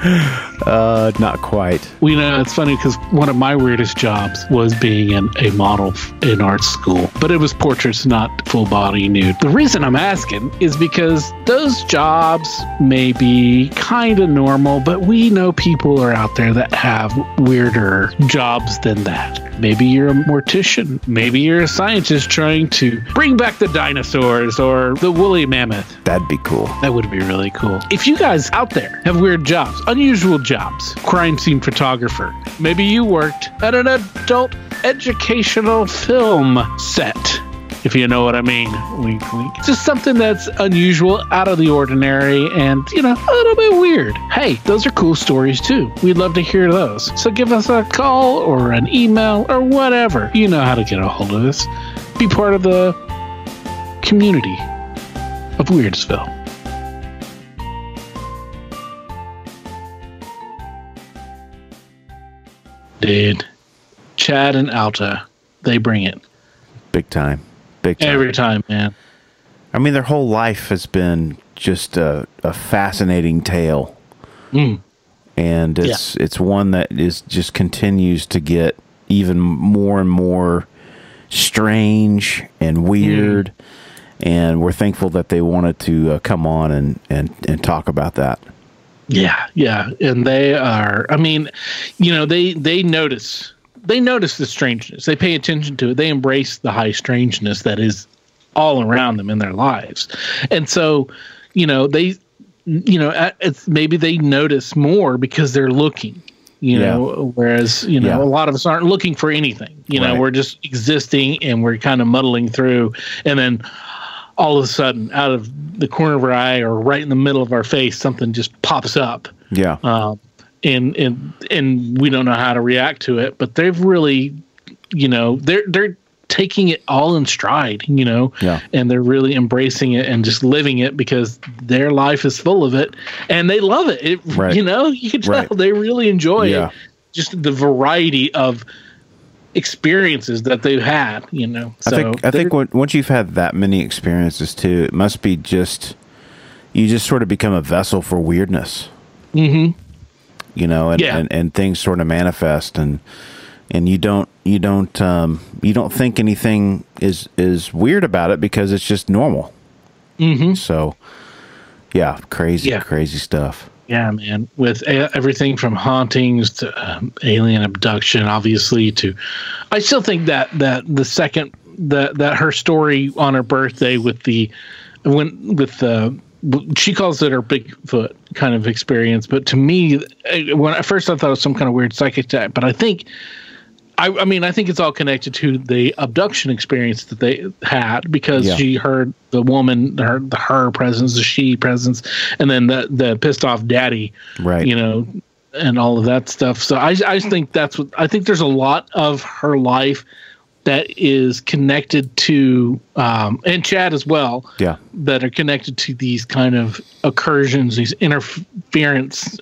Uh, not quite. Well, you know, it's funny because one of my weirdest jobs was being in a model in art school, but it was portraits, not full body nude. The reason I'm asking is because those jobs may be kind of normal, but we know people are out there that have weirder jobs than that. Maybe you're a mortician. Maybe you're a scientist trying to bring back the dinosaurs or the woolly mammoth. That'd be cool. That would be really cool. If you guys out there have weird jobs, unusual jobs, crime scene photographer, maybe you worked at an adult educational film set. If you know what I mean. Wink, wink. Just something that's unusual, out of the ordinary, and, you know, a little bit weird. Hey, those are cool stories too. We'd love to hear those. So give us a call or an email or whatever. You know how to get a hold of us. Be part of the community of Weirdsville. Dude, Chad and Alta, they bring it Big time. Big time. every time, man. I mean, their whole life has been just a, a fascinating tale, Mm. and it's it's one that is just continues to get even more and more strange and weird. And we're thankful that they wanted to uh, come on and, and, and talk about that. Yeah, yeah, and they are. I mean, you know, they they notice they notice the strangeness. They pay attention to it. They embrace the high strangeness that is all around them in their lives, and so, you know, they, you know, it's maybe they notice more because they're looking. You Yeah. know, whereas you know Yeah. a lot of us aren't looking for anything. You know, Right. we're just existing and we're kind of muddling through, and then all of a sudden, out of the corner of our eye or right in the middle of our face, something just pops up Yeah. um, and and and we don't know how to react to it. But they've really, you know, they're they're taking it all in stride, you know, Yeah. and they're really embracing it and just living it because their life is full of it and they love it. it Right. You know, you can tell Right. they really enjoy Yeah. it. Just the variety of experiences that they've had, you know. I So think I think when, once you've had that many experiences too, it must be just you just sort of become a vessel for weirdness. Mm-hmm. You know, and, Yeah. and, and things sort of manifest and and you don't you don't um, you don't think anything is is weird about it because it's just normal. Mm-hmm. So yeah, crazy, Yeah. crazy stuff. Yeah, man. With a- everything from hauntings to um, alien abduction, obviously, to I still think that that the second that that her story on her birthday with the when with the she calls it her Bigfoot kind of experience, but to me, eh, when at first I thought it was some kind of weird psychic attack, but I think I, I mean, I think it's all connected to the abduction experience that they had because Yeah. she heard the woman, her, the her presence, the she presence, and then the the pissed off daddy, Right. You know, and all of that stuff. So I, I just think that's what I think. There's a lot of her life that is connected to, um, and Chad as well, Yeah. that are connected to these kind of incursions, these interference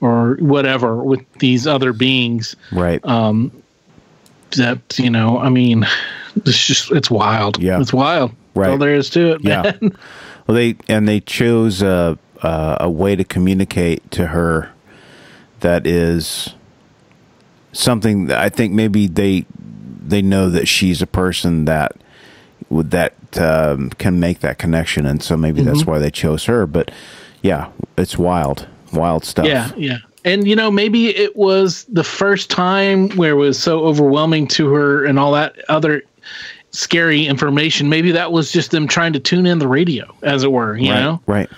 or whatever with these other beings Right. Um, that you know i mean it's just it's wild Yeah. it's wild That's all Right. there is to it Yeah. man. Well, they and they chose a a, a way to communicate to her that is something that I think maybe they they know that she's a person that would that um, can make that connection, and so maybe that's Mm-hmm. why they chose her. But yeah, it's wild, wild stuff. yeah yeah and you know maybe it was the first time where it was so overwhelming to her and all that other scary information maybe that was just them trying to tune in the radio as it were you right, know right.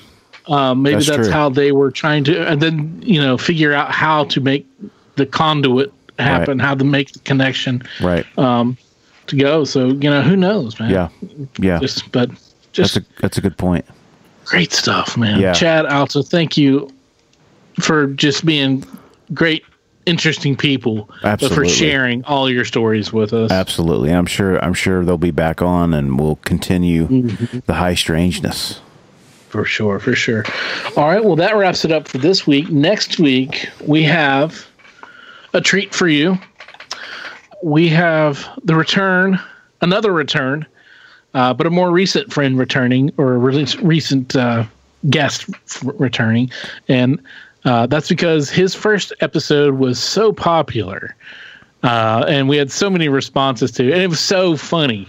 um, maybe That's that's, how they were trying to and then you know figure out how to make the conduit happen how to make the connection Right. um, to go so you know who knows man yeah. Yeah. just but just That's a that's a good point. great stuff man Yeah. chad also thank you for just being great interesting people Absolutely. for sharing all your stories with us Absolutely. And I'm sure I'm sure they'll be back on and we'll continue Mm-hmm. the high strangeness. For sure, for sure. All right, well, that wraps it up for this week. Next week, we have a treat for you. We have the return, another return, uh, but a more recent friend returning, or a really recent uh, guest f- returning. And uh, that's because his first episode was so popular. Uh, and we had so many responses to it, and it was so funny.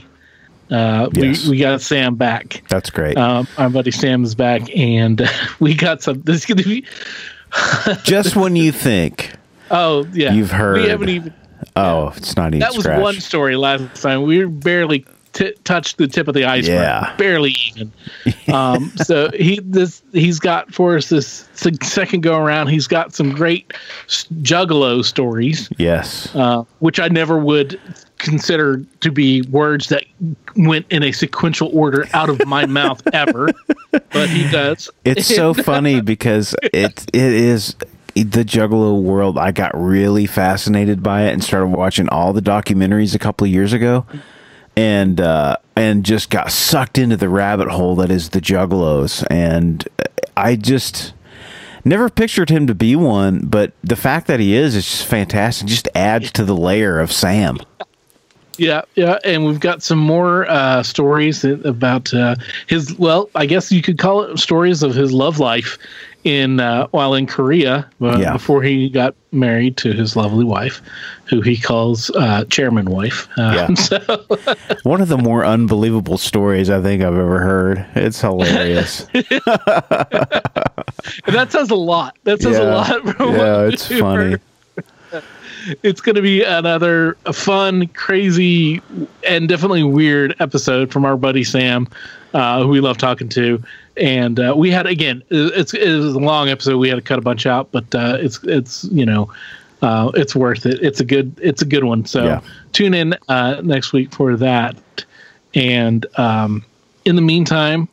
Uh, Yes. we, we got Sam back. That's great. Um, our buddy Sam is back, and we got some. This is gonna be. Just when you think, Oh yeah, You've heard. We haven't even. oh, it's not even That was scratch. one story last time. We barely t- touched the tip of the iceberg. Yeah. barely even. Um, so he this he's got for us this second go around. He's got some great s- Juggalo stories, Yes. uh, which I never would consider to be words that went in a sequential order out of my mouth ever, but he does. It's so funny because it it is the Juggalo world. I got really fascinated by it and started watching all the documentaries a couple of years ago, and uh, and just got sucked into the rabbit hole that is the Juggalos. And I just never pictured him to be one, but the fact that he is is just fantastic. Just adds to the layer of Sam. Yeah, yeah, and we've got some more uh, stories about uh, his. Well, I guess you could call it stories of his love life in uh, while in Korea uh, Yeah. before he got married to his lovely wife, who he calls uh, Chairman Wife. Um, Yeah. So One of the more unbelievable stories I think I've ever heard. It's hilarious. that says a lot. That says a lot. From yeah, it's funny. It's going to be another fun, crazy, and definitely weird episode from our buddy Sam, uh, who we love talking to. And uh, we had again, it's it was a long episode. We had to cut a bunch out, but uh, it's it's you know, uh, it's worth it. It's a good it's a good one. So Yeah. tune in uh, next week for that. And um, in the meantime,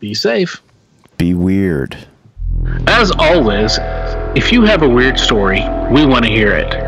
be safe. Be weird. As always, if you have a weird story, we want to hear it.